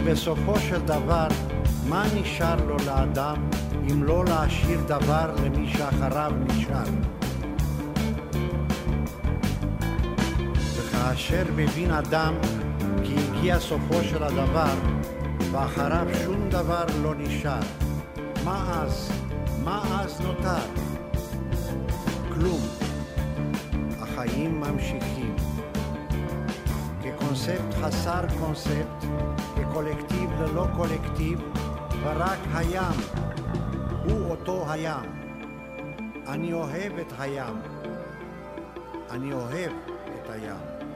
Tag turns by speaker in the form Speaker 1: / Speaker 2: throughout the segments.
Speaker 1: בסופו של דבר, מה נשאר לו לאדם אם לא להשאיר דבר למי שאחריו נשאר? וכאשר מבין אדם כי הגיע סופו של הדבר, ואחריו שום דבר לא נשאר, מה אז? מה אז נותר? כלום. החיים ממשיכים. כקונספט חסר קונספט, כקולקטיב ללא קולקטיב, ורק הים הוא אותו הים. אני אוהב את הים. אני אוהב את הים.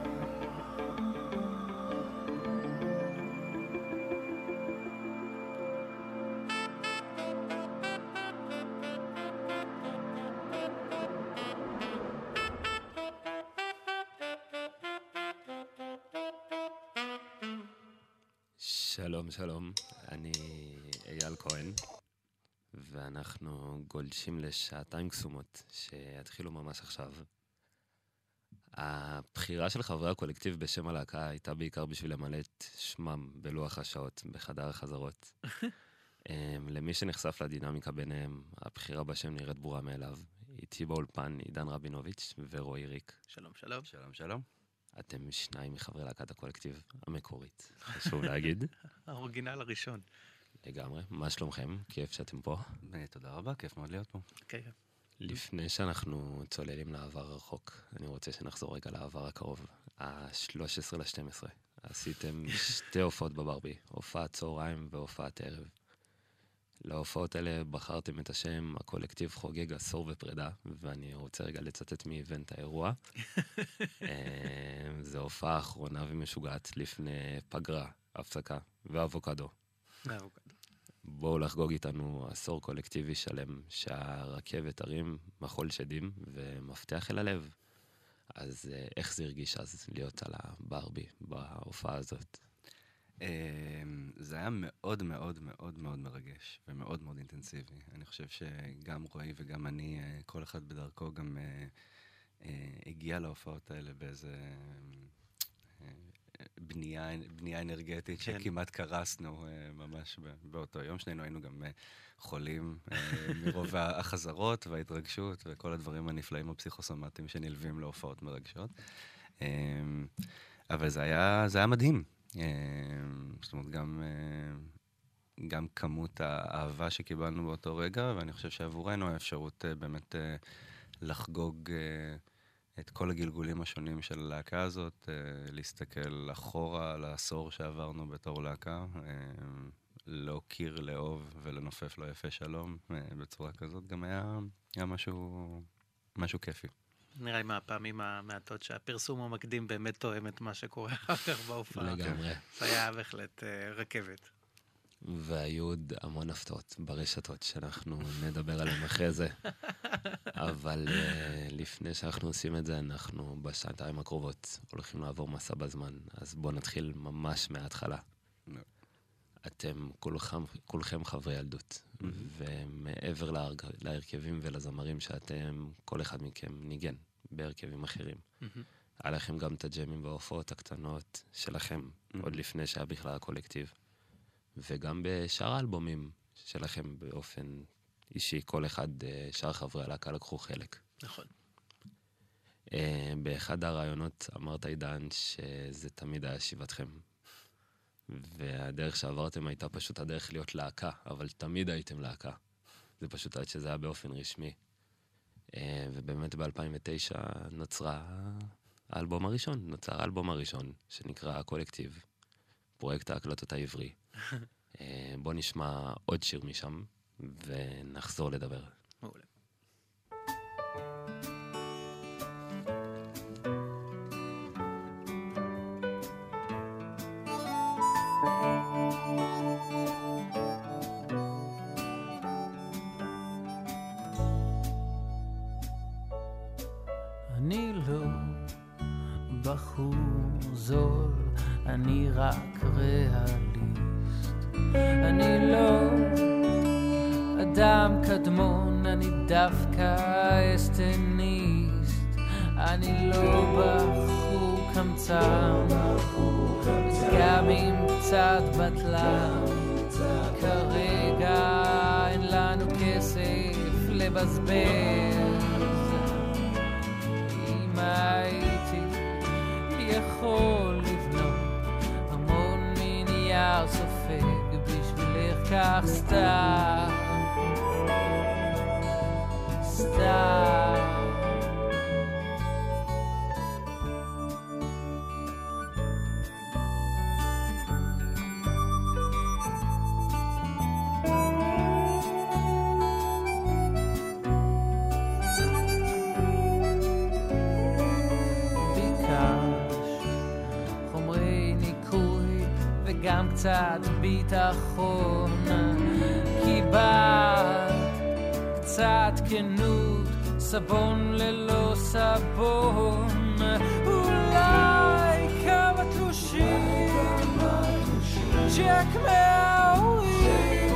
Speaker 2: שלום, שלום, אני אייל כהן, ואנחנו גולשים לשעתיים קסומות שיתחילו ממש עכשיו. הבחירה של חברי הקולקטיב בשם הלהקה הייתה בעיקר בשביל למלא את שמם בלוח השעות בחדר החזרות. אמ, למי שנחשף לדינמיקה ביניהם, הבחירה בשם נראית ברורה מאליו. איתי באולפן עידן רבינוביץ' ורועי ריק.
Speaker 3: שלום, שלום.
Speaker 4: שלום, שלום.
Speaker 2: אתם שניים מחברי להקת הקולקטיב המקורית, חשוב להגיד.
Speaker 3: האורגינל הראשון.
Speaker 2: לגמרי. מה שלומכם? כיף שאתם פה.
Speaker 4: אה, תודה רבה, כיף מאוד להיות פה.
Speaker 3: כן.
Speaker 2: לפני שאנחנו צוללים לעבר הרחוק, אני רוצה שנחזור רגע לעבר הקרוב. ה-13 ל-12. עשיתם שתי הופעות בברבי, הופעת צהריים והופעת ערב. להופעות האלה בחרתם את השם הקולקטיב חוגג עשור ופרידה, ואני רוצה רגע לצטט מאיבנט האירוע. אה, זו הופעה אחרונה ומשוגעת לפני פגרה, הפסקה ואבוקדו.
Speaker 3: האבוקדו.
Speaker 2: בואו לחגוג איתנו עשור קולקטיבי שלם, שהרכבת הרים מחול שדים ומפתח אל הלב. אז אה, איך זה הרגיש אז להיות על הברבי בהופעה הזאת?
Speaker 4: אמ, זה היה מאוד מאוד מאוד מאוד מרגש ומאוד מאוד אינטנסיבי. אני חושב שגם רועי וגם אני, אה, כל אחד בדרכו גם אה, אה, הגיע להופעות האלה באיזה בנייה, בנייה אנרגטית כן. שכמעט קרסנו ממש באותו יום. שנינו היינו גם חולים מרוב החזרות וההתרגשות וכל הדברים הנפלאים הפסיכוסומטיים שנלווים להופעות מרגשות. אמ, אבל זה היה, זה היה מדהים. אמ, זאת אומרת, גם, אה, גם כמות האהבה שקיבלנו באותו רגע, ואני חושב שעבורנו האפשרות אה, באמת אה, לחגוג את כל הגלגולים השונים של הלהקה הזאת, להסתכל אחורה על העשור שעברנו בתור להקה, להוקיר, לאהוב ולנופף לו יפה שלום בצורה כזאת, גם היה, היה משהו, משהו כיפי.
Speaker 3: נראה לי מהפעמים המעטות שהפרסום המקדים באמת תואם את מה שקורה אחר כך בהופעה.
Speaker 2: לגמרי.
Speaker 3: זה היה בהחלט uh, רכבת.
Speaker 2: והיו עוד המון הפתעות ברשתות שאנחנו נדבר עליהן אחרי זה. אבל uh, לפני שאנחנו עושים את זה, אנחנו בשעתיים הקרובות הולכים לעבור מסע בזמן, אז בואו נתחיל ממש מההתחלה. אתם כולכם, כולכם חברי ילדות, mm-hmm. ומעבר להרג, להרכבים ולזמרים שאתם, כל אחד מכם ניגן בהרכבים אחרים. Mm-hmm. היה לכם גם את הג'מים וההופעות הקטנות שלכם, mm-hmm. עוד לפני שהיה בכלל הקולקטיב. וגם בשאר האלבומים שלכם באופן אישי, כל אחד, אה, שאר חברי הלהקה לקחו חלק.
Speaker 3: נכון.
Speaker 2: Uh, באחד הרעיונות אמרת, עידן, שזה תמיד היה שיבתכם. והדרך שעברתם הייתה פשוט הדרך להיות להקה, אבל תמיד הייתם להקה. זה פשוט עד שזה היה באופן רשמי. אה, ובאמת ב-2009 נוצרה האלבום הראשון, נוצר האלבום הראשון, שנקרא קולקטיב, פרויקט ההקלטות העברי. אה, בואו נשמע עוד שיר משם, ונחזור לדבר.
Speaker 3: מעולה. קדמון, אני דווקא אסטניסט. אני לא בחור קמצן, גם אם
Speaker 5: קצת בטלה, כרגע אין לנו כסף לבזבז. הייתי יכול לבנות המון מנייר סופג בשבילך כך סתם, סתם. קצת ביטחון, קיבלת קצת כנות, סבון ללא סבון, אולי כמה תלושים, צ'ק מההורים,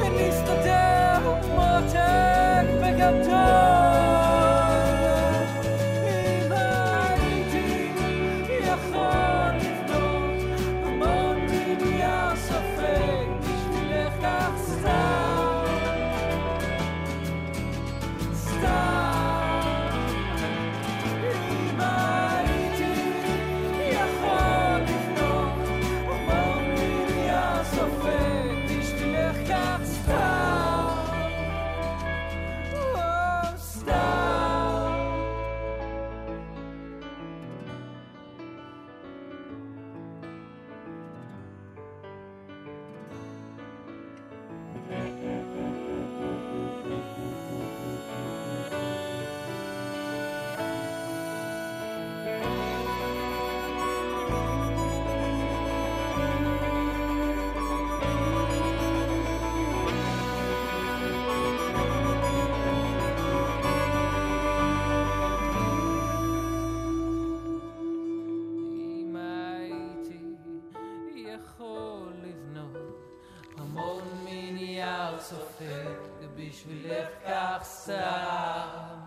Speaker 5: ונסתדר מותק בגדול.
Speaker 2: סופג בשבילך כך סתם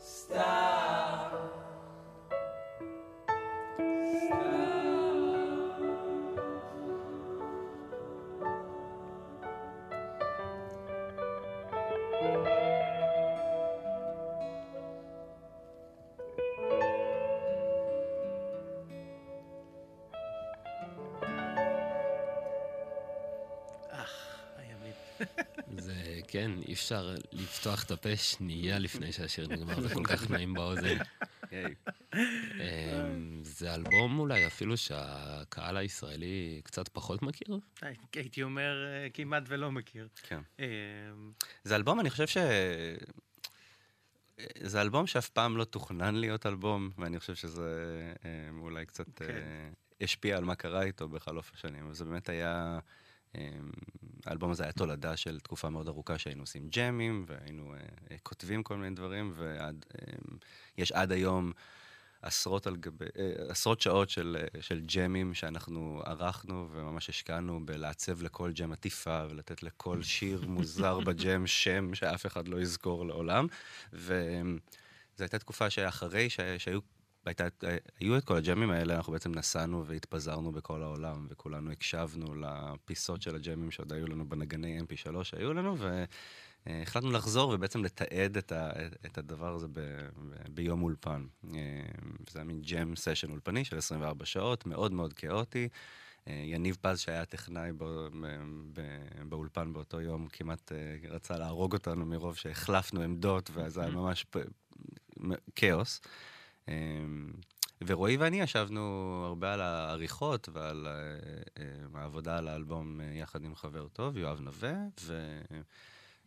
Speaker 2: סתם כן, אי אפשר לפתוח את הפה שנייה לפני שהשיר נגמר, זה כל כך נעים באוזן. אמ, זה אלבום אולי אפילו שהקהל הישראלי קצת פחות מכיר?
Speaker 3: הייתי אומר אה, כמעט ולא מכיר.
Speaker 4: כן. אמ, זה אלבום, אני חושב ש... זה אלבום שאף פעם לא תוכנן להיות אלבום, ואני חושב שזה אמ, אולי קצת כן. אה, השפיע על מה קרה איתו בחלוף השנים. אבל זה באמת היה... אמ, האלבום הזה היה תולדה של תקופה מאוד ארוכה שהיינו עושים ג'אמים, והיינו uh, כותבים כל מיני דברים, ויש um, עד היום עשרות, על גבי, uh, עשרות שעות של, uh, של ג'אמים שאנחנו ערכנו, וממש השקענו בלעצב לכל ג'אם עטיפה, ולתת לכל שיר מוזר בג'אם שם שאף אחד לא יזכור לעולם. וזו הייתה תקופה שאחרי שהיו והייתה, היו את כל הג'מים האלה, אנחנו בעצם נסענו והתפזרנו בכל העולם, וכולנו הקשבנו לפיסות של הג'מים שעוד היו לנו בנגני mp3 שהיו לנו, והחלטנו לחזור ובעצם לתעד את, ה, את הדבר הזה ב, ב, ביום אולפן. זה היה מין ג'ם סשן אולפני של 24 שעות, מאוד מאוד כאוטי. יניב פז, שהיה טכנאי באולפן באותו יום, כמעט רצה להרוג אותנו מרוב שהחלפנו עמדות, וזה היה ממש כאוס. אמ, ורועי ואני ישבנו הרבה על העריכות ועל אה, אה, העבודה על האלבום אה, יחד עם חבר טוב, יואב נווה,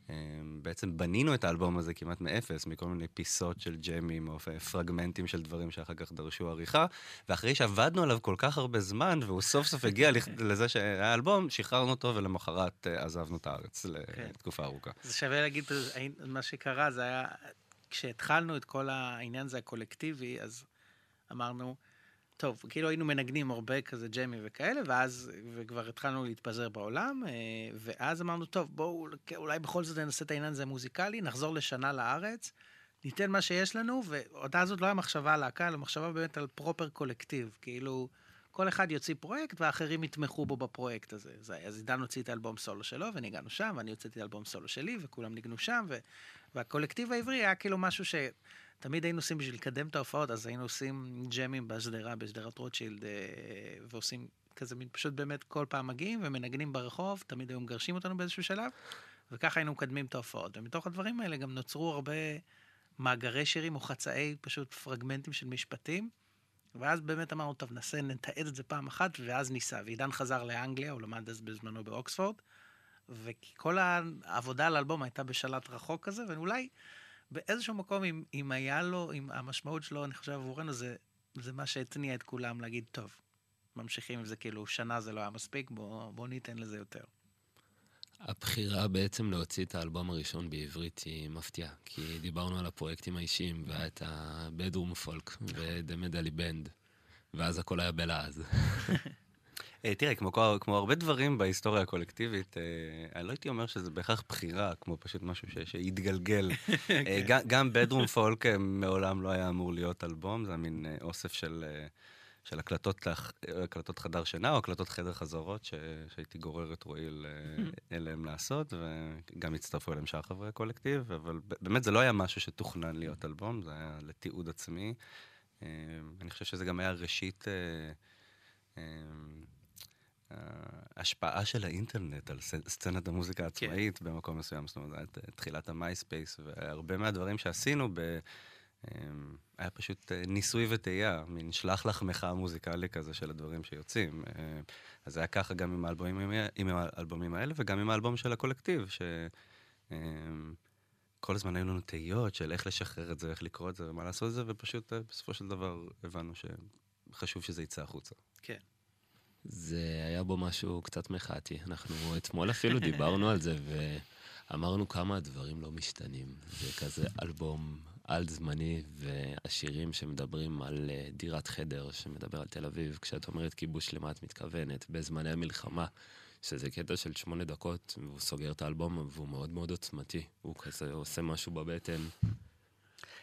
Speaker 4: ובעצם בנינו את האלבום הזה כמעט מאפס, מכל מיני פיסות של ג'מים או פרגמנטים של דברים שאחר כך דרשו עריכה, ואחרי שעבדנו עליו כל כך הרבה זמן, והוא סוף סוף הגיע לזה שהיה אלבום, שחררנו אותו ולמחרת עזבנו את הארץ כן. לתקופה ארוכה.
Speaker 3: זה שווה להגיד, מה שקרה זה היה כשהתחלנו את כל העניין הזה הקולקטיבי, אז אמרנו, טוב, כאילו היינו מנגנים הרבה כזה ג'מי וכאלה, ואז, וכבר התחלנו להתפזר בעולם, אה, ואז אמרנו, טוב, בואו, אולי בכל זאת ננסה את העניין הזה מוזיקלי, נחזור לשנה לארץ, ניתן מה שיש לנו, ואותה הזאת לא היה מחשבה על הקהל, המחשבה באמת על פרופר קולקטיב, כאילו, כל אחד יוציא פרויקט והאחרים יתמכו בו בפרויקט הזה. אז, אז עידן הוציא את האלבום סולו שלו וניגענו שם, ואני הוצאתי את האלבום סולו שלי, וכולם ניגנו שם, ו, והקולקטיב העברי היה כאילו משהו שתמיד היינו עושים בשביל לקדם את ההופעות, אז היינו עושים ג'מים בשדרה, בשדרת רוטשילד, אה, ועושים כזה מין פשוט באמת כל פעם מגיעים ומנגנים ברחוב, תמיד היו מגרשים אותנו באיזשהו שלב, וככה היינו מקדמים את ההופעות. ומתוך הדברים האלה גם נוצרו הרבה מאגרי שירים או חצאי פשוט פרגמנטים של משפטים. ואז באמת אמרנו, טוב, ננסה, נתעד את זה פעם אחת, ואז ניסה. ועידן חזר לאנגליה, הוא למד אז בזמנו באוקספורד, וכל העבודה על האלבום הייתה בשלט רחוק כזה, ואולי באיזשהו מקום, אם, אם היה לו, אם המשמעות שלו, אני חושב עבורנו, זה, זה מה שהתניע את כולם להגיד, טוב, ממשיכים עם זה, כאילו, שנה זה לא היה מספיק, בואו בוא ניתן לזה יותר.
Speaker 2: הבחירה בעצם להוציא את האלבום הראשון בעברית היא מפתיעה, כי דיברנו על הפרויקטים האישיים, והיה את הבדרום פולק ודמדלי בנד, ואז הכל היה בלעז.
Speaker 4: אה, תראה, כמו, כמו הרבה דברים בהיסטוריה הקולקטיבית, אה, אני לא הייתי אומר שזה בהכרח בחירה, כמו פשוט משהו שהתגלגל. אה, כן. גם בדרום פולק מעולם לא היה אמור להיות אלבום, זה מין אוסף של... של הקלטות, הקלטות חדר שינה או הקלטות חדר חזרות ש, שהייתי גורר את רועי אליהם לעשות, וגם הצטרפו אליהם שאר חברי הקולקטיב, אבל באמת זה לא היה משהו שתוכנן להיות אלבום, זה היה לתיעוד עצמי. אה, אני חושב שזה גם היה ראשית אה, אה, השפעה של האינטרנט על סצנת המוזיקה. העצמאית כן. במקום מסוים, זאת אומרת, תחילת המייספייס, והרבה מהדברים שעשינו ב... אמ, היה פשוט אה, ניסוי וטעייה, מין שלח לחמך מוזיקלי כזה של הדברים שיוצאים. אה, אז זה היה ככה גם עם האלבומים, עם האלבומים האלה וגם עם האלבום של הקולקטיב, שכל אמ, הזמן היו לנו תהיות של איך לשחרר את זה, איך לקרוא את זה ומה לעשות את זה, ופשוט אה, בסופו של דבר הבנו שחשוב שזה יצא החוצה.
Speaker 3: כן.
Speaker 2: זה היה בו משהו קצת מחאתי. אנחנו אתמול אפילו דיברנו על זה, ואמרנו כמה הדברים לא משתנים. זה כזה אלבום על זמני, והשירים שמדברים על אה, דירת חדר, שמדבר על תל אביב, כשאת אומרת כיבוש למה את מתכוונת, בזמני המלחמה, שזה קטע של שמונה דקות, והוא סוגר את האלבום, והוא מאוד מאוד עוצמתי. הוא כזה עושה משהו בבטן.
Speaker 4: Hey,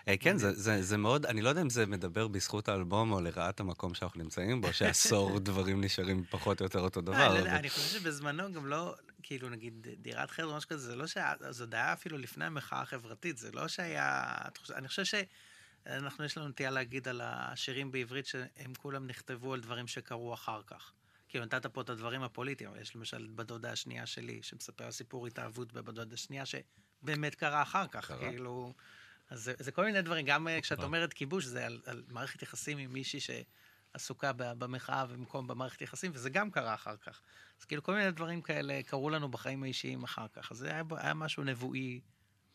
Speaker 4: אה, כן, זה, זה, זה מאוד, אני לא יודע אם זה מדבר בזכות האלבום או לרעת המקום שאנחנו נמצאים בו, שעשור דברים נשארים פחות או יותר אותו דבר.
Speaker 3: לא, אבל... אני חושב שבזמנו גם לא, כאילו נגיד דירת חדר, משהו כזה, זה לא שהיה, זה עוד היה אפילו לפני המחאה החברתית, זה לא שהיה, אני חושב שאנחנו, יש לנו נטייה להגיד על השירים בעברית שהם כולם נכתבו על דברים שקרו אחר כך. כאילו נתת פה את הדברים הפוליטיים, יש למשל את בדודה השנייה שלי, שמספר סיפור התאהבות בבדודה השנייה, שבאמת קרה אחר כך, קרה. כאילו... אז זה, זה כל מיני דברים, גם כשאת אומרת כיבוש, זה על, על מערכת יחסים עם מישהי שעסוקה במחאה במקום במערכת יחסים, וזה גם קרה אחר כך. אז כאילו כל מיני דברים כאלה קרו לנו בחיים האישיים אחר כך. אז זה היה, היה משהו נבואי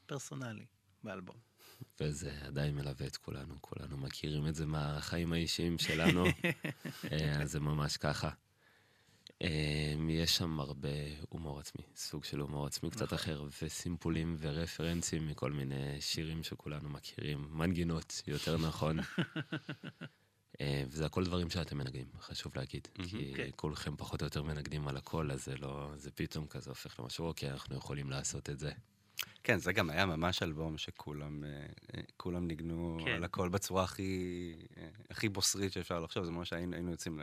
Speaker 3: פרסונלי באלבום.
Speaker 2: וזה עדיין מלווה את כולנו, כולנו מכירים את זה מהחיים האישיים שלנו, אה, אז זה ממש ככה. אמ, יש שם הרבה הומור עצמי, סוג של הומור עצמי קצת נכון. אחר, וסימפולים ורפרנסים מכל מיני שירים שכולנו מכירים, מנגינות, יותר נכון. אה, וזה הכל דברים שאתם מנגנים, חשוב להגיד. כי כן. כולכם פחות או יותר מנגנים על הכל, אז זה לא, זה פתאום כזה הופך למשהו, אוקיי, אנחנו יכולים לעשות את זה.
Speaker 4: כן, זה גם היה ממש אלבום שכולם אה, אה, כולם ניגנו כן. על הכל בצורה הכי, הכי בוסרית שאפשר לחשוב. זה ממש שהיינו יוצאים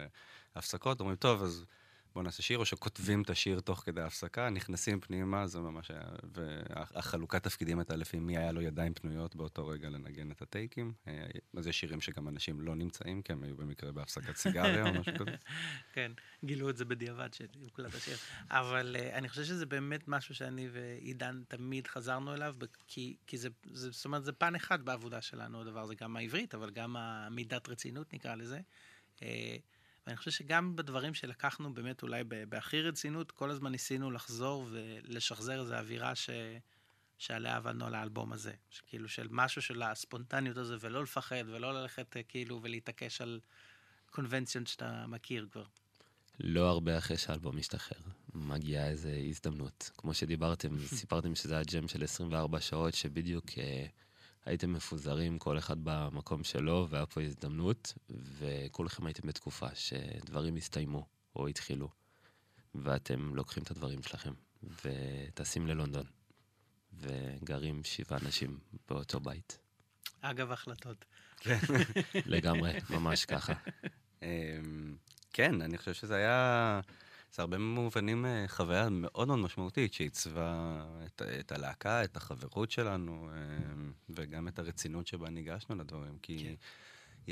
Speaker 4: להפסקות, אומרים, טוב, אז בוא נעשה שיר, או שכותבים את השיר תוך כדי ההפסקה, נכנסים פנימה, זה ממש היה... והחלוקת תפקידים הייתה לפי מי היה לו ידיים פנויות באותו רגע לנגן את הטייקים. אה, אז יש שירים שגם אנשים לא נמצאים, כי הם היו במקרה בהפסקת סיגריה או משהו כזה.
Speaker 3: כן, גילו את זה בדיעבד שהוקלט השיר. אבל uh, אני חושב שזה באמת משהו שאני ועידן תמיד חזרנו אליו, כי, כי זה, זה, זאת אומרת, זה פן אחד בעבודה שלנו, הדבר הזה, גם העברית, אבל גם המידת רצינות נקרא לזה. Uh, ואני חושב שגם בדברים שלקחנו באמת אולי בהכי רצינות, כל הזמן ניסינו לחזור ולשחזר איזו אווירה ש... שעליה עבדנו על האלבום הזה. כאילו של משהו של הספונטניות הזה, ולא לפחד, ולא ללכת אה, כאילו ולהתעקש על קונבנציות שאתה מכיר כבר.
Speaker 2: לא הרבה אחרי שהאלבום משתחרר, מגיעה איזו הזדמנות. כמו שדיברתם, סיפרתם שזה היה ג'ם של 24 שעות, שבדיוק אה, הייתם מפוזרים, כל אחד במקום שלו, והיה פה הזדמנות, וכולכם הייתם בתקופה שדברים הסתיימו או התחילו, ואתם לוקחים את הדברים שלכם וטסים ללונדון, וגרים שבעה אנשים באותו בית.
Speaker 3: אגב החלטות.
Speaker 2: לגמרי, ממש ככה.
Speaker 4: אמ, כן, אני חושב שזה היה, זה הרבה מובנים אה, חוויה מאוד מאוד משמעותית שעיצבה את, את הלהקה, את החברות שלנו, אמ, וגם את הרצינות שבה ניגשנו לדברים, כי
Speaker 3: כן.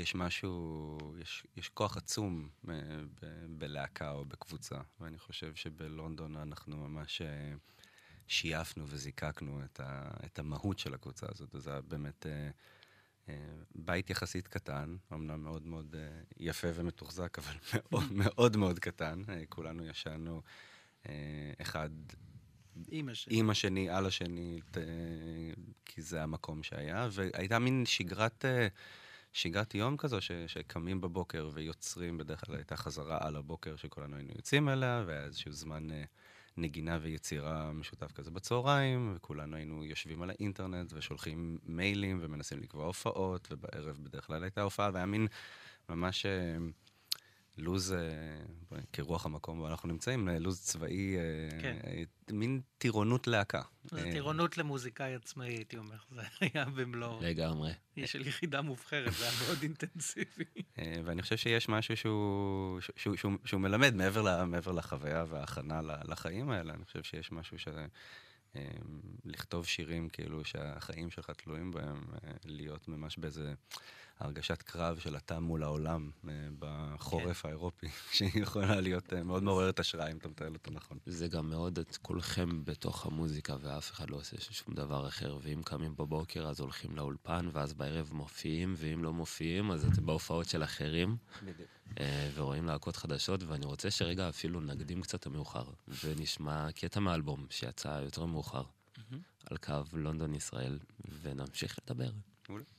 Speaker 4: יש משהו, יש, יש כוח עצום אה, ב- בלהקה או בקבוצה, ואני חושב שבלונדון אנחנו ממש אה, שייפנו וזיקקנו את, ה, את המהות של הקבוצה הזאת, וזה באמת... אה, בית יחסית קטן, אמנם מאוד מאוד אה, יפה ומתוחזק, אבל מאוד מאוד מאוד קטן. אה, כולנו ישנו אה, אחד
Speaker 3: אימא שלי.
Speaker 4: עם השני, על השני, כי זה המקום שהיה, והייתה מין שגרת, אה, שגרת יום כזו, ש, שקמים בבוקר ויוצרים, בדרך כלל הייתה חזרה על הבוקר שכולנו היינו יוצאים אליה, והיה איזשהו זמן אה, נגינה ויצירה משותף כזה בצהריים, וכולנו היינו יושבים על האינטרנט ושולחים מיילים ומנסים לקבוע הופעות, ובערב בדרך כלל הייתה הופעה, והיה מין ממש... לוז, אה, כרוח המקום בו אנחנו נמצאים, אה, לוז צבאי, אה,
Speaker 3: כן.
Speaker 4: מין טירונות להקה.
Speaker 3: זה טירונות למוזיקאי עצמאי, הייתי אומר. זה היה במלוא...
Speaker 2: לגמרי.
Speaker 3: של יחידה מובחרת, זה היה מאוד אינטנסיבי.
Speaker 4: ואני חושב שיש משהו שהוא, שהוא, שהוא, שהוא מלמד מעבר, ל, מעבר לחוויה וההכנה ל- לחיים האלה, אני חושב שיש משהו ש... לכתוב שירים כאילו שהחיים שלך תלויים בהם, להיות ממש באיזה הרגשת קרב של אתה מול העולם אה, בחורף האירופי, שהיא יכולה להיות אה, מאוד מעוררת השראה אם אתה מתאר אותו נכון.
Speaker 2: זה גם מאוד את כולכם בתוך המוזיקה, ואף אחד לא עושה שום דבר אחר. ואם קמים בבוקר, אז הולכים לאולפן, ואז בערב מופיעים, ואם לא מופיעים, אז אתם בהופעות של אחרים, אה, ורואים להקות חדשות, ואני רוצה שרגע אפילו נקדים קצת את המאוחר, ונשמע קטע מאלבום שיצא יותר מאוחר, על קו לונדון-ישראל, ונמשיך לדבר.
Speaker 4: מעולה.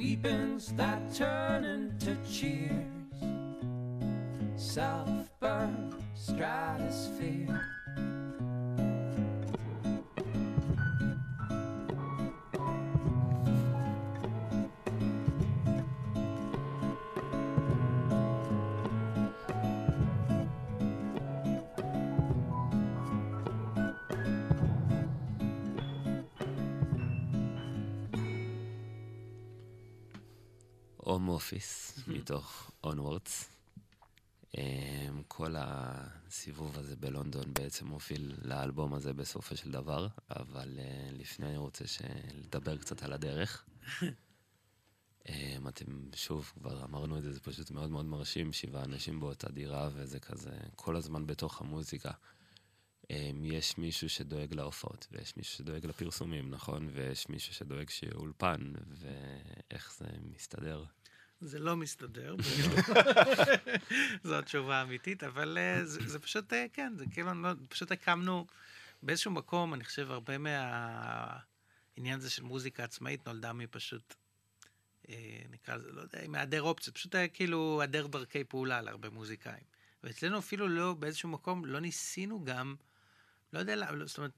Speaker 6: Weepings that turn into cheers. Self burn stratosphere.
Speaker 2: מתוך Onwards. כל הסיבוב הזה בלונדון בעצם מוביל לאלבום הזה בסופו של דבר, אבל אה, לפני אני רוצה לדבר קצת על הדרך. אמ, אתם, שוב, כבר אמרנו את זה, זה פשוט מאוד מאוד מרשים, שבעה אנשים באותה דירה, וזה כזה כל הזמן בתוך המוזיקה. אמ, יש מישהו שדואג להופעות, ויש מישהו שדואג לפרסומים, נכון? ויש מישהו שדואג שיהיה אולפן, ואיך זה מסתדר.
Speaker 3: זה לא מסתדר, זו התשובה האמיתית, אבל אה, זה, זה פשוט, אה, כן, זה כאילו, לא, פשוט הקמנו באיזשהו מקום, אני חושב, הרבה מהעניין הזה של מוזיקה עצמאית נולדה מפשוט, אה, נקרא לזה, לא יודע, מהיעדר אופציות, פשוט היה כאילו היעדר דרכי פעולה להרבה מוזיקאים. ואצלנו אפילו לא, באיזשהו מקום, לא ניסינו גם, לא יודע למה, זאת אומרת,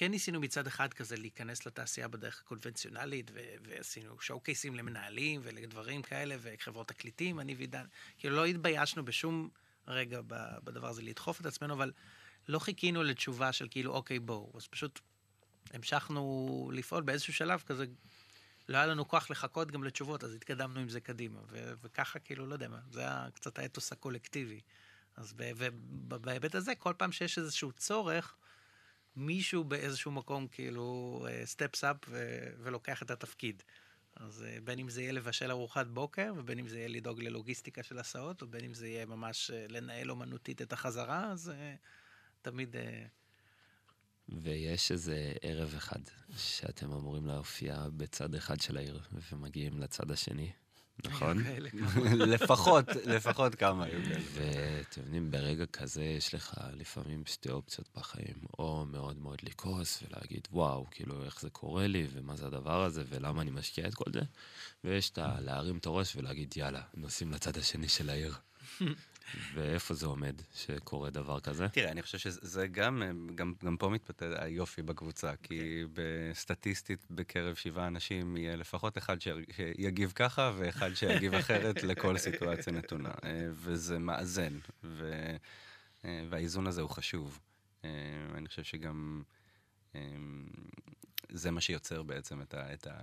Speaker 3: כן ניסינו מצד אחד כזה להיכנס לתעשייה בדרך הקונבנציונלית, ו- ועשינו שואו קייסים למנהלים ולדברים כאלה, וחברות תקליטים, אני ועידן. כאילו לא התביישנו בשום רגע בדבר הזה לדחוף את עצמנו, אבל לא חיכינו לתשובה של כאילו, אוקיי, בואו. אז פשוט המשכנו לפעול באיזשהו שלב כזה. לא היה לנו כוח לחכות גם לתשובות, אז התקדמנו עם זה קדימה. ו- וככה, כאילו, לא יודע מה, זה היה קצת האתוס הקולקטיבי. אז ב- ובהיבט הזה, כל פעם שיש איזשהו צורך, מישהו באיזשהו מקום כאילו סטפס אפ ולוקח את התפקיד. אז אה, בין אם זה יהיה לבשל ארוחת בוקר, ובין אם זה יהיה לדאוג ללוגיסטיקה של הסעות, או בין אם זה יהיה ממש אה, לנהל אומנותית את החזרה, אז אה, תמיד... אה,
Speaker 2: ויש איזה ערב אחד שאתם אמורים להופיע בצד אחד של העיר, ומגיעים לצד השני, נכון?
Speaker 4: לפחות, לפחות כמה היו כאלה.
Speaker 2: ואתם יודעים, ברגע כזה יש לך לפעמים שתי אופציות בחיים, או מאוד מאוד לכעוס ולהגיד, וואו, כאילו, איך זה קורה לי, ומה זה הדבר הזה, ולמה אני משקיע את כל זה, ויש את ה- להרים את הראש ולהגיד, יאללה, נוסעים לצד השני של העיר. ואיפה זה עומד שקורה דבר כזה?
Speaker 4: תראה, אני חושב שזה גם, גם, גם פה מתפתח היופי בקבוצה, כי בסטטיסטית בקרב שבעה אנשים יהיה לפחות אחד שיגיב ככה ואחד שיגיב אחרת לכל סיטואציה נתונה. אה, וזה מאזן, ו, אה, והאיזון הזה הוא חשוב. אה, אני חושב שגם זה מה שיוצר בעצם את, ה, את, ה,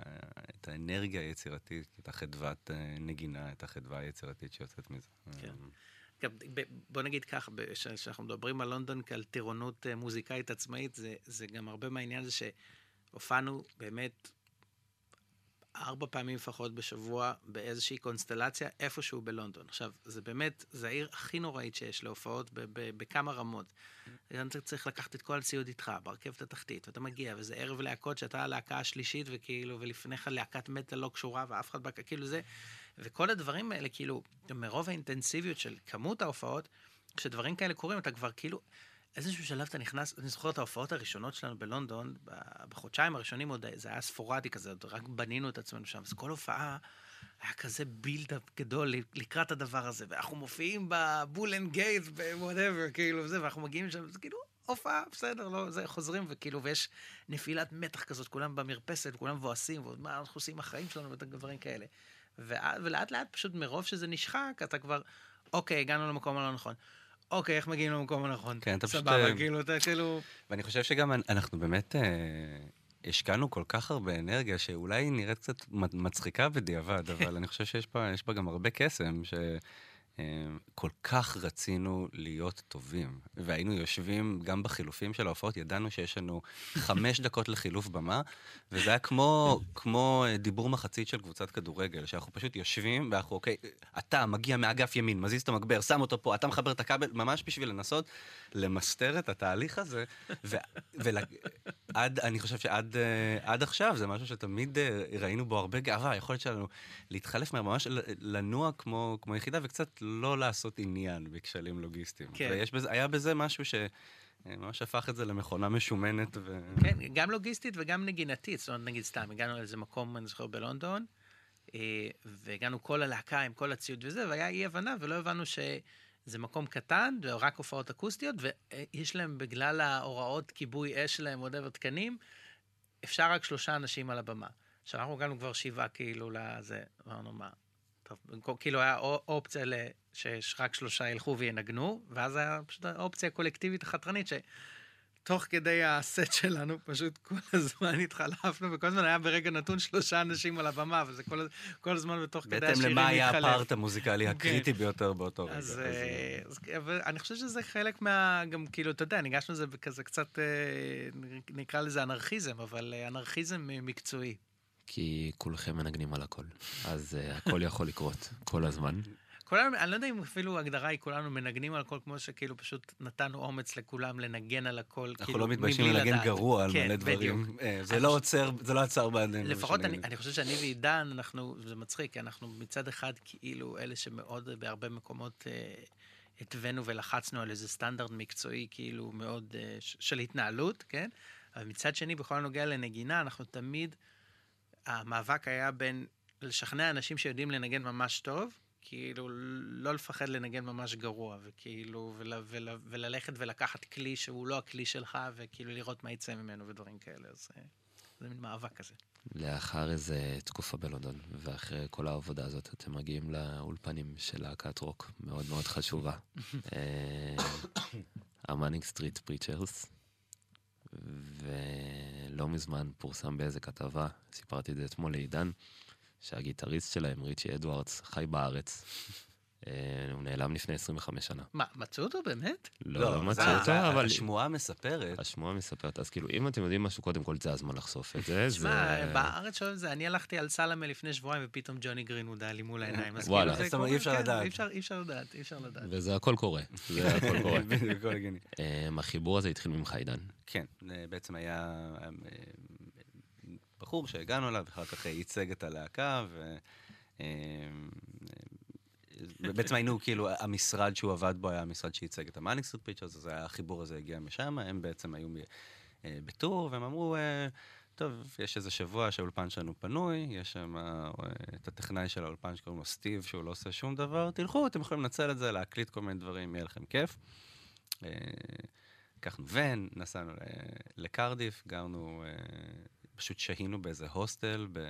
Speaker 4: את האנרגיה היצירתית, את החדוות נגינה, את החדווה היצירתית שיוצאת מזה.
Speaker 3: כן. גם, בוא נגיד ככה, כשאנחנו מדברים על לונדון כעל טירונות אה, מוזיקאית עצמאית, זה, זה גם הרבה מהעניין הזה שהופענו באמת ארבע פעמים לפחות בשבוע באיזושהי קונסטלציה איפשהו בלונדון. עכשיו, זה באמת, זה העיר הכי נוראית שיש להופעות ב- ב- בכמה רמות. אתה צריך לקחת את כל הציוד איתך ברכבת התחתית, ואתה מגיע, וזה ערב להקות שאתה הלהקה השלישית, וכאילו, ולפניך להקת מטאל לא קשורה, ואף אחד, כאילו זה, וכל הדברים האלה, כאילו, מרוב האינטנסיביות של כמות ההופעות, כשדברים כאלה קורים, אתה כבר כאילו, איזשהו שלב אתה נכנס, אני זוכר את ההופעות הראשונות שלנו בלונדון, בחודשיים הראשונים עוד זה היה ספורדי כזה, עוד רק בנינו את עצמנו שם, אז כל הופעה היה כזה buildup גדול לקראת הדבר הזה, ואנחנו מופיעים ב Bull and Gate, ב whatever, כאילו, זה, ואנחנו מגיעים לשם, זה כאילו, הופעה, בסדר, לא, זה, חוזרים, וכאילו, ויש נפילת מתח כזאת, כולם במרפסת, כולם מבואסים, ועוד מה אנחנו עושים עם החיים שלנו, ודברים כאלה. ולאט לאט, פשוט מרוב שזה נשחק, אתה כבר, אוקיי, הגענו למקום הלא נכון. אוקיי, איך מגיעים למקום הנכון?
Speaker 4: כן, אתה פשוט,
Speaker 3: סבבה,
Speaker 4: אה,
Speaker 3: כאילו, אתה כאילו...
Speaker 4: ואני חושב שגם אנ- אנחנו באמת אה, השקענו כל כך הרבה אנרגיה, שאולי היא נראית קצת מצחיקה בדיעבד, אבל אני חושב שיש בה, בה גם הרבה קסם, שכל כך רצינו להיות טובים. והיינו יושבים גם בחילופים של ההופעות, ידענו שיש לנו חמש דקות לחילוף במה, וזה היה כמו, כמו אה, דיבור מחצית של קבוצת כדורגל, שאנחנו פשוט יושבים, ואנחנו, אוקיי, אתה מגיע מאגף ימין, מזיז את המגבר, שם אותו פה, אתה מחבר את הכבל, ממש בשביל לנסות למסתר את התהליך הזה, ועד, אני חושב שעד אה, עד עכשיו זה משהו שתמיד אה, ראינו בו הרבה גאווה, היכולת שלנו להתחלף מהר, ממש לנוע כמו, כמו יחידה, וקצת לא לעשות עניין בכשלים לוגיסטיים.
Speaker 3: כן.
Speaker 4: ויש בזה, היה בזה משהו ש... אה, ממש הפך את זה למכונה משומנת ו...
Speaker 3: כן, גם לוגיסטית וגם נגינתית. זאת אומרת, נגיד סתם, הגענו לאיזה מקום, אני זוכר, בלונדון, אה, והגענו כל הלהקה עם כל הציוד וזה, והיה אי הבנה, ולא הבנו שזה מקום קטן, ורק הופעות אקוסטיות, ויש להם, בגלל ההוראות כיבוי אש שלהם, עוד תקנים, אפשר רק שלושה אנשים על הבמה. עכשיו, אנחנו הגענו כבר שבעה כאילו לזה, אמרנו מה, טוב, במקום- כאילו היה או- אופציה ל- שיש רק שלושה ילכו וינגנו, ואז היה פשוט האופציה הקולקטיבית החתרנית, שתוך כדי הסט שלנו פשוט כל הזמן התחלפנו, וכל הזמן היה ברגע נתון שלושה אנשים על הבמה, וזה כל, כל הזמן בתוך כדי
Speaker 4: בהתאם
Speaker 3: השירים
Speaker 4: למה היה. הפארט המוזיקלי הקריטי ביותר באותו רגע.
Speaker 3: אז,
Speaker 4: אז, אה,
Speaker 3: אה, אז אבל אני חושב שזה חלק מה... גם כאילו, אתה יודע, ניגשנו לזה בכזה קצת, אה, נקרא לזה אנרכיזם, אבל אה, אנרכיזם אה, מקצועי.
Speaker 2: כי כולכם מנגנים על הכל. אז uh, הכל יכול לקרות כל הזמן.
Speaker 3: כולנו, אני לא יודע אם אפילו ההגדרה היא כולנו מנגנים על הכל, כמו שכאילו פשוט נתנו אומץ לכולם לנגן על הכל,
Speaker 4: אנחנו
Speaker 3: כאילו,
Speaker 4: לא מתביישים לנגן
Speaker 3: לדעת.
Speaker 4: גרוע על
Speaker 3: כן,
Speaker 4: מלא דברים. אה, זה
Speaker 3: אני
Speaker 4: לא עוצר, זה לא עצר בעדינו.
Speaker 3: לפחות אני. אני חושב שאני ועידן, אנחנו, זה מצחיק, כי אנחנו מצד אחד כאילו אלה שמאוד בהרבה מקומות אה, התווינו ולחצנו על איזה סטנדרט מקצועי כאילו מאוד אה, ש- של התנהלות, כן? אבל מצד שני, בכל הנוגע לנגינה, אנחנו תמיד, המאבק היה בין לשכנע אנשים שיודעים לנגן ממש טוב, כאילו לא לפחד לנגן ממש גרוע, וכאילו, ול, ול, וללכת ולקחת כלי שהוא לא הכלי שלך, וכאילו לראות מה יצא ממנו ודברים כאלה, אז אה, זה מין מאבק כזה.
Speaker 2: לאחר איזה תקופה בלונדון, ואחרי כל העבודה הזאת, אתם מגיעים לאולפנים של להקת רוק מאוד מאוד חשובה. ה Manic Street Preachers. ולא מזמן פורסם באיזה כתבה, סיפרתי את זה אתמול לעידן, שהגיטריסט שלהם, ריצ'י אדוארדס, חי בארץ. אה, הוא נעלם לפני 25 שנה.
Speaker 3: מה, מצאו אותו באמת?
Speaker 2: לא, לא
Speaker 4: זה-
Speaker 2: מצאו אותו, אבל
Speaker 4: השמועה מספרת,
Speaker 2: השמועה מספרת. אז כאילו, אם אתם יודעים משהו, קודם כל זה הזמן לחשוף את זה.
Speaker 3: שמע,
Speaker 2: זה-
Speaker 3: בארץ שואלים את זה, אני הלכתי על סלמה לפני שבועיים ופתאום ג'וני גרינווד היה לי מול העיניים. אז
Speaker 2: וואלה.
Speaker 3: כאילו זה
Speaker 4: זאת אומרת,
Speaker 3: קורה,
Speaker 4: אי אפשר
Speaker 3: כן,
Speaker 4: לדעת.
Speaker 3: אי אפשר- אי אפשר לדעת, אי אפשר לדעת.
Speaker 2: וזה הכל קורה. זה הכל קורה.
Speaker 4: בדיוק.
Speaker 2: אמ, החיבור הזה התחיל ממך, עידן.
Speaker 4: כן, אה, בעצם היה אה, בחור שהגענו אליו, אחר כך ייצג את הלהקה, ו... אה, אה, בעצם היינו, כאילו, המשרד שהוא עבד בו היה המשרד שייצג את ה Manic Street Preachers, אז החיבור הזה הגיע משם, הם בעצם היו אה, ב tour, והם אמרו, אה, טוב, יש איזה שבוע שהאולפן שלנו פנוי, יש שם אה, את הטכנאי של האולפן שקוראים לו סטיב, שהוא לא עושה שום דבר, תלכו, אתם יכולים לנצל את זה, להקליט כל מיני דברים, יהיה לכם כיף. לקחנו ון, נסענו לקרדיף, גרנו, פשוט שהינו באיזה הוסטל ב- אה,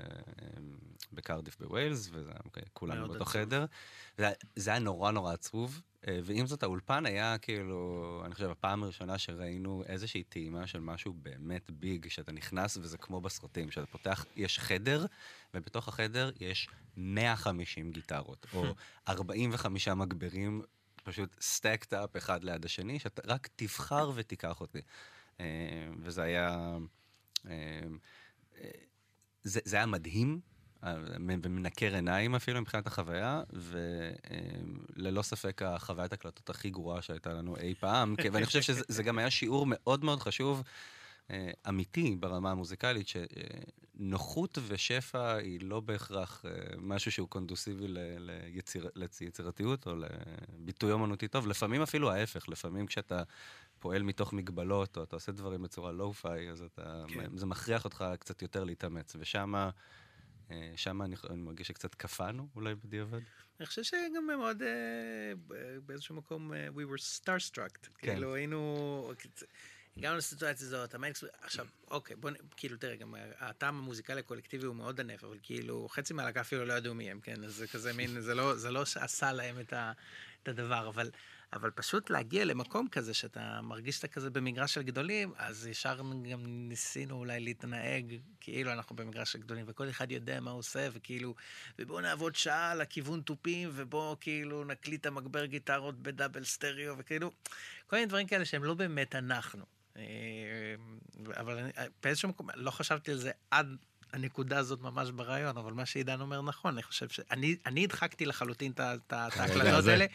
Speaker 4: בקרדיף בווילס, היה אוקיי, באותו. חדר. זה, זה היה נורא נורא עצוב, אה, ועם זאת האולפן היה כאילו, אני חושב, הפעם הראשונה שראינו איזושהי טעימה של משהו באמת ביג, שאתה נכנס וזה כמו בסרטים, שאתה פותח, יש חדר, ובתוך החדר יש 150 גיטרות, או 45 מגברים פשוט סטקט אפ אחד ליד השני, שאתה רק תבחר ותיקח אותי. אה, וזה היה... אה, אה, זה, זה היה מדהים, אה, ומנקר עיניים אפילו מבחינת החוויה, וללא ספק החוויית הקלטות הכי גרועה שהייתה לנו אי פעם, ואני חושב שזה זה גם היה שיעור מאוד מאוד חשוב, אה, אמיתי ברמה המוזיקלית, שנוחות ושפע היא לא בהכרח אה, משהו שהוא קונדוסיבי ל- ליציר, ליצירתיות או לביטוי אומנותי טוב, לפעמים אפילו ההפך, לפעמים כשאתה פועל מתוך מגבלות, או אתה עושה דברים בצורה lo-fi, אז אתה,
Speaker 3: כן.
Speaker 4: זה מכריח אותך קצת יותר להתאמץ, ושם שם אני, אני מרגיש שקצת קפאנו אולי בדיעבד.
Speaker 3: אני חושב שגם מאוד, אה, באיזשהו מקום, אה, we were starstruck.
Speaker 4: כן.
Speaker 3: כאילו היינו, הגענו לסיטואציה הזאת, ה Manics, עכשיו, אוקיי, בוא, נ- כאילו, תראה, גם הטעם המוזיקלי הקולקטיבי הוא מאוד ענף, אבל כאילו, חצי מהלהקה אפילו לא ידעו מי הם, כן? אז זה כזה מין, זה לא, זה לא עשה להם את, ה, את הדבר, אבל, אבל פשוט להגיע למקום כזה, שאתה מרגיש שאתה כזה במגרש של גדולים, אז ישר גם ניסינו אולי להתנהג כאילו אנחנו במגרש של גדולים, וכל אחד יודע מה הוא עושה, וכאילו, ובואו נעבוד שעה על הכיוון תופים, ובואו כאילו נקליט המגבר גיטרות בדאבל סטריאו, וכאילו, כל מיני דברים כאלה שהם לא באמת אנחנו. אה, אבל אני, באיזשהו מקום, לא חשבתי על זה עד הנקודה הזאת ממש ברעיון, אבל מה שעידן אומר נכון, אני חושב שאני אני הדחקתי לחלוטין את ההקלטות. האלה.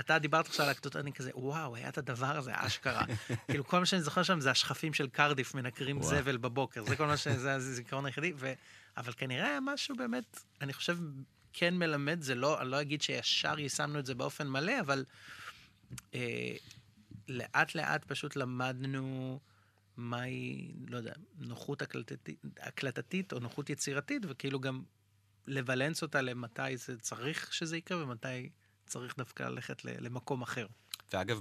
Speaker 3: אתה דיברת עכשיו על הקלטות, אני כזה, וואו, היה את הדבר הזה, אשכרה. כאילו, כל מה שאני זוכר שם זה השכפים של קרדיף מנקרים. זבל בבוקר, זה כל מה ש... זה הזיכרון היחידי, ו... אבל כנראה היה משהו באמת, אני חושב, כן מלמד, זה לא, אני לא אגיד שישר יישמנו את זה באופן מלא, אבל אה, לאט לאט פשוט למדנו מהי, לא יודע, נוחות הקלטתית, הקלטתית או נוחות יצירתית, וכאילו גם לבלנס אותה למתי זה צריך שזה יקרה ומתי צריך דווקא ללכת למקום אחר.
Speaker 4: ואגב,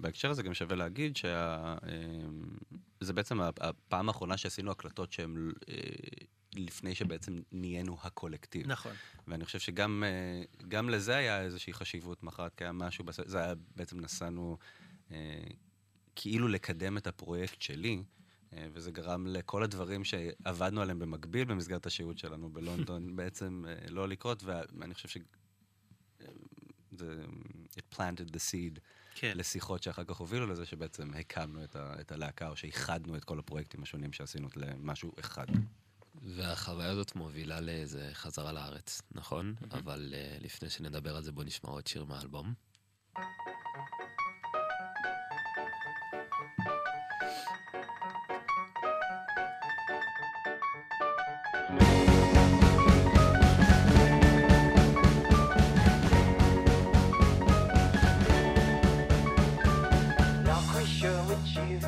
Speaker 4: בהקשר הזה גם שווה להגיד שזה בעצם ה- הפעם האחרונה שעשינו הקלטות שהן אה, לפני שבעצם נהיינו הקולקטיב.
Speaker 3: נכון.
Speaker 4: ואני חושב שגם אה, לזה היה איזושהי חשיבות מחרת, כי היה משהו, זה היה בעצם נסענו כאילו לקדם את הפרויקט שלי, אה, וזה גרם לכל הדברים שעבדנו עליהם במקביל במסגרת השהות שלנו בלונדון בעצם אה, לא לקרות, ואני חושב ש... אה, זה, it planted the seed
Speaker 3: כן.
Speaker 4: לשיחות שאחר כך הובילו לזה שבעצם הקמנו את, ה, את הלהקה, או שאיחדנו את כל הפרויקטים השונים שעשינו למשהו אחד.
Speaker 2: והחוויה הזאת מובילה לאיזה חזרה לארץ, נכון? אבל uh, לפני שנדבר על זה, בוא נשמע עוד שיר מהאלבום.
Speaker 7: Not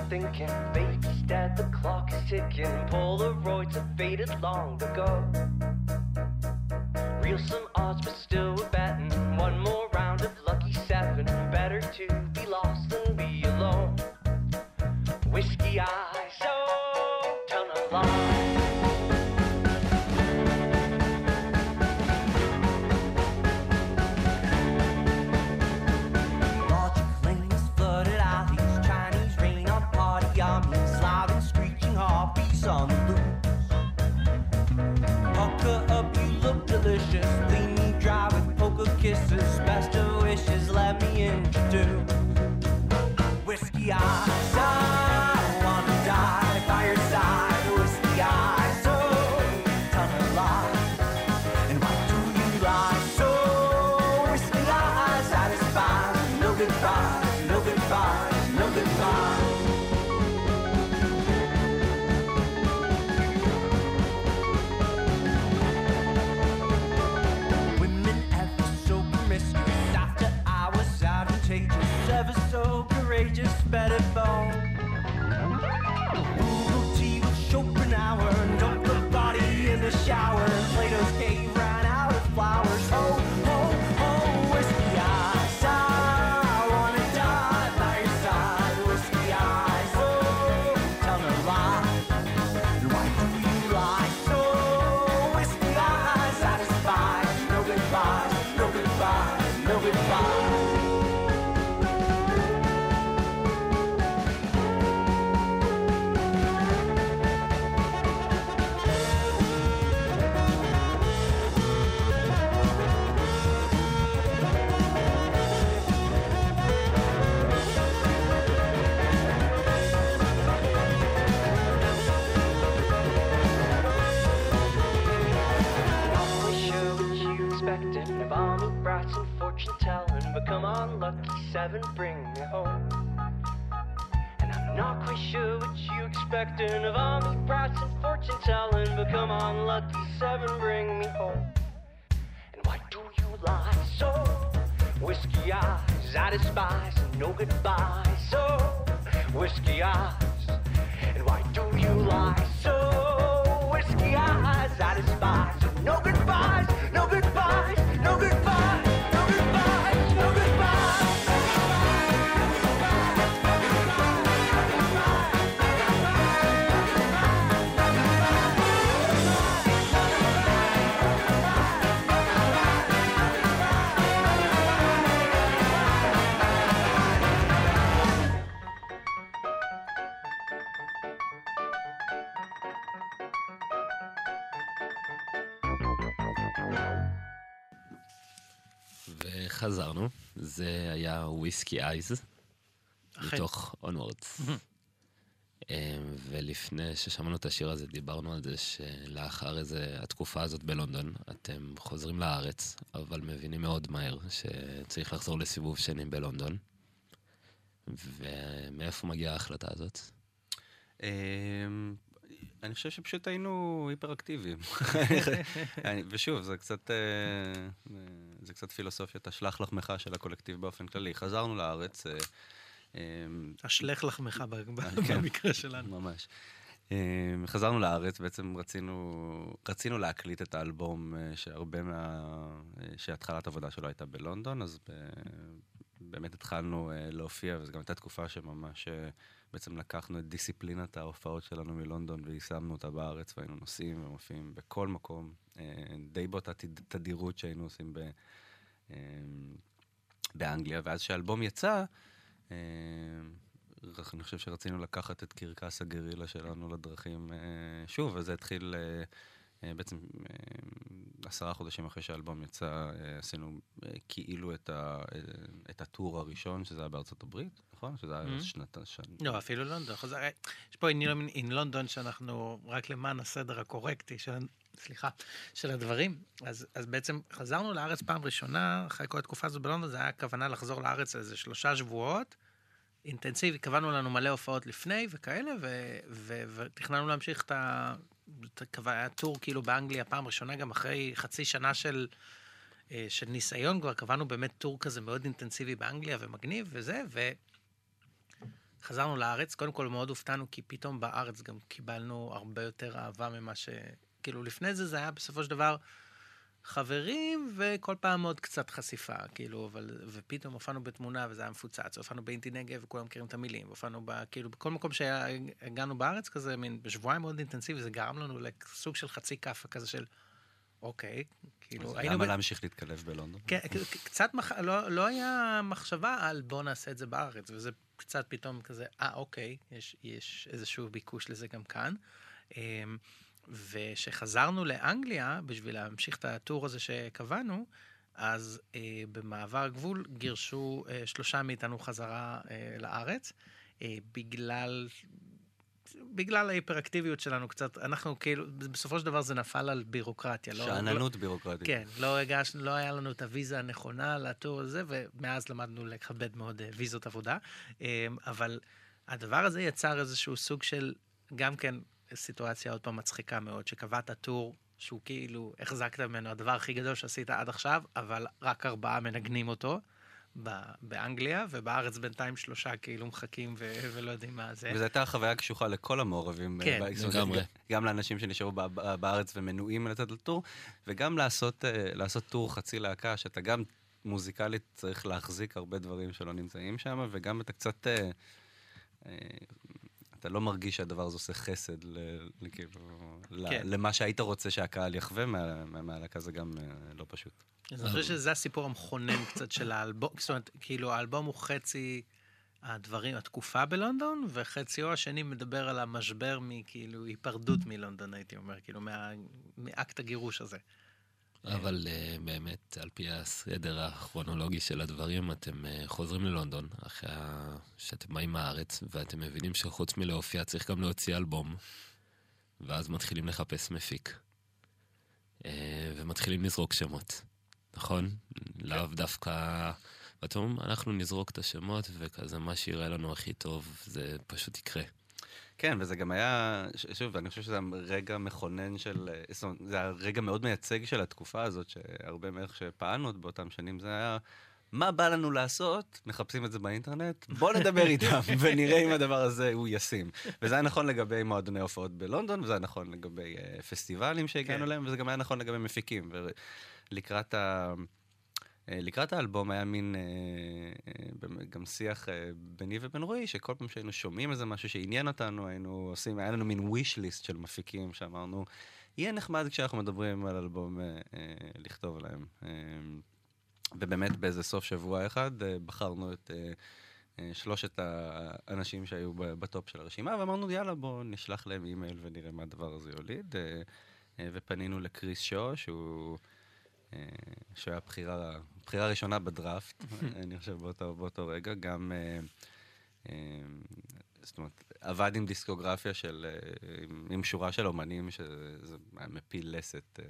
Speaker 7: thinking. Baby's dead, the clock is ticking. Polaroids have faded long ago. Real some odds, but still we're betting. One more round of lucky seven. Better to be lost than be alone. Whiskey eyes, Whiskey Eyes,
Speaker 3: אכן.
Speaker 2: מתוך Onwards. ולפני ששמענו את השיר הזה, דיברנו על זה שלאחר איזה, התקופה הזאת בלונדון, אתם חוזרים לארץ, אבל מבינים מאוד מהר שצריך לחזור לסיבוב שני בלונדון. ומאיפה מגיעה ההחלטה הזאת?
Speaker 4: אמ, אני חושב שפשוט היינו היפראקטיביים. ושוב, זה קצת, אה, זה קצת פילוסופיית השלח לחמך של הקולקטיב באופן כללי. חזרנו לארץ, אה, אה,
Speaker 3: אשלך לחמך ב-
Speaker 4: כן.
Speaker 3: במקרה שלנו.
Speaker 4: ממש. אה, חזרנו לארץ, בעצם רצינו, רצינו להקליט את האלבום אה, שהרבה מה... אה, שהתחלת עבודה שלו הייתה בלונדון, אז ב... באמת התחלנו אה, להופיע, וזו גם הייתה תקופה שממש אה, בעצם לקחנו את דיסציפלינת ההופעות שלנו מלונדון ויישמנו אותה בארץ, והיינו נוסעים ומופיעים בכל מקום, אה, די באותה תד- תדירות שהיינו עושים ב... אה, באנגליה, ואז כשהאלבום יצא, אה, אני חושב שרצינו לקחת את קרקס הגרילה שלנו לדרכים אה, שוב, וזה התחיל אה, אה, בעצם אה, עשרה חודשים אחרי שהאלבום יצא, אה, עשינו אה, כאילו את, ה, אה, את הטור הראשון, שזה היה בארצות הברית, נכון? שזה היה
Speaker 3: Mhm.
Speaker 4: שנת... שנת...
Speaker 3: לא, אפילו לונדון. יש פה אין לונדון שאנחנו, רק למען הסדר הקורקטי סליחה, של הדברים, אז, אז בעצם חזרנו לארץ פעם ראשונה, אחרי כל התקופה הזו בלונדון, זה היה כוונה לחזור לארץ איזה שלושה שבועות, אינטנסיבי, קבענו לנו מלא הופעות לפני וכאלה, ותכננו להמשיך. את ה- היה טור כאילו באנגליה פעם ראשונה, גם אחרי חצי שנה של, אה, של ניסיון, כבר קבענו באמת טור כזה מאוד אינטנסיבי באנגליה ומגניב וזה, ו... חזרנו לארץ, קודם כל מאוד הופתענו, כי פתאום בארץ גם קיבלנו הרבה יותר אהבה ממה ש... כאילו, לפני זה זה היה בסופו של דבר חברים, וכל פעם עוד קצת חשיפה, כאילו, אבל... ופתאום הופענו בתמונה וזה היה מפוצץ, הופענו באינטי נגב וכולם מכירים את המילים, הופענו ב... כאילו, בכל מקום שהגענו בארץ כזה, מין בשבועיים מאוד אינטנסיבי, זה גרם לנו לסוג של חצי כאפה כזה של, אוקיי, כאילו,
Speaker 4: אז
Speaker 3: היינו...
Speaker 4: למה
Speaker 3: ב-
Speaker 4: להמשיך להתקלב בלונדון?
Speaker 3: כן, ק- קצת, מח... לא, לא היה מחשבה על בוא נעשה את זה בארץ, וזה קצת פתאום כזה, אה, אוקיי, יש, יש איזשהו ביקוש לזה גם כאן. וכשחזרנו לאנגליה, בשביל להמשיך את הטור הזה שקבענו, אז אה, במעבר הגבול גירשו אה, שלושה מאיתנו חזרה אה, לארץ, אה, בגלל... בגלל ההיפראקטיביות שלנו קצת, אנחנו כאילו, בסופו של דבר זה נפל על בירוקרטיה. לא- לא,
Speaker 4: שאננות בירוקרטית.
Speaker 3: כן, לא הגש, לא היה לנו את הוויזה הנכונה לטור הזה, ומאז למדנו לכבד מאוד אה, ויזות עבודה. אה, אבל הדבר הזה יצר איזשהו סוג של, גם כן סיטואציה עוד פעם מצחיקה מאוד, שקבעת טור שהוא כאילו החזקת ממנו הדבר הכי גדול שעשית עד עכשיו, אבל רק ארבעה מנגנים אותו. ב- באנגליה, ובארץ בינתיים שלושה כאילו מחכים ו- ולא יודעים מה זה.
Speaker 4: וזו הייתה חוויה קשוחה לכל המעורבים. אה,
Speaker 3: כן.
Speaker 2: לגמרי.
Speaker 4: גם- גם לאנשים שנשארו ב- ב- בארץ ומנועים לצאת לטור, וגם לעשות, אה, לעשות טור חצי להקה, שאתה גם מוזיקלית צריך להחזיק הרבה דברים שלא נמצאים שם, וגם אתה קצת... אתה לא מרגיש שהדבר הזה עושה חסד ל- ל- כאילו, ל-
Speaker 3: כן.
Speaker 4: למה שהיית רוצה שהקהל יחווה מה- מה- מהלהקה, זה גם אה, לא פשוט.
Speaker 3: אז אני חושב שזה הסיפור המכונן קצת של האלבום, זאת אומרת, כאילו האלבום הוא חצי הדברים, התקופה בלונדון, וחציו השני מדבר על המשבר מכאילו היפרדות מלונדון, הייתי אומר, כאילו מה, מאקט הגירוש הזה.
Speaker 2: אבל uh, באמת, על פי הסדר הכרונולוגי של הדברים, אתם uh, חוזרים ללונדון, אחרי. שאתם באים מהארץ, ואתם מבינים שחוץ מלהופיע צריך גם להוציא אלבום, ואז מתחילים לחפש מפיק. Uh, ומתחילים לזרוק שמות, נכון? לאו דווקא... ואתם אומרים, אנחנו נזרוק את השמות, וכזה מה שיראה לנו הכי טוב, זה פשוט יקרה.
Speaker 4: כן, וזה גם היה, שוב, אני חושב שזה רגע מכונן של, אה, זאת אומרת, זה היה רגע מאוד מייצג של התקופה הזאת, שהרבה מאיך שפעלנו עוד באותם שנים, זה היה, מה בא לנו לעשות? מחפשים את זה באינטרנט, בוא נדבר איתם ונראה אם הדבר הזה הוא ישים. וזה היה נכון לגבי מועדוני הופעות בלונדון, וזה היה נכון לגבי uh, פסטיבלים שהגענו
Speaker 3: כן.
Speaker 4: אליהם, וזה גם היה נכון לגבי מפיקים. ולקראת ה... אה, לקראת האלבום היה מין אה, אה, גם שיח ביני ובין רועי, שכל פעם שהיינו שומעים איזה משהו שעניין אותנו, היינו עושים, היה לנו מין wish list של מפיקים שאמרנו, יהיה נחמד כשאנחנו מדברים על אלבום לכתוב להם. ובאמת באיזה סוף שבוע אחד בחרנו את שלושת האנשים שהיו בטופ של הרשימה, ואמרנו, יאללה, בואו נשלח להם אימייל ונראה מה הדבר הזה יוליד. ופנינו לקריס שו, שהוא... שהוא היה בחירה, בחירה ראשונה בדראפט, אני חושב באותו, באותו רגע, גם, אה, אה, זאת אומרת, עבד עם דיסקוגרפיה של, אה, עם, עם שורה של אומנים, שזה היה מפיל לסת,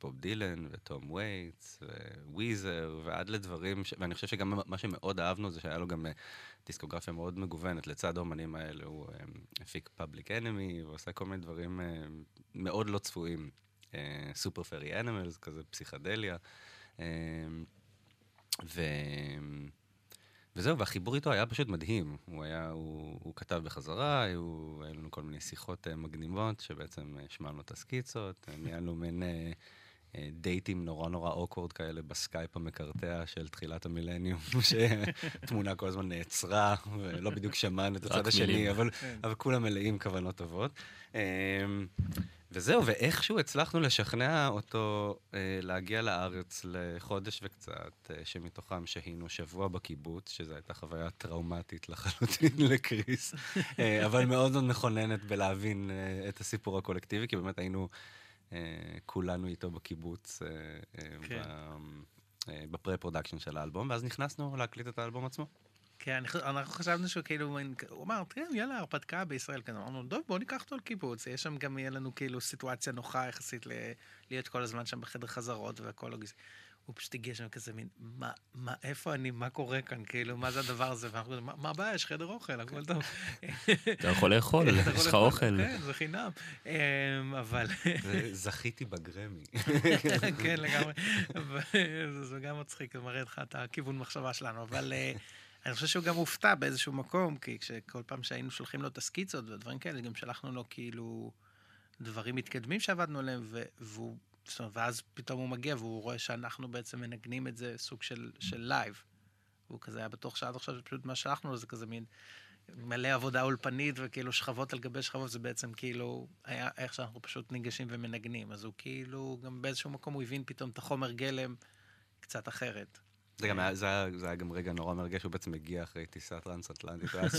Speaker 4: בוב דילן ותום וייטס Weezer, ועד לדברים, ש... ואני חושב שגם מה שמאוד אהבנו זה שהיה לו גם דיסקוגרפיה מאוד מגוונת, לצד האומנים האלה הוא הפיק Public Enemy, ועושה כל מיני דברים מאוד לא צפויים. Super Furry Animals, כזה פסיכדליה. אה, ו... וזהו, והחיבור איתו היה פשוט מדהים. הוא היה, הוא, הוא כתב בחזרה, היו, היו לנו כל מיני שיחות uh, מגניבות, שבעצם uh, שמענו את הסקיצות, ניהלנו מין דייטים נורא נורא awkward כאלה בסקייפ המקרטע של תחילת המילניום, שתמונה כל הזמן נעצרה, ולא בדיוק שמענו את הצד השני. אבל, אבל כולם מלאים כוונות טובות. Um, וזהו, ואיכשהו הצלחנו לשכנע אותו אה, להגיע לארץ לחודש וקצת, אה, שמתוכם שהינו שבוע בקיבוץ, שזו הייתה חוויה טראומטית לחלוטין לקריס, אה, אבל מאוד מאוד מכוננת בלהבין אה, את הסיפור הקולקטיבי, כי באמת היינו אה, כולנו איתו בקיבוץ אה, אה,
Speaker 3: כן.
Speaker 4: אה, ב pre-production של האלבום, ואז נכנסנו להקליט את האלבום עצמו.
Speaker 3: כן, אנחנו חשבנו שהוא כאילו, הוא אמר, תראה, יאללה, הרפתקה בישראל כזה. אמרנו, טוב, בוא ניקח אותו לקיבוץ. יש שם גם, יהיה לנו כאילו סיטואציה נוחה יחסית להיות כל הזמן שם בחדר חזרות והכל לוגיסטי. הוא פשוט הגיע שם כזה מין, מה, מה, איפה אני, מה קורה כאן, כאילו, מה זה הדבר הזה? ואנחנו כזה, "מה- הבעיה, יש חדר אוכל, הכל טוב.
Speaker 2: אתה יכול לאכול, יש לך אוכל.
Speaker 3: כן, זה חינם. אמ, אבל,
Speaker 4: זכיתי בגרמי.
Speaker 3: כן, לגמרי. זה- גם מצחיק, זה מראה לך את הכיוון מחשבה שלנו. אבל אה, אני חושב שהוא גם הופתע באיזשהו מקום, כי כשכל פעם שהיינו שולחים לו את הסקיצות ודברים כאלה, גם שלחנו לו כאילו דברים מתקדמים שעבדנו עליהם, והוא, ואז פתאום הוא מגיע והוא רואה שאנחנו בעצם מנגנים את זה סוג של, של live. והוא כזה היה בטוח שעד עכשיו פשוט מה שלחנו לו זה כזה מין מלא עבודה אולפנית וכאילו שכבות על גבי שכבות, זה בעצם כאילו היה איך שאנחנו פשוט ניגשים ומנגנים. אז הוא כאילו, גם באיזשהו מקום הוא הבין פתאום את החומר גלם קצת אחרת.
Speaker 4: זה גם היה, זה היה, זה היה גם רגע נורא מרגש, הוא בעצם מגיע אחרי טיסה טרנס-אטלנטית, הוא היה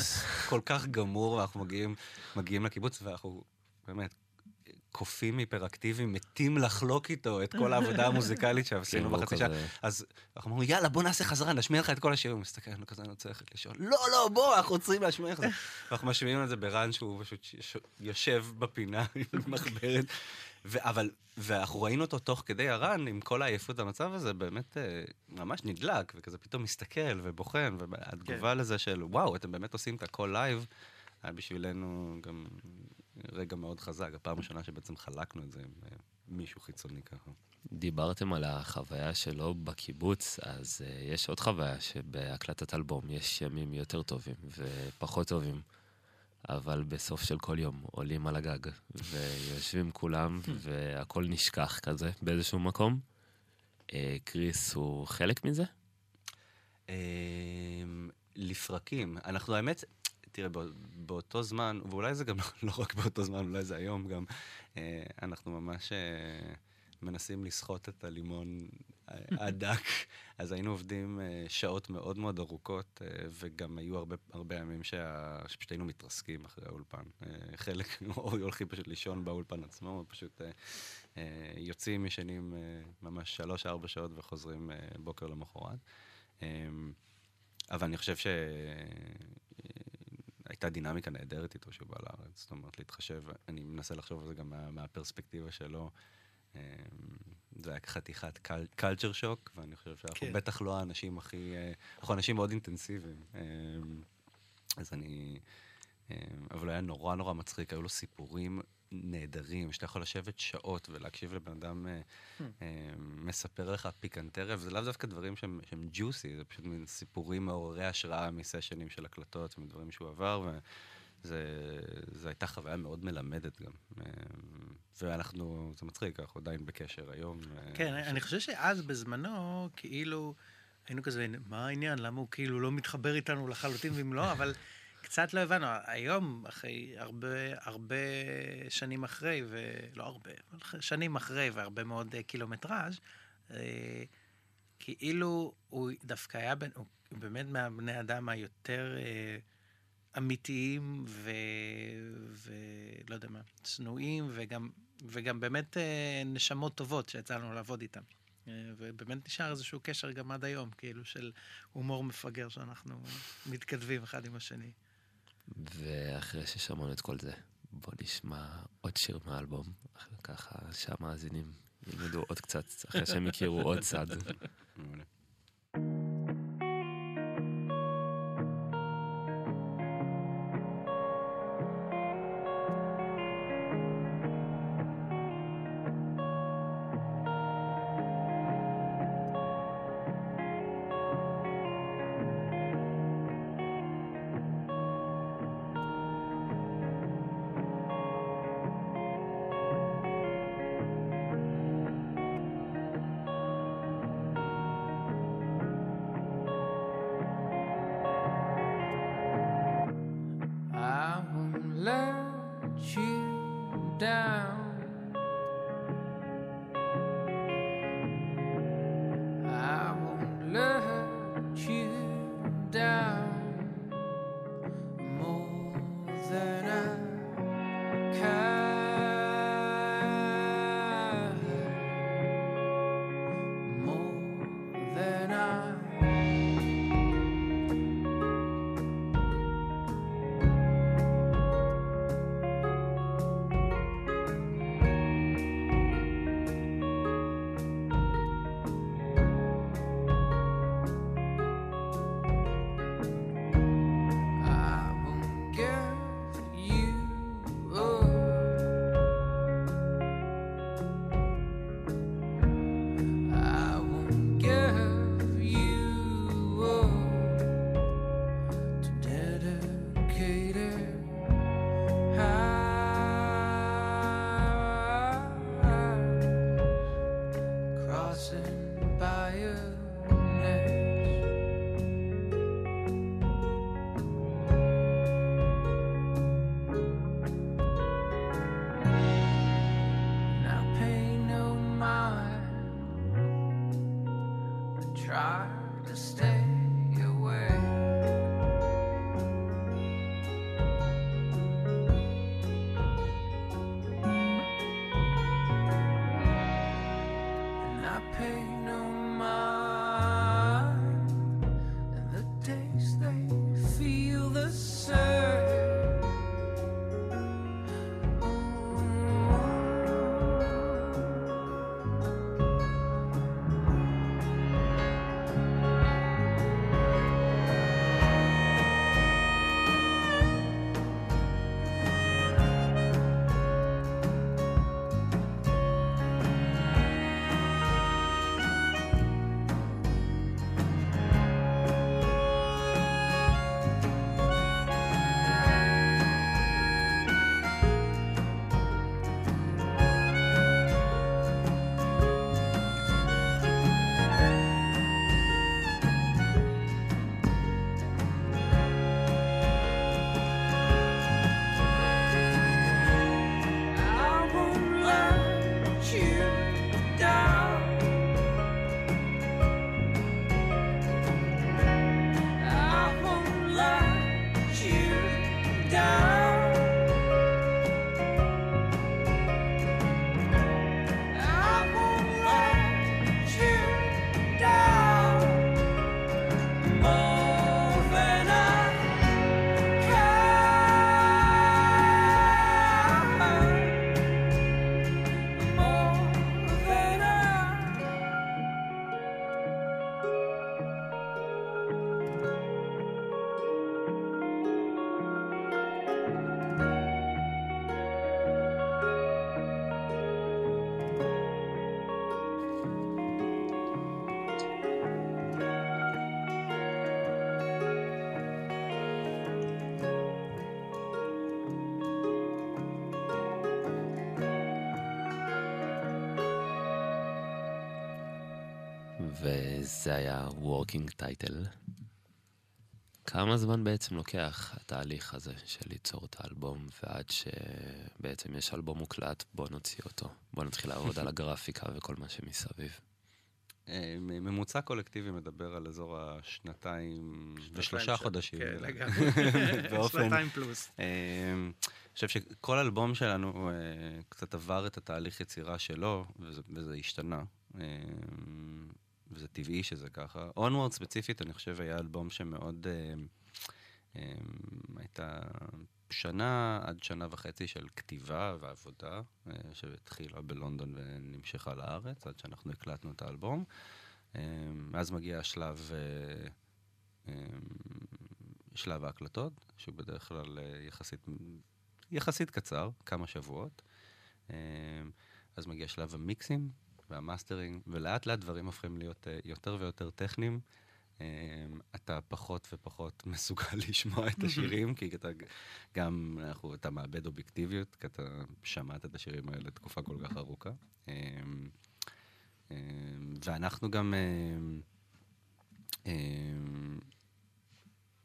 Speaker 4: כל כך גמור, ואנחנו מגיעים, מגיעים לקיבוץ, ואנחנו באמת קופים היפראקטיביים, מתים לחלוק איתו את כל העבודה המוזיקלית שעשינו
Speaker 2: והוא
Speaker 4: בחצי שעה. אז אנחנו אומרים, יאללה, בוא נעשה חזרה, נשמיע לך את כל השירים. הוא מסתכל עלינו כזה, אני רוצה ללכת לישון. לא, לא, בוא, אנחנו רוצים להשמיע לך. ואנחנו משמיעים את זה ב run שהוא פשוט יושב בפינה עם מחברת. אבל, ואנחנו ראינו אותו תוך כדי ה run, עם כל העייפות במצב הזה, באמת אה, ממש נדלק, וכזה פתאום מסתכל ובוחן, והתגובה לזה של, וואו, אתם באמת עושים את הכל live, היה בשבילנו גם רגע מאוד חזק, הפעם הראשונה שבעצם חלקנו את זה עם אה, מישהו חיצוני ככה.
Speaker 2: דיברתם על החוויה שלו בקיבוץ, אז אה, יש עוד חוויה שבהקלטת אלבום יש ימים יותר טובים ופחות טובים, אבל בסוף של כל יום עולים על הגג ויושבים כולם והכל נשכח כזה באיזשהו מקום. Uh, קריס הוא חלק מזה?
Speaker 4: לפרקים. אנחנו האמת, תראה, בא- באותו זמן, ואולי זה גם לא רק באותו זמן, אולי זה היום גם, אה, אנחנו ממש אה, מנסים לסחוט את הלימון אה, הדק. אז היינו עובדים אה, שעות מאוד מאוד ארוכות, אה, וגם היו הרבה, הרבה ימים שה... שפשוט היינו מתרסקים אחרי האולפן. אה, חלק, או הולכים פשוט לישון באולפן עצמו, או פשוט אה, אה, יוצאים, ישנים אה, ממש שלוש-ארבע שעות וחוזרים אה, בוקר למחרת. אמ, אבל אני חושב שהייתה דינמיקה נהדרת איתו שהוא בא לארץ. זאת אומרת, להתחשב, אני מנסה לחשוב על זה גם מה, מהפרספקטיבה שלו. אמ, זה היה חתיכת קלצ'ר שוק, ואני חושב שאנחנו
Speaker 3: כן.
Speaker 4: בטח לא האנשים הכי... אה, אנחנו אנשים מאוד אינטנסיביים. אמ, אז אני... אמ, אבל היה נורא נורא מצחיק, היו לו סיפורים נהדרים, שאתה יכול לשבת שעות ולהקשיב לבן אדם אה, אה, מספר לך פיקנטריה, וזה לאו דווקא דברים שהם, שהם ג'וסי, זה פשוט מין סיפורים מעוררי השראה מסשנים של הקלטות ומדברים שהוא עבר, וזו הייתה חוויה מאוד מלמדת גם. אה, ואנחנו, זה מצחיק, אנחנו עדיין בקשר היום. אה,
Speaker 3: כן, אני חושב שאז בזמנו, כאילו, היינו כזה, מה העניין? למה הוא כאילו לא מתחבר איתנו לחלוטין ואם לא? אבל קצת לא הבנו. היום, אחרי הרבה, הרבה שנים אחרי, ולא הרבה, אבל שנים אחרי והרבה מאוד אה, קילומטראז', אה, כאילו הוא דווקא היה בין, הוא באמת מהבני אדם היותר אה, אמיתיים ו... ולא יודע מה, צנועים, וגם, וגם באמת נשמות טובות שיצא לנו לעבוד איתם. אה, ובאמת נשאר איזשהו קשר גם עד היום, כאילו של הומור מפגר שאנחנו מתכתבים אחד עם השני.
Speaker 2: ואחרי ששמענו את כל זה, בוא נשמע עוד שיר מהאלבום, ככה שהמאזינים ילמדו עוד קצת, אחרי שהם הכירו עוד צד. וזה היה working title. כמה זמן בעצם לוקח התהליך הזה של ליצור את האלבום, ועד שבעצם יש אלבום מוקלט, בוא נוציא אותו. בוא נתחיל לעבוד על הגרפיקה וכל מה שמסביב.
Speaker 4: אה, ממוצע קולקטיבי מדבר על אזור השנתיים ושלושה חודשים.
Speaker 3: כן. לגמרי. שנתיים פלוס.
Speaker 4: אה, אני חושב שכל אלבום שלנו אה, קצת עבר את התהליך יצירה שלו, וזה השתנה. וזה טבעי שזה ככה. Onward ספציפית, אני חושב, היה אלבום שמאוד... אה, אה, הייתה שנה עד שנה וחצי של כתיבה ועבודה, אה, שהתחילה בלונדון ונמשכה לארץ, עד שאנחנו הקלטנו את האלבום. אה, אז מגיע השלב... אה, שלב ההקלטות, שהוא בדרך כלל יחסית, יחסית קצר, כמה שבועות. אז מגיע שלב המיקסים והמאסטרינג, ולאט לאט דברים הופכים להיות אה, יותר ויותר טכניים. אה, אתה פחות ופחות מסוגל לשמוע את השירים, כי אתה גם, אנחנו, אתה מאבד אובייקטיביות, כי אתה שמעת את השירים האלה תקופה כל כך ארוכה. אה, ואנחנו גם...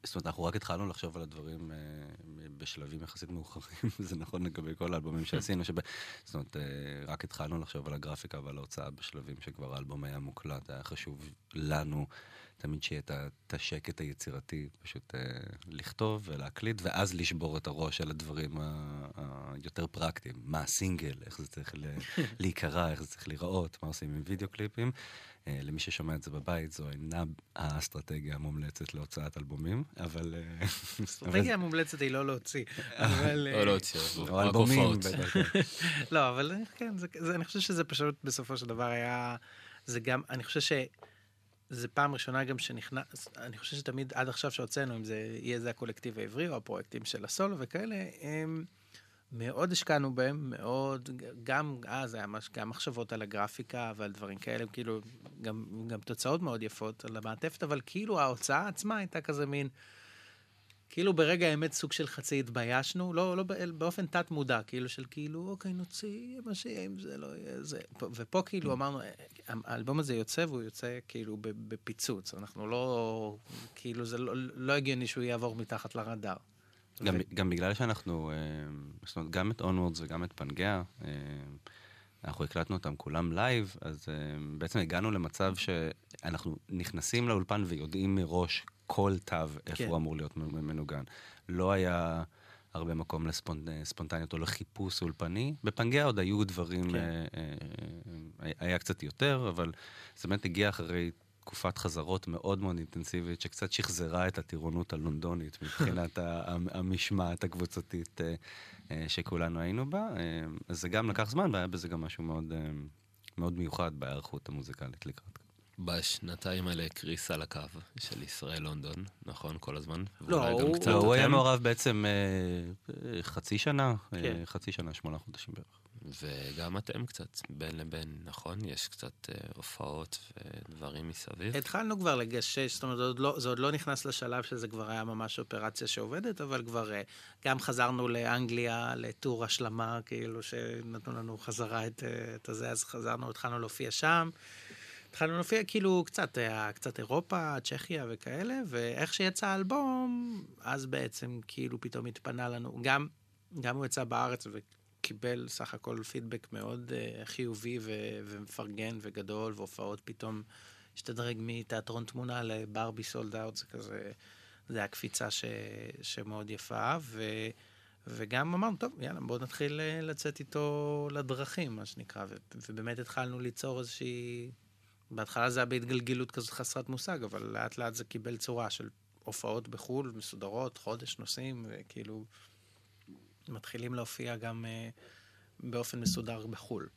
Speaker 4: זאת אומרת, אנחנו רק התחלנו לחשוב על הדברים אה, בשלבים יחסית מאוחרים, זה נכון לגבי כל האלבומים שעשינו, שב... זאת אומרת, אה, רק התחלנו לחשוב על הגרפיקה ועל ההוצאה בשלבים שכבר האלבום היה מוקלט, היה חשוב לנו תמיד שיהיה את השקט היצירתי, פשוט אה, לכתוב ולהקליט, ואז לשבור את הראש על הדברים היותר פרקטיים. מה הסינגל, איך זה צריך להיקרא, איך זה צריך להיראות, מה עושים עם וידאו קליפים. אה, למי ששומע את זה בבית, זו אינה האסטרטגיה המומלצת להוצאת אלבומים, אבל... אה,
Speaker 3: האסטרטגיה המומלצת היא לא להוציא. אבל...
Speaker 2: או
Speaker 3: אה,
Speaker 2: להוציא,
Speaker 4: או אלבומים.
Speaker 3: לא, אבל כן, זה, זה, אני חושב שזה פשוט בסופו של דבר היה, זה גם, אני חושב שזה פעם ראשונה גם שנכנס, אני חושב שתמיד עד עכשיו שהוצאנו, אם זה יהיה זה הקולקטיב העברי או הפרויקטים של הסולו וכאלה, הם מאוד השקענו בהם, מאוד, גם אז היה מש, גם מחשבות על הגרפיקה ועל דברים כאלה, כאילו, גם, גם תוצאות מאוד יפות על המעטפת, אבל כאילו ההוצאה עצמה הייתה כזה מין... כאילו ברגע האמת סוג של חצי התביישנו, לא, לא בא- באופן תת מודע, כאילו של כאילו, אוקיי, נוציא מה שיהיה אם זה לא יהיה זה. פה- ופה כאילו אמרנו, האלבום הזה יוצא והוא יוצא כאילו בפיצוץ, אנחנו לא, כאילו זה לא, לא הגיוני שהוא יעבור מתחת לרדאר.
Speaker 4: גם,
Speaker 3: ו-
Speaker 4: גם בגלל שאנחנו, אה, זאת אומרת, גם את Onwards וגם את Pangea, אה, אנחנו הקלטנו אותם כולם live, אז אה, בעצם הגענו למצב שאנחנו נכנסים לאולפן ויודעים מראש כל תו איפה
Speaker 3: כן.
Speaker 4: הוא אמור להיות מנוגן. לא היה הרבה מקום לספונטניות או לחיפוש אולפני. ב Pangea עוד היו דברים,
Speaker 3: כן.
Speaker 4: אה, אה, אה, היה קצת יותר, אבל זה באמת הגיע אחרי תקופת חזרות מאוד מאוד אינטנסיבית, שקצת שחזרה את הטירונות הלונדונית מבחינת המשמעת הקבוצתית אה, אה, שכולנו היינו בה. אה, אז זה גם לקח זמן, והיה בזה גם משהו מאוד, אה, מאוד מיוחד בהיערכות המוזיקלית לקראת.
Speaker 2: בשנתיים האלה קריס על הקו של ישראל-לונדון, נכון? כל הזמן?
Speaker 3: לא, הוא-
Speaker 2: קצת
Speaker 4: לא, הוא היה מעורב בעצם אה, אה, חצי שנה, אה,
Speaker 3: כן.
Speaker 4: חצי שנה, שמונה חודשים בערך.
Speaker 2: וגם אתם קצת, בין לבין, נכון? יש קצת אה, הופעות ודברים מסביב.
Speaker 3: התחלנו כבר לגשש, זאת אומרת, זה עוד, לא, זה עוד לא נכנס לשלב שזה כבר היה ממש אופרציה שעובדת, אבל כבר אה, גם חזרנו לאנגליה, לטור השלמה, כאילו שנתנו לנו חזרה את, אה, את הזה, אז חזרנו, התחלנו להופיע שם. התחלנו להופיע כאילו קצת, היה קצת אירופה, צ'כיה וכאלה, ואיך שיצא האלבום, אז בעצם כאילו פתאום התפנה לנו, גם, גם הוא יצא בארץ וקיבל סך הכל פידבק מאוד uh, חיובי ו- ומפרגן וגדול, והופעות פתאום השתדרג מתיאטרון תמונה לברבי סולד אאוט, זה כזה, זה היה קפיצה ש, שמאוד יפה, ו... וגם אמרנו, טוב, יאללה, בואו נתחיל אה, לצאת איתו לדרכים, מה שנקרא, ו- ובאמת התחלנו ליצור איזושהי... בהתחלה זה היה בהתגלגלות כזאת חסרת מושג, אבל לאט לאט זה קיבל צורה של הופעות בחו"ל, מסודרות, חודש נוסעים, וכאילו מתחילים להופיע גם אה, באופן מסודר בחו"ל.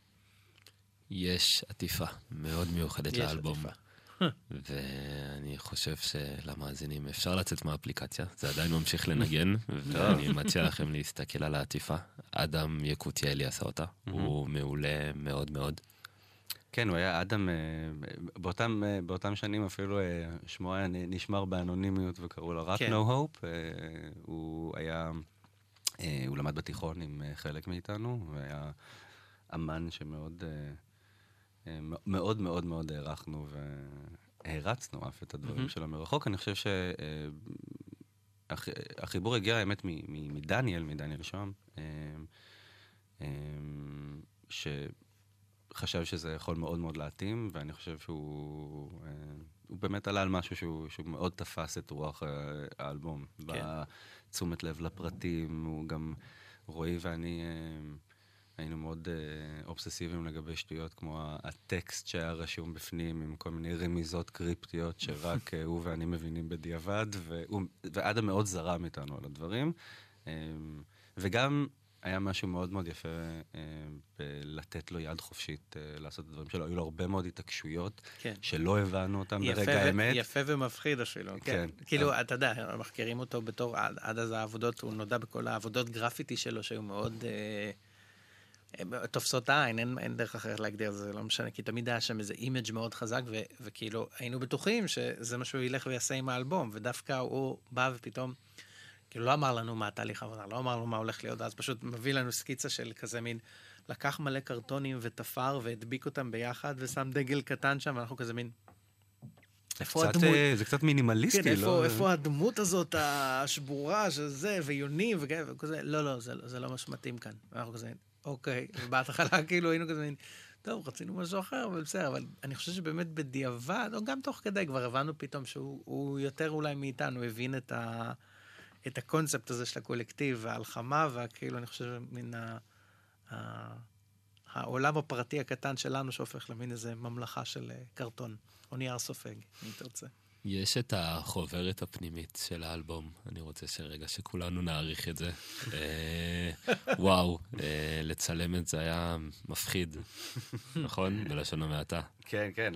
Speaker 2: יש עטיפה מאוד מיוחדת
Speaker 3: יש
Speaker 2: לאלבום.
Speaker 3: עטיפה.
Speaker 2: ואני חושב שלמאזינים אפשר לצאת מהאפליקציה, זה עדיין ממשיך לנגן, ואני מציע לכם להסתכל על העטיפה. אדם יקותיאלי עשה אותה, הוא מעולה מאוד מאוד.
Speaker 4: כן, הוא היה אדם, אה, באותם, אה, באותם שנים אפילו אה, שמו היה נשמר באנונימיות וקראו לו רק
Speaker 3: כן.
Speaker 4: No Hope. הוא היה, הוא למד בתיכון עם חלק מאיתנו, והיה אמן שמאוד מאוד מאוד מאוד הערכנו והערצנו אף את הדברים
Speaker 3: מהמם.
Speaker 4: שלו מרחוק. אני חושב שהחיבור הגיע האמת מדניאל, מדניאל שוהם, ש... חשב שזה יכול מאוד מאוד להתאים, ואני חושב שהוא אה, הוא באמת עלה על משהו שהוא, שהוא מאוד תפס את רוח אה, האלבום.
Speaker 3: כן.
Speaker 4: בתשומת לב לפרטים, הוא גם, רועי ואני אה, היינו מאוד אה, אובססיביים לגבי שטויות כמו הטקסט שהיה רשום בפנים, עם כל מיני רמיזות קריפטיות שרק אה, הוא ואני מבינים בדיעבד, והוא, ואדם מאוד זרם איתנו על הדברים. אה, וגם היה משהו מאוד מאוד יפה אה, בלתת לו יד חופשית אה, לעשות את הדברים שלו. היו לו הרבה מאוד התעקשויות
Speaker 3: כן.
Speaker 4: שלא הבנו אותם
Speaker 3: יפה
Speaker 4: ברגע
Speaker 3: ו-
Speaker 4: האמת.
Speaker 3: יפה ומפחיד אפילו, כן.
Speaker 4: כן.
Speaker 3: כאילו, אתה יודע, מכירים אותו בתור, עד, עד אז העבודות, הוא נודע בכל העבודות גרפיטי שלו, שהיו מאוד אה, אה, תופסות עין, אין, אין דרך אחרת להגדיר זה, לא משנה, כי תמיד היה שם איזה אימג' מאוד חזק, ו, וכאילו, היינו בטוחים שזה מה שהוא ילך ויעשה עם האלבום, ודווקא הוא בא ופתאום, כאילו, לא אמר לנו מה התהליך העבודה, לא אמר לנו מה הולך להיות, אז פשוט מביא לנו סקיצה של כזה מין, לקח מלא קרטונים ותפר והדביק אותם ביחד, ושם דגל קטן שם, ואנחנו כזה מין... איפה
Speaker 4: קצת,
Speaker 3: הדמות?
Speaker 4: אה, זה קצת מינימליסטי,
Speaker 3: כן, איפה,
Speaker 4: לא?
Speaker 3: איפה הדמות הזאת השבורה של זה, ויונים וכזה, לא, לא, זה, לא- זה לא מה שמתאים כאן. ואנחנו כזה, אוקיי, ובהתחלה כאילו היינו כזה, מין, טוב, רצינו משהו אחר, אבל בסדר, אבל אני חושב שבאמת בדיעבד, או גם תוך כדי, כבר הבנו פתאום שהוא הוא יותר אולי מאיתנו, הבין את, ה, את הקונספט הזה של הקולקטיב וההלחמה, וכאילו, אני חושב מן ה... ה העולם הפרטי הקטן שלנו שהופך למין איזה ממלכה של אה, קרטון, או נייר סופג, אם תרצה.
Speaker 2: יש את החוברת הפנימית של האלבום, אני רוצה שרגע שכולנו נעריך את זה. אה, וואו, אה, לצלם את זה היה מפחיד, נכון? בלשון המעטה.
Speaker 4: כן, כן,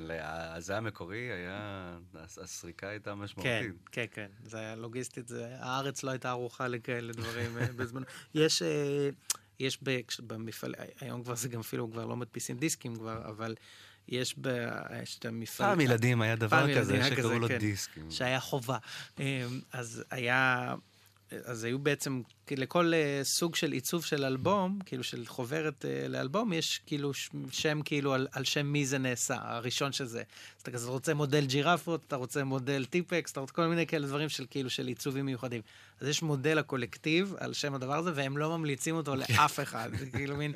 Speaker 4: זה המקורי היה, הס- הסריקה הייתה
Speaker 3: כן,
Speaker 4: משמעותית.
Speaker 3: כן, כן. זה היה לוגיסטית. הארץ לא הייתה ערוכה לכאלה דברים אה, בזמנו. יש, יש במפעל... היום כבר זה גם אפילו כבר לא מדפיסים דיסקים כבר, אבל יש את המפעל...
Speaker 4: פעם ילדים היה דבר כזה שקראו לו
Speaker 3: כן.
Speaker 4: דיסקים.
Speaker 3: שהיה חובה. אה, אז היה... אז היו בעצם, לכל אה, סוג של עיצוב של אלבום, כאילו של חוברת אה, לאלבום, יש כאילו שם כאילו על, על שם מי זה נעשה, הראשון של זה. אז אתה כזה רוצה מודל ג'ירפות, אתה רוצה מודל טיפקס, אתה רוצה כל מיני כאלה דברים של כאילו של עיצובים מיוחדים. אז יש מודל הקולקטיב על שם הדבר הזה, והם לא ממליצים אותו לאף אחד. זה כאילו מין,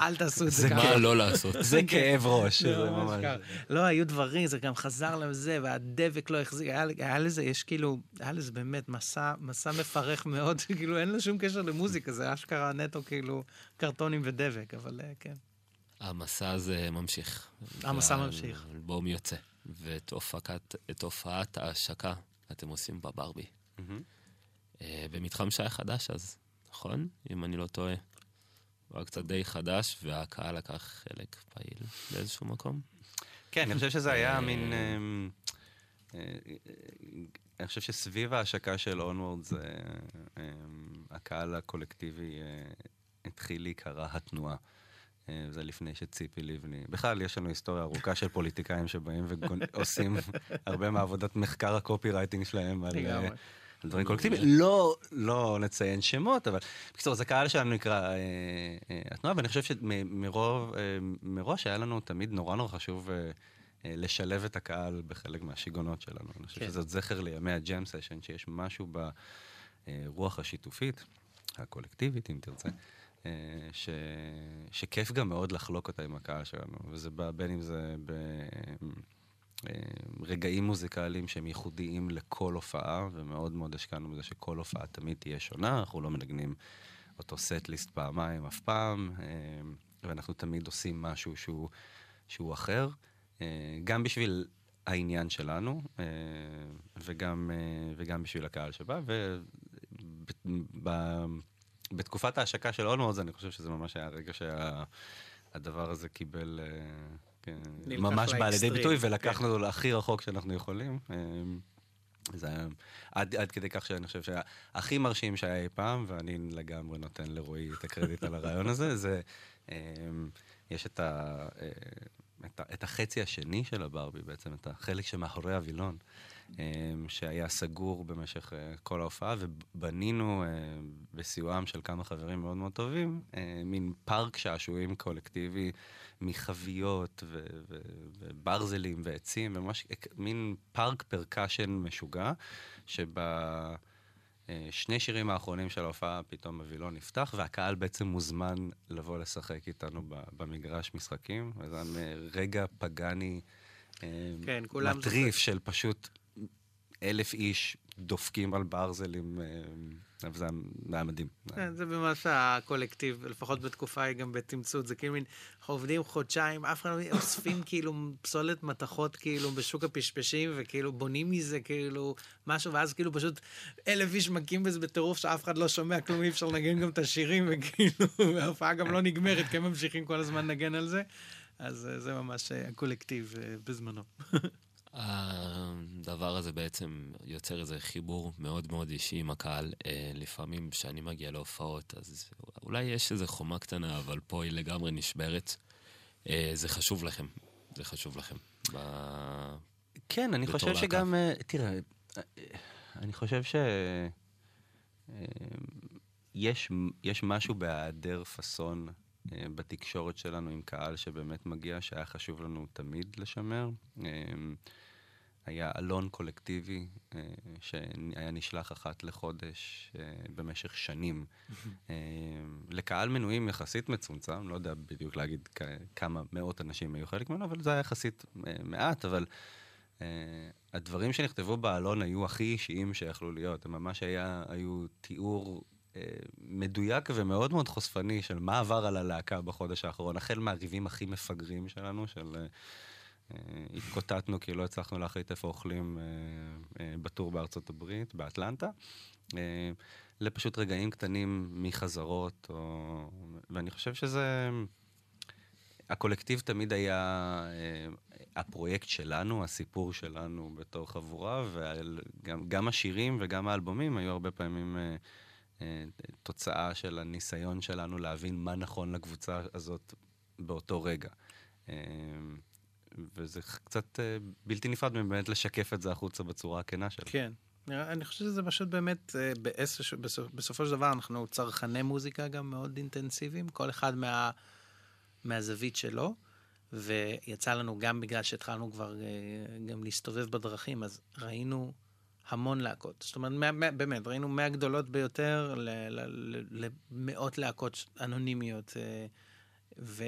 Speaker 3: אל תעשו את זה
Speaker 4: זה
Speaker 3: ככה.
Speaker 2: מה לא לעשות?
Speaker 4: זה כאב ראש,
Speaker 3: לא,
Speaker 4: זה
Speaker 3: ממש. לא, היו דברים, זה גם חזר לזה, והדבק לא החזיק, היה, לזה, יש כאילו, היה לזה באמת מסע, מסע מפרך מאוד, כאילו אין לו שום קשר למוזיקה, זה אשכרה נטו כאילו קרטונים ודבק, אבל אה, כן.
Speaker 2: המסע הזה ממשיך.
Speaker 3: המסע ממשיך.
Speaker 2: האלבום יוצא, ואת הופעת, את הופעת ההשקה אתם עושים בברבי. אה, במתחם שי חדש אז, נכון? אם אני לא טועה. הוא היה קצת די חדש, והקהל לקח חלק פעיל באיזשהו מקום.
Speaker 4: כן, אני חושב שזה היה
Speaker 2: אה,
Speaker 4: מין... אני חושב שסביב ההשקה של אונוורד, זה, אמ, הקהל הקולקטיבי אה, התחיל להיקרא התנועה. אה, זה לפני שציפי לבני... בכלל, יש לנו היסטוריה ארוכה של פוליטיקאים שבאים ועושים הרבה מעבודת מחקר הקופי רייטינג שלהם על... אה, על דברים קולקטיביים. לא, לא נציין שמות, אבל בקיצור, זה קהל שלנו נקרא אה, אה, התנועה, ואני חושב שמרוב, מראש היה לנו תמיד נורא נורא חשוב אה, לשלב את הקהל בחלק מהשיגעונות שלנו. אני חושב
Speaker 3: כן.
Speaker 4: שזאת זכר לימי הג'ם סשן, שיש משהו ברוח השיתופית, הקולקטיבית, אם תרצה. אה, ש... שכיף גם מאוד לחלוק אותה עם הקהל שלנו, וזה בא בין אם זה ב... אה, רגעים מוזיקליים שהם ייחודיים לכל הופעה, ומאוד מאוד השקענו בזה שכל הופעה תמיד תהיה שונה, אנחנו לא מנגנים אותו סט ליסט פעמיים אף פעם, אה, ואנחנו תמיד עושים משהו שהוא, שהוא אחר, אה, גם בשביל העניין שלנו, אה, וגם, אה, וגם בשביל הקהל שבא, ובתקופת ההשקה של אולמורדס, אני חושב שזה ממש היה הרגע שהדבר הזה קיבל... אה, כן, ממש בא לידי ביטוי,
Speaker 3: כן.
Speaker 4: ולקחנו אותו הכי רחוק שאנחנו יכולים. אה, זה היה עד, עד כדי כך שאני חושב שהכי מרשים שהיה אי פעם, ואני לגמרי נותן לרועי את הקרדיט על הרעיון הזה, זה, אה, יש את, ה, אה, את, את החצי השני של הברבי בעצם, את החלק שמאחורי הווילון, אה, שהיה סגור במשך אה, כל ההופעה, ובנינו אה, בסיועם של כמה חברים מאוד מאוד טובים, אה, מין פארק שעשועים קולקטיבי מחביות ו- ו- וברזלים ועצים, וממש מין פארק פרקשן משוגע, שבשני שירים האחרונים של ההופעה פתאום הווילון נפתח, והקהל בעצם מוזמן לבוא לשחק איתנו במגרש משחקים. וזה רגע פגאני אה,
Speaker 3: כן,
Speaker 4: מטריף של פשוט אלף איש דופקים על ברזלים, אה, וזה היה- זה היה מדהים.
Speaker 3: כן, זה ממש הקולקטיב, לפחות בתקופה היא גם בתמצות, זה כאילו מין, אנחנו עובדים חודשיים, אף אחד לא אוספים כאילו פסולת מתכות כאילו בשוק הפשפשים, וכאילו בונים מזה כאילו משהו, ואז כאילו פשוט אלף איש מכים בזה בטירוף שאף אחד לא שומע כלום, אי אפשר לנגן גם את השירים, וכאילו, ההופעה גם לא נגמרת, כי הם ממשיכים כל הזמן לנגן על זה. אז אה, זה ממש אה, הקולקטיב בזמנו.
Speaker 2: הדבר הזה בעצם יוצר איזה חיבור מאוד מאוד אישי עם הקהל. אה, לפעמים כשאני מגיע להופעות, אז אולי יש איזה חומה קטנה, אבל פה היא לגמרי נשברת. אה, זה חשוב לכם, זה חשוב לכם. ב-
Speaker 4: כן, אני חושב
Speaker 2: להקה.
Speaker 4: שגם, אה, תראה, אה, אני חושב ש... יש, יש משהו בהיעדר פאסון בתקשורת שלנו עם קהל שבאמת מגיע, שהיה חשוב לנו תמיד לשמר. היה אלון קולקטיבי אה, שהיה נשלח אחת לחודש אה, במשך שנים אה, לקהל מנויים יחסית מצומצם, לא יודע בדיוק להגיד כמה מאות אנשים היו חלק ממנו, אבל זה היה יחסית מעט, אבל הדברים שנכתבו באלון היו הכי אישיים שיכלו להיות. הם ממש היה, היו תיאור מדויק ומאוד מאוד חושפני של מה עבר על הלהקה בחודש האחרון, החל מהריבים הכי מפגרים שלנו, של... אה, התקוטטנו כי לא הצלחנו להחליט איפה אוכלים אה, אה, בטור בארצות הברית, באטלנטה, לפשוט רגעים קטנים מחזרות, או... ואני חושב שזה... הקולקטיב תמיד היה הפרויקט שלנו, הסיפור שלנו בתור חבורה, וגם גם השירים וגם האלבומים היו הרבה פעמים אה, אה, תוצאה של הניסיון שלנו להבין מה נכון לקבוצה הזאת באותו רגע. אה, וזה קצת אה, בלתי נפרד מבאמת לשקף את זה החוצה בצורה הכנה שלו.
Speaker 3: כן. נראה- אני חושב שזה פשוט באמת, אה, באיזשהו- בסופ- בסופו של דבר אנחנו צרכני מוזיקה גם מאוד אינטנסיביים, כל אחד מה, מהזווית שלו, ויצא לנו גם בגלל שהתחלנו כבר אה, גם להסתובב בדרכים, אז ראינו המון להקות. זאת אומרת, מה, מה, באמת, ראינו מהגדולות ביותר למאות להקות אנונימיות, אה, ו...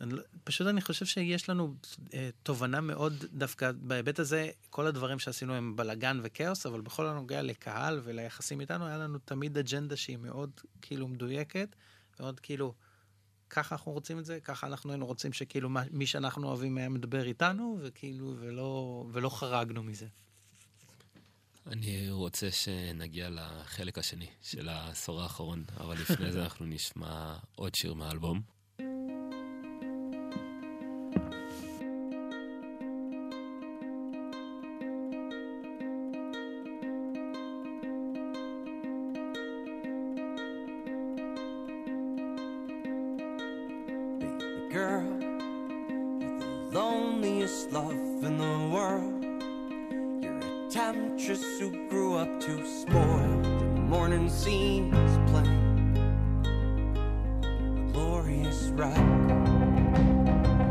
Speaker 3: אני לא- פשוט אני חושב שיש לנו אה, תובנה מאוד דווקא בהיבט הזה, כל הדברים שעשינו הם בלאגן וכאוס, אבל בכל הנוגע לקהל וליחסים איתנו, היה לנו תמיד אג'נדה שהיא מאוד כאילו מדויקת, מאוד כאילו, ככה אנחנו רוצים את זה, ככה אנחנו היינו רוצים שכאילו מה, מי שאנחנו אוהבים היה מדבר איתנו, וכאילו, ולא, ולא חרגנו מזה.
Speaker 2: אני רוצה שנגיע לחלק השני של העשור האחרון, אבל לפני זה אנחנו נשמע עוד שיר מהאלבום.
Speaker 7: A temptress who grew up too spoiled. The morning seems plain, a glorious wreck.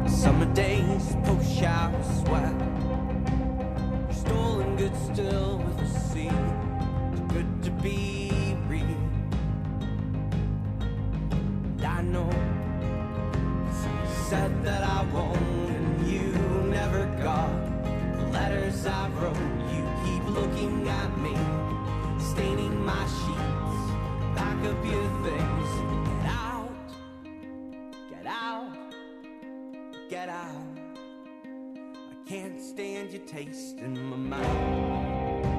Speaker 7: Summer days post shower sweat. Your stolen goods still with the sea. Too good to be I can't stand your taste in my mouth.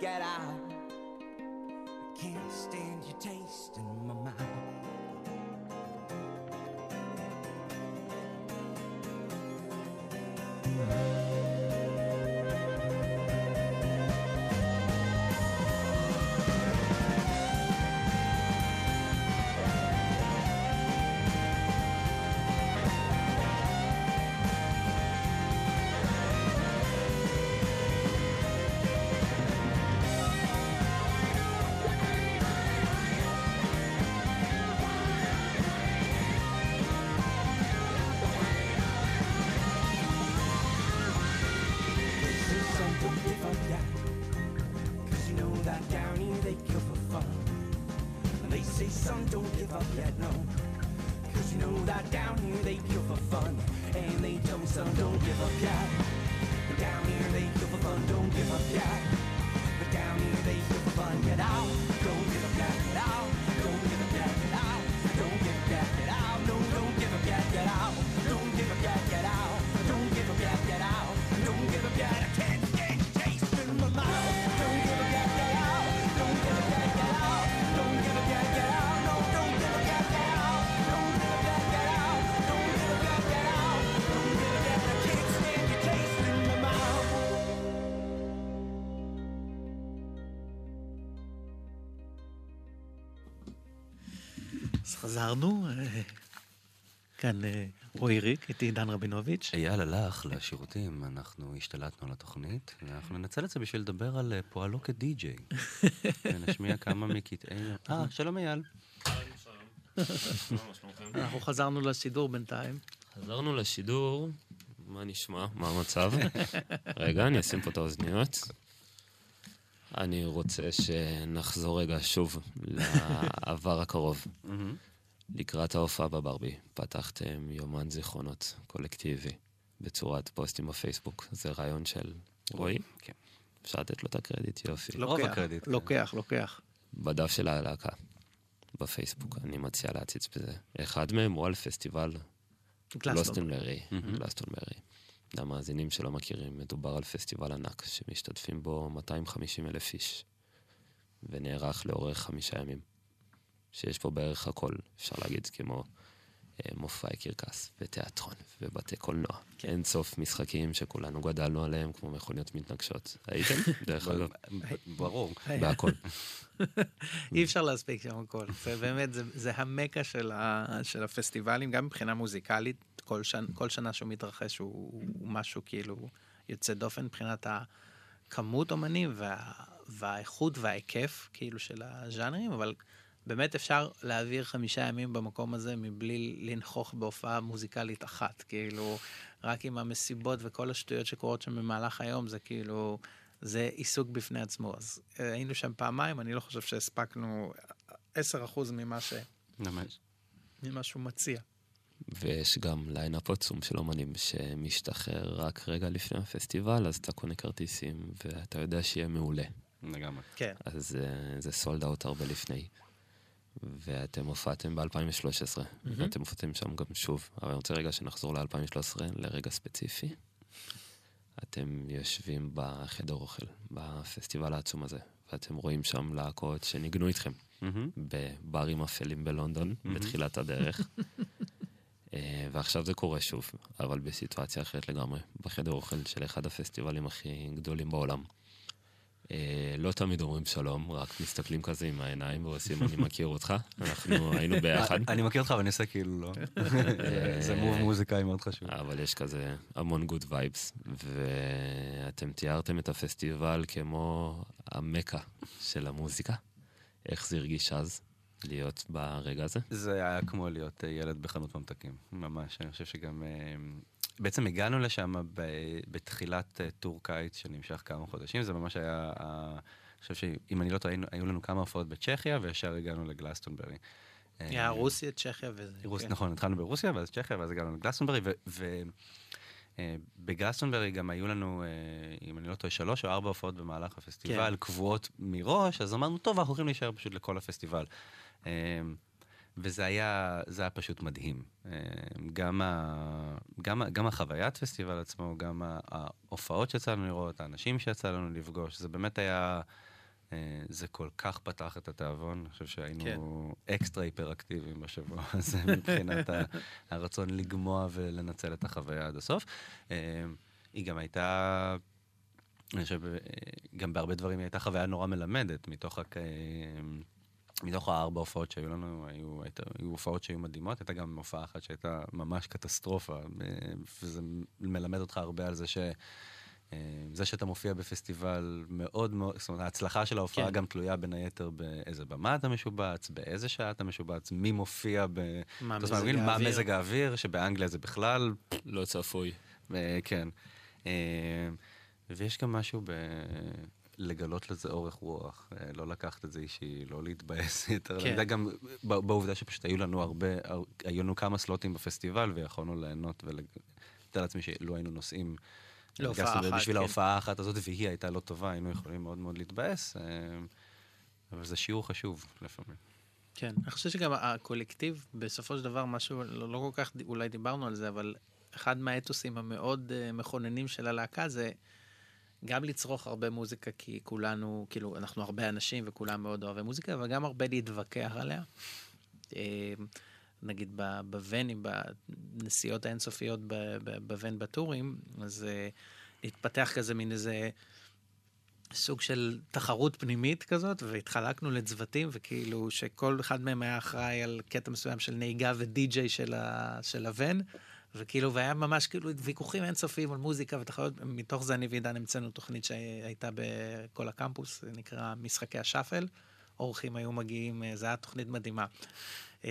Speaker 7: Get out. I can't stand your taste in my mouth.
Speaker 3: חזרנו, כאן אה, רועי ריק, איתי דן רבינוביץ'.
Speaker 4: אייל הלך לשירותים, אנחנו השתלטנו על התוכנית, ואנחנו ננצל את זה בשביל לדבר על אה, פועלו כדי-ג'יי. ונשמיע כמה מקטעי... אה, שלום אייל.
Speaker 3: אנחנו חזרנו לשידור בינתיים.
Speaker 2: חזרנו לשידור, מה נשמע? מה המצב? רגע, אני אשים פה את האוזניות. אני רוצה שנחזור רגע שוב לעבר הקרוב. לקראת ההופעה בברבי, פתחתם יומן זיכרונות קולקטיבי בצורת פוסטים בפייסבוק. זה רעיון של רועי?
Speaker 4: כן.
Speaker 2: אפשר לתת לו את הקרדיט, יופי.
Speaker 4: רוב
Speaker 3: לוקח,
Speaker 4: הקרדיט, כן.
Speaker 3: לוקח, לוקח.
Speaker 2: בדף של הלהקה, בפייסבוק, אני מציע להציץ בזה. אחד מהם הוא על פסטיבל גלוסטנברי, גלוסטנברי. למאזינים שלא מכירים, מדובר על פסטיבל ענק שמשתתפים בו 250 אלף איש, ונערך לאורך חמישה ימים. שיש פה בערך הכל, אפשר להגיד, כמו אה, מופעי קרקס, ותיאטרון, ובתי קולנוע. אין סוף משחקים שכולנו גדלנו עליהם, כמו מכוניות מתנגשות. הייתם? דרך אגב,
Speaker 4: ברור.
Speaker 2: בהכל.
Speaker 3: אי אפשר להספיק שם הכל. זה באמת, זה, זה המקה של, ה, של הפסטיבלים, גם מבחינה מוזיקלית, כל, שנ, כל שנה שהוא מתרחש הוא, הוא משהו כאילו יוצא דופן מבחינת הכמות אומנים וה, והאיכות וההיקף כאילו של הז'אנרים, אבל באמת אפשר להעביר חמישה ימים במקום הזה מבלי לנכוח בהופעה מוזיקלית אחת, כאילו, רק עם המסיבות וכל השטויות שקורות שם במהלך היום, זה כאילו... זה עיסוק בפני עצמו. אז אה, היינו שם פעמיים, אני לא חושב שהספקנו 10% ממה, ש...
Speaker 4: ממש.
Speaker 3: ממה שהוא מציע.
Speaker 2: ויש גם line-up עצום של אומנים שמשתחרר רק רגע לפני הפסטיבל, אז אתה קונה כרטיסים ואתה יודע שיהיה מעולה.
Speaker 4: לגמרי.
Speaker 3: כן.
Speaker 2: אז אה, זה sold out הרבה לפני. ואתם הופעתם ב-2013, ואתם הופעתם שם גם שוב. אבל אני רוצה רגע שנחזור ל-2013, לרגע ספציפי. אתם יושבים בחדר אוכל, בפסטיבל העצום הזה, ואתם רואים שם להקות שניגנו איתכם
Speaker 4: מהמם.
Speaker 2: בברים אפלים בלונדון, בתחילת הדרך. אה, ועכשיו זה קורה שוב, אבל בסיטואציה אחרת לגמרי, בחדר אוכל של אחד הפסטיבלים הכי גדולים בעולם. אה, לא תמיד אומרים שלום, רק מסתכלים כזה עם העיניים ועושים אני מכיר אותך, אנחנו היינו ביחד.
Speaker 4: אני מכיר אותך, אבל אני עושה כאילו לא. זה move מוזיקאי מאוד חשוב.
Speaker 2: אבל יש כזה המון good vibes, ואתם תיארתם את הפסטיבל כמו המקה של המוזיקה. איך זה הרגיש אז להיות ברגע הזה?
Speaker 4: זה היה כמו להיות אה, ילד בחנות ממתקים, ממש. אני חושב שגם... אה, בעצם הגענו לשם ב- בתחילת אה, טור קיץ שנמשך כמה חודשים, זה ממש היה... אני חושב שאם אני לא טועה, היו לנו כמה הופעות בצ'כיה, וישר הגענו לגלסטונברי.
Speaker 3: היה רוסיה, צ'כיה וזה.
Speaker 4: רוס,
Speaker 3: כן.
Speaker 4: נכון, התחלנו ברוסיה, ואז צ'כיה, ואז הגענו לגלסטונברי, ובגלסטונברי גם היו לנו, אם אני לא טועה, שלוש או ארבע הופעות במהלך הפסטיבל,
Speaker 3: כן.
Speaker 4: קבועות מראש, אז אמרנו, טוב, אנחנו הולכים להישאר פשוט לכל הפסטיבל. אה, וזה היה, זה היה פשוט מדהים. אה, גם, ה, גם, גם החוויית פסטיבל עצמו, גם ההופעות שיצא לנו לראות, האנשים שיצא לנו לפגוש, זה באמת היה... אה, זה כל כך פתח את התיאבון, אני חושב שהיינו
Speaker 3: כן.
Speaker 4: אקסטרה היפראקטיביים בשבוע הזה מבחינת הרצון לגמוע ולנצל את החוויה עד הסוף. אה, היא גם הייתה, אני חושב, אה, גם בהרבה דברים היא הייתה חוויה נורא מלמדת, מתוך, הק- מתוך הארבע הופעות שהיו לנו, היו, היית, היו הופעות שהיו מדהימות, הייתה גם הופעה אחת שהייתה ממש קטסטרופה, וזה מלמד אותך הרבה על זה ש... אה, זה שאתה מופיע בפסטיבל מאוד מאוד, זאת אומרת, ההצלחה של ההופעה
Speaker 3: כן.
Speaker 4: גם תלויה בין היתר באיזה במה אתה משובץ, באיזה שעה אתה משובץ, מי מופיע ב...
Speaker 3: מה מזג
Speaker 4: מה
Speaker 3: האוויר?
Speaker 4: מזג האוויר, שבאנגליה זה בכלל,
Speaker 2: לא צפוי.
Speaker 4: אה, כן. אה, ויש גם משהו ב... לגלות לזה אורך רוח, אה, לא לקחת את זה אישי, לא להתבאס יותר.
Speaker 3: כן.
Speaker 4: אני יודע גם בעובדה שפשוט היו לנו הרבה, הר- היו לנו כמה סלוטים בפסטיבל ויכולנו ליהנות ולתאר לעצמי שלו היינו נוסעים.
Speaker 3: להופעה
Speaker 4: גסנו
Speaker 3: אחת,
Speaker 4: בשביל
Speaker 3: כן.
Speaker 4: ההופעה האחת הזאת, והיא הייתה לא טובה, היינו יכולים מאוד מאוד להתבאס, אה, אבל זה שיעור חשוב לפעמים.
Speaker 3: כן, אני חושב שגם הקולקטיב, בסופו של דבר, משהו, לא, לא כל כך אולי דיברנו על זה, אבל אחד מהאתוסים המאוד מכוננים של הלהקה זה גם לצרוך הרבה מוזיקה, כי כולנו, כאילו, אנחנו הרבה אנשים וכולם מאוד אוהבי מוזיקה, אבל גם הרבה להתווכח עליה. אה, נגיד בוונים, בנסיעות האינסופיות בוון בטורים, אז אה, להתפתח כזה מין איזה סוג של תחרות פנימית כזאת, והתחלקנו לצוותים, וכאילו שכל אחד מהם היה אחראי על קטע מסוים של נהיגה ודי-ג'יי של, ה- הוון, וכאילו, והיה ממש כאילו ויכוחים אינסופיים על מוזיקה ותחרויות, מתוך זה אני ועידן המצאנו תוכנית שהייתה בכל הקמפוס, זה נקרא משחקי השאפל. אורחים היו מגיעים, אה, זו הייתה תוכנית מדהימה. אה,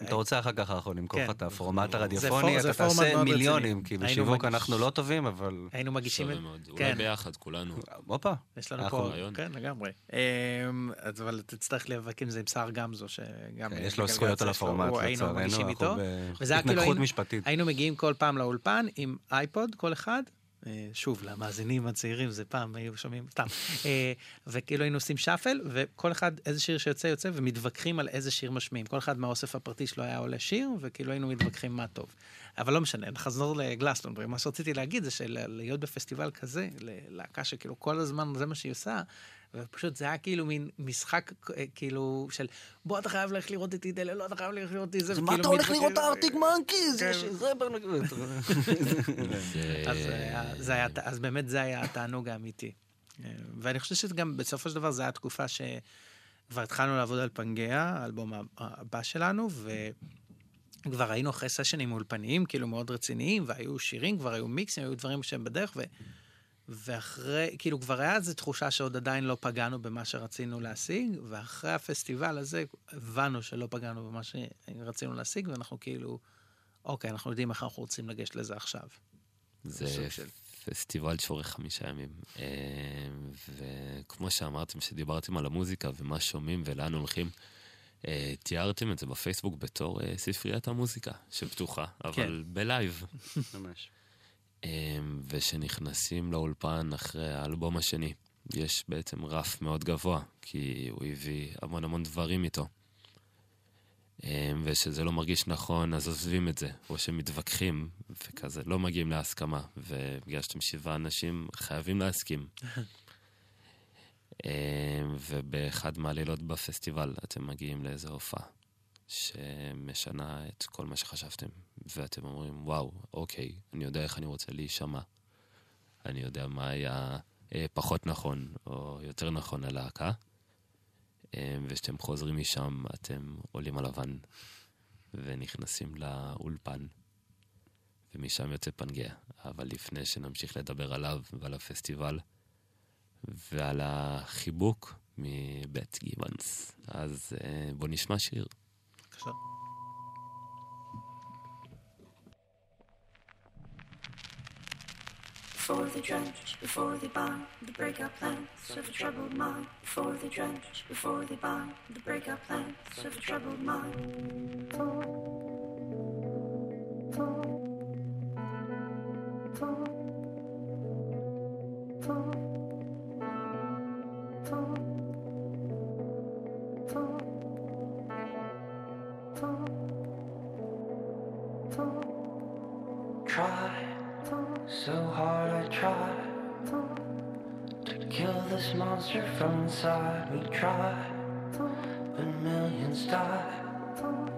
Speaker 4: אם אתה רוצה אחר כך אנחנו נמכור לך
Speaker 3: כן.
Speaker 4: את הפורמט
Speaker 3: זה
Speaker 4: הרדיופוני, אתה תעשה מיליונים. כי בשיווק
Speaker 3: מגיש-
Speaker 4: אנחנו לא טובים, אבל...
Speaker 3: היינו מגישים...
Speaker 2: מאוד.
Speaker 3: כן.
Speaker 2: אולי ביחד, כולנו.
Speaker 4: הופה.
Speaker 3: יש לנו
Speaker 4: אנחנו
Speaker 3: פה,
Speaker 2: רעיון.
Speaker 3: כן, לגמרי. אמ, אבל תצטרך להיאבק עם זה עם סער גמזו, שגם...
Speaker 4: כן, יש לו זכויות על הפורמט, לצערנו, אנחנו
Speaker 3: איתו.
Speaker 4: ב-
Speaker 3: וזה היה כאילו
Speaker 4: משפטית.
Speaker 3: היינו מגיעים כל פעם לאולפן עם אייפוד, כל אחד. אה, שוב, למאזינים הצעירים, זה פעם היו שומעים, סתם. אה, וכאילו היינו עושים שאפל, וכל אחד, איזה שיר שיוצא, יוצא, ומתווכחים על איזה שיר משמיעים. כל אחד מהאוסף הפרטי שלו היה עולה שיר, וכאילו היינו מתווכחים מה טוב. אבל לא משנה, נחזור לגלסטון. מה שרציתי להגיד זה שלהיות בפסטיבל כזה, ללהקה שכאילו כל הזמן זה מה שהיא עושה, ופשוט זה היה כאילו מין משחק אה, כאילו של בוא אתה חייב ללכת לראות את אידלה, לא אתה חייב ללכת לראות את זה.
Speaker 4: אז מה
Speaker 3: וכאילו
Speaker 4: אתה הולך לראות הארטיק מנקיז?
Speaker 3: כן.
Speaker 4: ברנגות.
Speaker 2: זה-
Speaker 3: אז, באמת זה היה התענוג האמיתי. אה, ואני חושב שגם בסופו של דבר זו הייתה תקופה שכבר התחלנו לעבוד על פנגea, האלבום הבא שלנו, וכבר היינו אחרי סשנים אולפניים, כאילו מאוד רציניים, והיו שירים, כבר היו מיקסים, היו דברים שהם בדרך, ו... ואחרי, כאילו כבר היה איזו תחושה שעוד עדיין לא פגענו במה שרצינו להשיג, ואחרי הפסטיבל הזה הבנו שלא פגענו במה שרצינו להשיג, ואנחנו כאילו, אוקיי, אנחנו יודעים איך אנחנו רוצים לגשת לזה עכשיו.
Speaker 2: זה
Speaker 3: של-
Speaker 2: פסטיבל שאורך חמישה ימים. אה, וכמו שאמרתם, שדיברתם על המוזיקה ומה שומעים ולאן הולכים, אה, תיארתם את זה בפייסבוק בתור אה, ספריית המוזיקה שפתוחה, אבל בלייב.
Speaker 4: ממש.
Speaker 2: אה, ושנכנסים לאולפן אחרי האלבום השני, יש בעצם רף מאוד גבוה, כי הוא הביא המון המון דברים איתו. אה, ושזה לא מרגיש נכון, אז עוזבים את זה, או שמתווכחים, וכזה, לא מגיעים להסכמה, ובגלל שאתם שבעה אנשים, חייבים להסכים. אה, ובאחד מהלילות בפסטיבל אתם מגיעים לאיזו הופעה שמשנה את כל מה שחשבתם, ואתם אומרים, וואו, אוקיי, אני יודע איך אני רוצה להישמע. אני יודע מה היה אה, פחות נכון, או יותר נכון ללהקה. אה, וכשאתם חוזרים משם, אתם עולים הוואן ונכנסים לאולפן, ומשם יוצא פנגea. אבל לפני שנמשיך לדבר עליו ועל הפסטיבל ועל החיבוק מבית גיבנס, אז אה, בוא נשמע שיר.
Speaker 8: Before the drench, before the bind, the breakup plans of a troubled mind. Before the drench, before the bind, the breakup plans of a troubled mind.
Speaker 6: Monster from inside. We try, but millions die.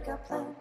Speaker 8: Breakup plan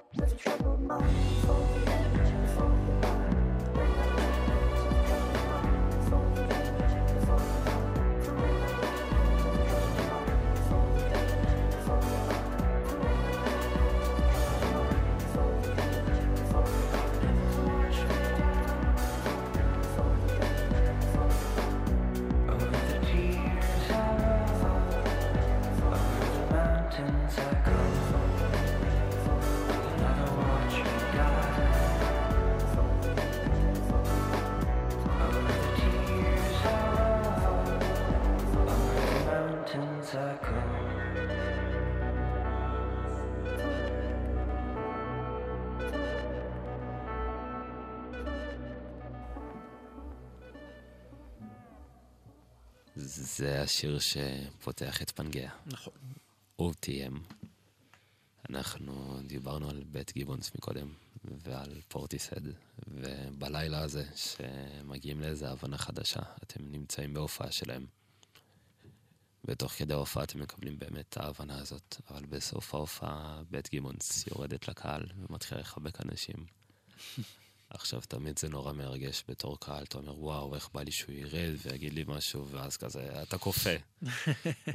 Speaker 2: זה השיר שפותח את פנגea.
Speaker 3: נכון.
Speaker 2: OTM. אנחנו דיברנו על בית גיבונס מקודם, ועל פורטיסד, ובלילה הזה, שמגיעים לאיזה הבנה חדשה, אתם נמצאים בהופעה שלהם. ותוך כדי ההופעה אתם מקבלים באמת את ההבנה הזאת, אבל בסוף ההופעה בית גיבונס יורדת לקהל ומתחילה לחבק אנשים. עכשיו, תמיד זה נורא מרגש בתור קהל, אתה אומר, וואו, איך בא לי שהוא ירד ויגיד לי משהו, ואז כזה, אתה קופא.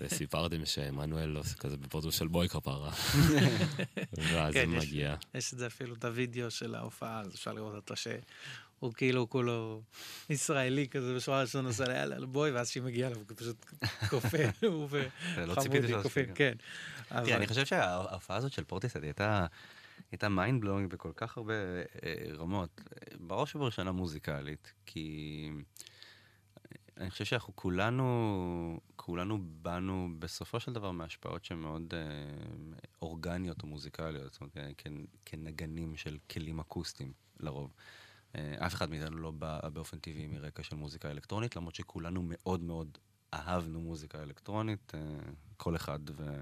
Speaker 2: וסיפרתם שעמנואל לא כזה בפרוטוס של בואי כפרה. ואז
Speaker 3: כן,
Speaker 2: הוא
Speaker 3: יש-
Speaker 2: מגיע.
Speaker 3: יש את זה אפילו, את הוידאו של ההופעה, אז אפשר לראות אותו שהוא כאילו כולו ישראלי כזה, בשורה ראשונה עושה לה יאללה בואי, ואז כשהיא מגיעה אליו, הוא פשוט קופא, הוא
Speaker 4: לא
Speaker 3: וחמודי
Speaker 4: יעשה,
Speaker 3: כן.
Speaker 4: תראה, אני חושב שההופעה הזאת של פורטיסד הייתה... הייתה mind blowing בכל כך הרבה אה, רמות, בראש ובראשונה מוזיקלית, כי אני חושב שאנחנו כולנו, כולנו באנו בסופו של דבר מהשפעות שהן מאוד אה, אורגניות או מוזיקליות, זאת אומרת, כ- כנגנים של כלים אקוסטיים לרוב. אה, אף אחד מאיתנו לא בא באופן טבעי מרקע של מוזיקה אלקטרונית, למרות שכולנו מאוד מאוד אהבנו מוזיקה אלקטרונית, אה, כל אחד ו...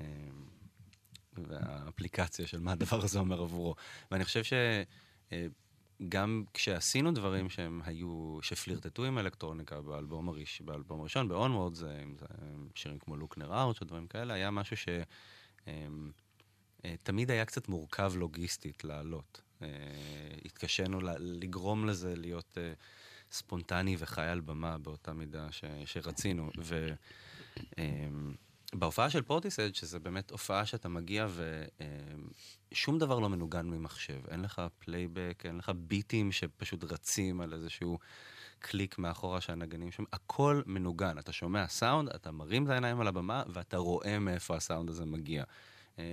Speaker 4: אה, והאפליקציה של מה הדבר הזה אומר עבורו. ואני חושב שגם כשעשינו דברים שהם היו, שפלירטטו עם אלקטרוניקה באלבום, הראש, באלבום הראשון, ב-onward, זה, אם זה שירים כמו לוקנר ארץ' או דברים כאלה, היה משהו ש... אמ, אה, היה קצת מורכב לוגיסטית לעלות. אה, התקשינו לגרום לזה להיות אה, ספונטני וחי על במה באותה מידה ש, שרצינו. ו, בהופעה של פורטיסד, שזה באמת הופעה שאתה מגיע ושום דבר לא מנוגן ממחשב. אין לך פלייבק, אין לך ביטים שפשוט רצים על איזשהו קליק מאחורה שהנגנים שם. הכל מנוגן. אתה שומע סאונד, אתה מרים את העיניים על הבמה ואתה רואה מאיפה הסאונד הזה מגיע. אמ,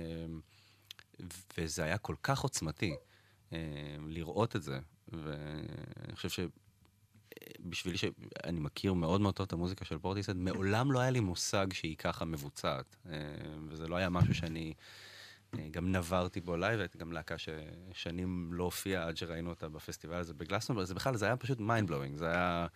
Speaker 4: וזה היה כל כך עוצמתי אמ, לראות את זה. ואני חושב ש... בשבילי שאני מכיר מאוד מאוד טוב את המוזיקה של פורטיסד, מעולם לא היה לי מושג שהיא ככה מבוצעת. אה, וזה לא היה משהו שאני אה, גם נברתי בו live, הייתי גם להקה ששנים לא הופיעה עד שראינו אותה בפסטיבל הזה בגלסטון, זה בכלל, זה היה פשוט mind blowing, זה היה...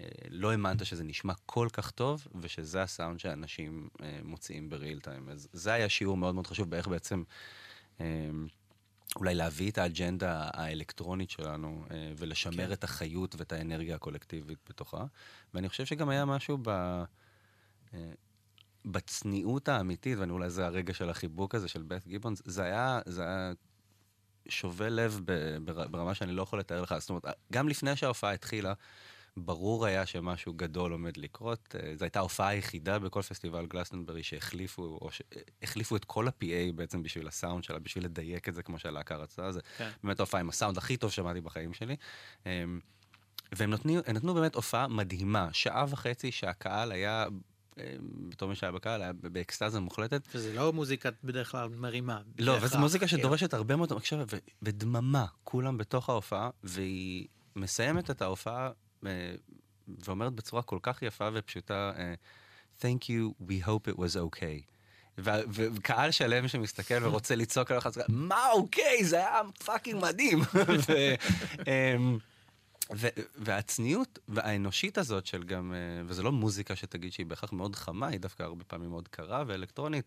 Speaker 4: אה, לא האמנת שזה נשמע כל כך טוב, ושזה הסאונד שאנשים מוציאים ב real time. אז זה היה שיעור מאוד מאוד חשוב באיך בעצם... אולי להביא את האג'נדה האלקטרונית שלנו אה, ולשמר
Speaker 3: כן.
Speaker 4: את החיות ואת האנרגיה הקולקטיבית בתוכה. ואני חושב שגם היה משהו ב... אה, בצניעות האמיתית, ואני אולי זה הרגע של החיבוק הזה של בית גיבונס, זה היה, זה היה שובה לב ברמה שאני לא יכול לתאר לך. זאת אומרת, גם לפני שההופעה התחילה, ברור היה שמשהו גדול עומד לקרות. אה, זו הייתה ההופעה היחידה בכל פסטיבל גלסטנברי שהחליפו, או שהחליפו את כל ה-PA בעצם בשביל הסאונד שלה, בשביל לדייק את זה כמו שהלהקה רצתה. זה
Speaker 3: כן.
Speaker 4: באמת ההופעה עם הסאונד הכי טוב שמעתי בחיים שלי. אמ, והם נתנו, הם נתנו באמת הופעה מדהימה, שעה וחצי שהקהל היה, אמ, בתור מי שהיה בקהל, היה באקסטזה מוחלטת.
Speaker 3: וזה לא מוזיקה בדרך כלל מרימה.
Speaker 4: לא,
Speaker 3: בהכרח,
Speaker 4: וזו מוזיקה
Speaker 3: כאילו.
Speaker 4: שדורשת הרבה מאוד הקשבה ו- ודממה, כולם בתוך ההופעה, והיא מסיימת את ההופעה ואומרת בצורה כל כך יפה ופשוטה, אה, Thank you, we hope it was okay. וקהל שלם שמסתכל ורוצה לצעוק על אחד, מה אוקיי? זה היה fucking מדהים. אמ, והצניעות האנושית הזאת של גם, אה, וזה לא מוזיקה שתגיד שהיא בהכרח מאוד חמה, היא דווקא הרבה פעמים מאוד קרה ואלקטרונית,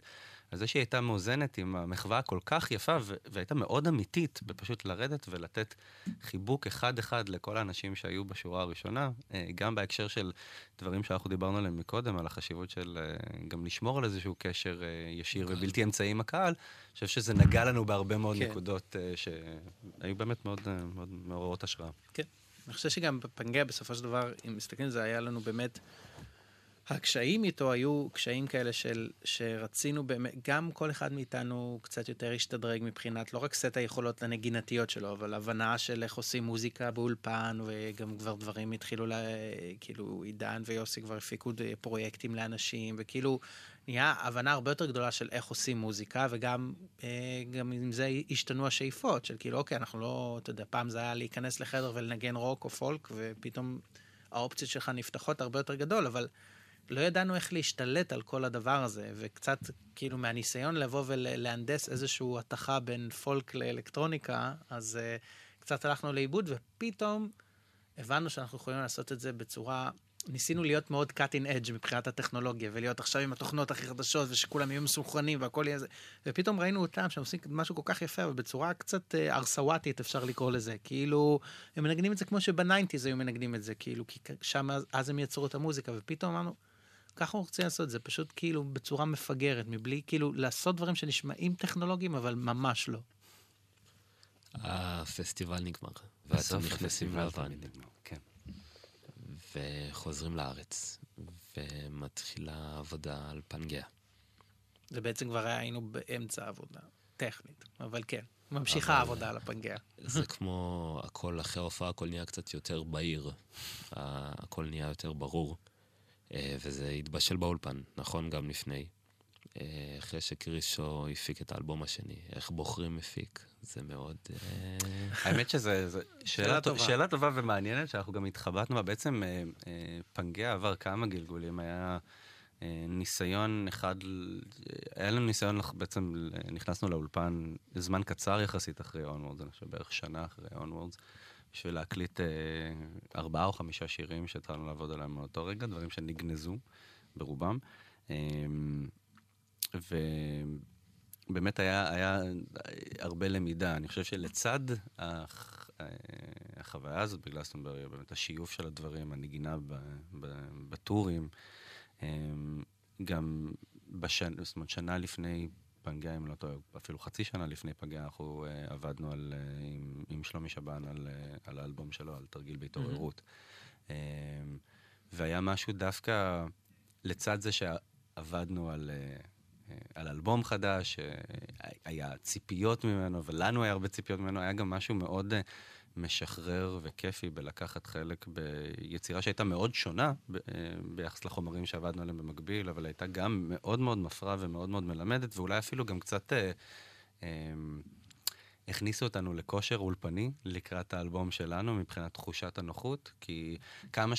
Speaker 4: אז זה שהיא הייתה מאוזנת עם המחווה הכל כך יפה, והייתה מאוד אמיתית בפשוט לרדת ולתת חיבוק אחד-אחד לכל האנשים שהיו בשורה הראשונה, אה, גם בהקשר של דברים שאנחנו דיברנו עליהם מקודם, על החשיבות של אה, גם לשמור על איזשהו קשר אה, ישיר ובלתי אמצעי עם הקהל, אני חושב שזה נגע לנו בהרבה מאוד
Speaker 3: כן.
Speaker 4: נקודות שהיו באמת מאוד מאוד מעוררות השראה.
Speaker 3: כן. אני חושב שגם בפנגea בסופו של דבר, אם מסתכלים על זה, היה לנו באמת... הקשיים איתו היו קשיים כאלה של, שרצינו באמת, גם כל אחד מאיתנו קצת יותר השתדרג מבחינת לא רק סט היכולות הנגינתיות שלו, אבל הבנה של איך עושים מוזיקה באולפן, וגם כבר דברים התחילו, לה, כאילו עידן ויוסי כבר הפיקו פרויקטים לאנשים, וכאילו נהיה הבנה הרבה יותר גדולה של איך עושים מוזיקה, וגם אה, גם עם זה השתנו השאיפות, של כאילו, אוקיי, אנחנו לא, אתה יודע, פעם זה היה להיכנס לחדר ולנגן רוק או פולק, ופתאום האופציות שלך נפתחות הרבה יותר גדול, אבל... לא ידענו איך להשתלט על כל הדבר הזה, וקצת כאילו מהניסיון לבוא ולהנדס איזושהי התכה בין פולק לאלקטרוניקה, אז uh, קצת הלכנו לאיבוד, ופתאום הבנו שאנחנו יכולים לעשות את זה בצורה... ניסינו להיות מאוד cutting edge מבחינת הטכנולוגיה, ולהיות עכשיו עם התוכנות הכי חדשות, ושכולם יהיו מסונכרנים והכל יהיה זה. ופתאום ראינו אותם שהם עושים משהו כל כך יפה, אבל בצורה קצת אה, ארסוואטית אפשר לקרוא לזה. כאילו, הם מנגנים את זה כמו שבניינטיז היו מנגנים את זה, כאילו, כי שם אז הם יצרו את המוזיקה, ופתאום אמרנו, ככה אנחנו רוצים לעשות את זה, פשוט כאילו בצורה מפגרת, מבלי כאילו לעשות דברים שנשמעים טכנולוגיים, אבל ממש לא.
Speaker 2: הפסטיבל נגמר, ואתם
Speaker 4: בסוף
Speaker 2: נכנסים לאבן,
Speaker 4: כן.
Speaker 2: וחוזרים לארץ, ומתחילה עבודה על פנגea.
Speaker 3: זה בעצם כבר היינו באמצע העבודה, טכנית, אבל כן, ממשיכה
Speaker 2: אבל-
Speaker 3: העבודה על הפנגea.
Speaker 2: זה כמו הכל אחרי ההופעה, הכל נהיה קצת יותר בהיר, הכל נהיה יותר ברור, וזה התבשל באולפן, נכון גם לפני. אה, אחרי שקרישו הפיק את האלבום השני, איך בוחרים מפיק, זה מאוד... אה,
Speaker 4: האמת שזה זה שאלה,
Speaker 3: טובה.
Speaker 4: שאלה טובה ומעניינת, שאנחנו גם התחבטנו בה. בעצם אה, אה, פנגאה עבר כמה גלגולים. היה אה, ניסיון אחד, היה לנו ניסיון, לח- בעצם נכנסנו לאולפן זמן קצר יחסית אחרי Onwards, אני חושב בערך שנה אחרי Onwards, בשביל להקליט אה, ארבעה או חמישה שירים שהתחלנו לעבוד עליהם מאותו רגע, דברים שנגנזו ברובם. אה, ובאמת היה, היה הרבה למידה. אני חושב שלצד הח... אה, החוויה הזאת בגלסטונברי, באמת השיוף של הדברים, הנגינה. בטורים, אה, גם בשנה, זאת אומרת, שנה לפני פנגea, אם לא טועה, אפילו חצי שנה לפני פנגea, אנחנו uh, עבדנו על, uh, עם, עם שלומי שבן על, uh, על האלבום שלו, על תרגיל בהתעוררות. Mm-hmm. Um, והיה משהו דווקא לצד זה שעבדנו על, uh, uh, על אלבום חדש, uh, היה ציפיות ממנו, ולנו היה הרבה ציפיות ממנו, היה גם משהו מאוד uh, משחרר וכיפי בלקחת חלק ביצירה שהייתה מאוד שונה uh, ביחס לחומרים שעבדנו עליהם במקביל, אבל הייתה גם מאוד מאוד מפרה ומאוד מאוד מלמדת, ואולי אפילו גם קצת... Uh, um, הכניסו אותנו לכושר אולפני לקראת האלבום שלנו מבחינת תחושת הנוחות, כי כמה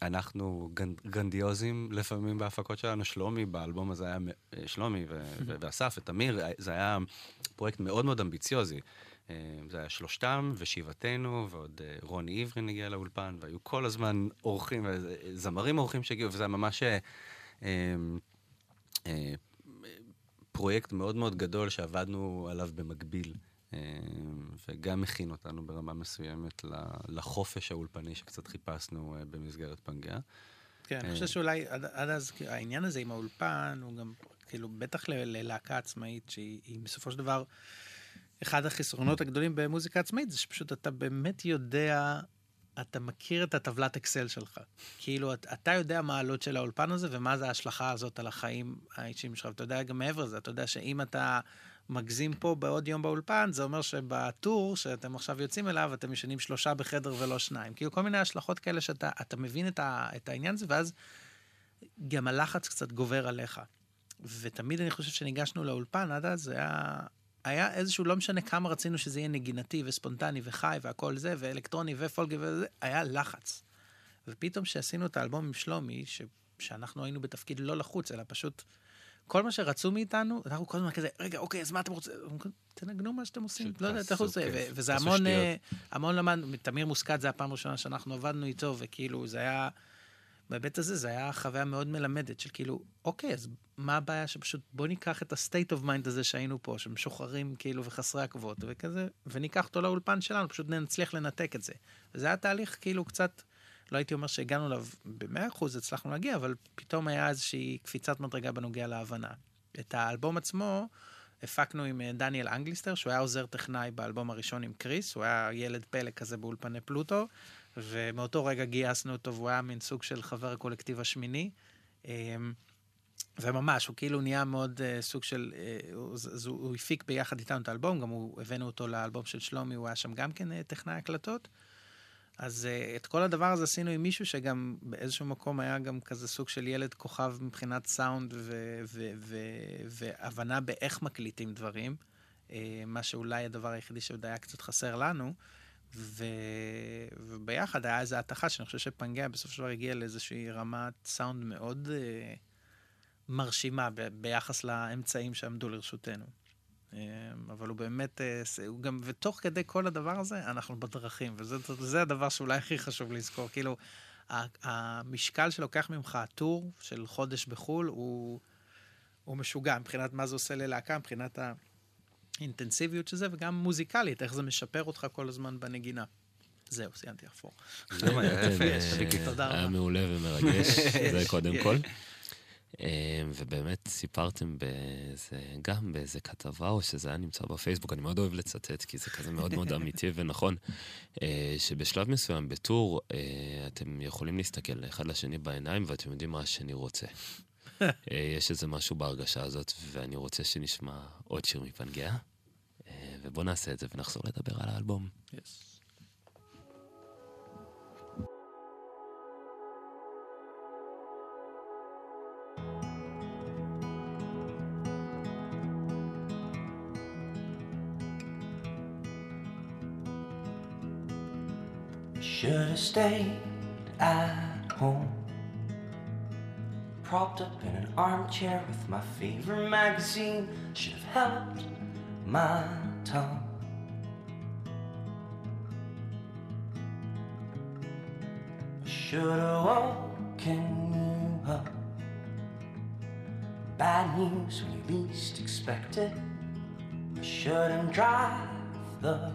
Speaker 4: שאנחנו גרנדיוזים לפעמים בהפקות שלנו, שלומי באלבום הזה היה, מ- שלומי ו- ואסף ותמיר, זה היה פרויקט מאוד מאוד אמביציוזי. אה, זה היה שלושתם ושיבתנו, ועוד אה, רוני עברין הגיע לאולפן, והיו כל הזמן אורחים, אה, זמרים אורחים שהגיעו, וזה היה ממש... פרויקט מאוד מאוד גדול שעבדנו עליו במקביל, וגם מכין אותנו ברמה מסוימת לחופש האולפני שקצת חיפשנו במסגרת פנגea.
Speaker 3: כן, אני. חושב שאולי עד, עד אז העניין הזה עם האולפן הוא גם כאילו בטח ללהקה עצמאית שהיא היא בסופו של דבר אחד החסרונות הגדולים במוזיקה עצמאית זה שפשוט אתה באמת יודע אתה מכיר את הטבלת אקסל שלך. כאילו את, אתה יודע מה העלות של האולפן הזה ומה זה ההשלכה הזאת על החיים האישיים שלך. ואתה יודע גם מעבר לזה אתה יודע שאם אתה מגזים פה בעוד יום באולפן זה אומר שבטור שאתם עכשיו יוצאים אליו אתם ישנים שלושה בחדר ולא שניים. כאילו כל מיני השלכות כאלה שאתה אתה מבין את, ה, את העניין הזה ואז גם הלחץ קצת גובר עליך. ותמיד אני חושב שניגשנו לאולפן עד אז זה היה היה איזשהו לא משנה כמה רצינו שזה יהיה נגינתי וספונטני וחי והכל זה ואלקטרוני ופולגי וזה היה לחץ. ופתאום שעשינו את האלבום עם שלומי ש, שאנחנו היינו בתפקיד לא לחוץ אלא פשוט כל מה שרצו מאיתנו, אנחנו כל הזמן כזה, רגע, אוקיי, אז מה אתם רוצים? תנגנו מה שאתם עושים, לא יודע, ו- וזה המון. אה, המון למדנו, תמיר מוסקת זה הפעם הראשונה שאנחנו עבדנו איתו, וכאילו, זה היה, בהיבט הזה, זה היה חוויה מאוד מלמדת, של כאילו, אוקיי, אז מה הבעיה שפשוט, בוא ניקח את ה-state of mind הזה שהיינו פה, שמשוחררים כאילו וחסרי עקבות, וכזה, וניקח אותו לאולפן שלנו, פשוט נצליח לנתק את זה. וזה היה תהליך כאילו קצת, לא הייתי אומר שהגענו אליו במאה אחוז, הצלחנו להגיע, אבל פתאום היה איזושהי קפיצת מדרגה בנוגע להבנה. את האלבום עצמו הפקנו עם אה, דניאל אנגליסטר, שהוא היה עוזר טכנאי באלבום הראשון עם קריס, הוא היה ילד פלא כזה באולפני פלוטו, ומאותו רגע גייסנו אותו, והוא היה מין סוג של חבר הקולקטיב השמיני. אמ, וממש, הוא כאילו נהיה מאוד uh, סוג של, uh, הוא, אז הוא, הוא הפיק ביחד איתנו את האלבום, גם הוא, הבאנו אותו לאלבום של שלומי, הוא היה שם גם כן טכנאי הקלטות. אז את כל הדבר הזה עשינו עם מישהו שגם באיזשהו מקום היה גם כזה סוג של ילד כוכב מבחינת סאונד ו- ו- ו- והבנה באיך מקליטים דברים, מה שאולי הדבר היחידי שעוד היה קצת חסר לנו. ו... וביחד היה איזו התחה שאני חושב שפנגea בסופו של דבר הגיע לאיזושהי רמת סאונד מאוד אה, מרשימה ב... ביחס לאמצעים שעמדו לרשותנו. אה, אבל הוא באמת, ס- הוא גם, ותוך כדי כל הדבר הזה, אנחנו בדרכים, וזה זה הדבר שאולי הכי חשוב לזכור. כאילו, ה- המשקל שלוקח ממך הטור של חודש בחו"ל הוא, הוא משוגע מבחינת מה זה עושה ללהקה, מבחינת האינטנסיביות של זה, וגם מוזיקלית, איך זה משפר אותך כל הזמן בנגינה. זהו, סיימתי לחפור.
Speaker 4: יפה.
Speaker 3: תודה
Speaker 2: היה
Speaker 3: רבה.
Speaker 2: מעולה ומרגש, זה קודם כל. אה, ובאמת סיפרתם באיזה, גם באיזה כתבה, או שזה היה נמצא בפייסבוק, אני מאוד אוהב לצטט, כי זה כזה מאוד מאוד אמיתי ונכון, אה, שבשלב מסוים בטור, אה, אתם יכולים להסתכל אחד לשני בעיניים, ואתם יודעים מה השני רוצה. אה, יש איזה משהו בהרגשה הזאת, ואני רוצה שנשמע עוד שיר מפנגea, אה, ובואו נעשה את זה ונחזור לדבר על האלבום.
Speaker 3: Yes.
Speaker 6: Should have stayed at home. Propped up in an armchair with my favorite magazine. Should have held my tongue. Should have woken you up. Bad news when you least expect it. I shouldn't drive the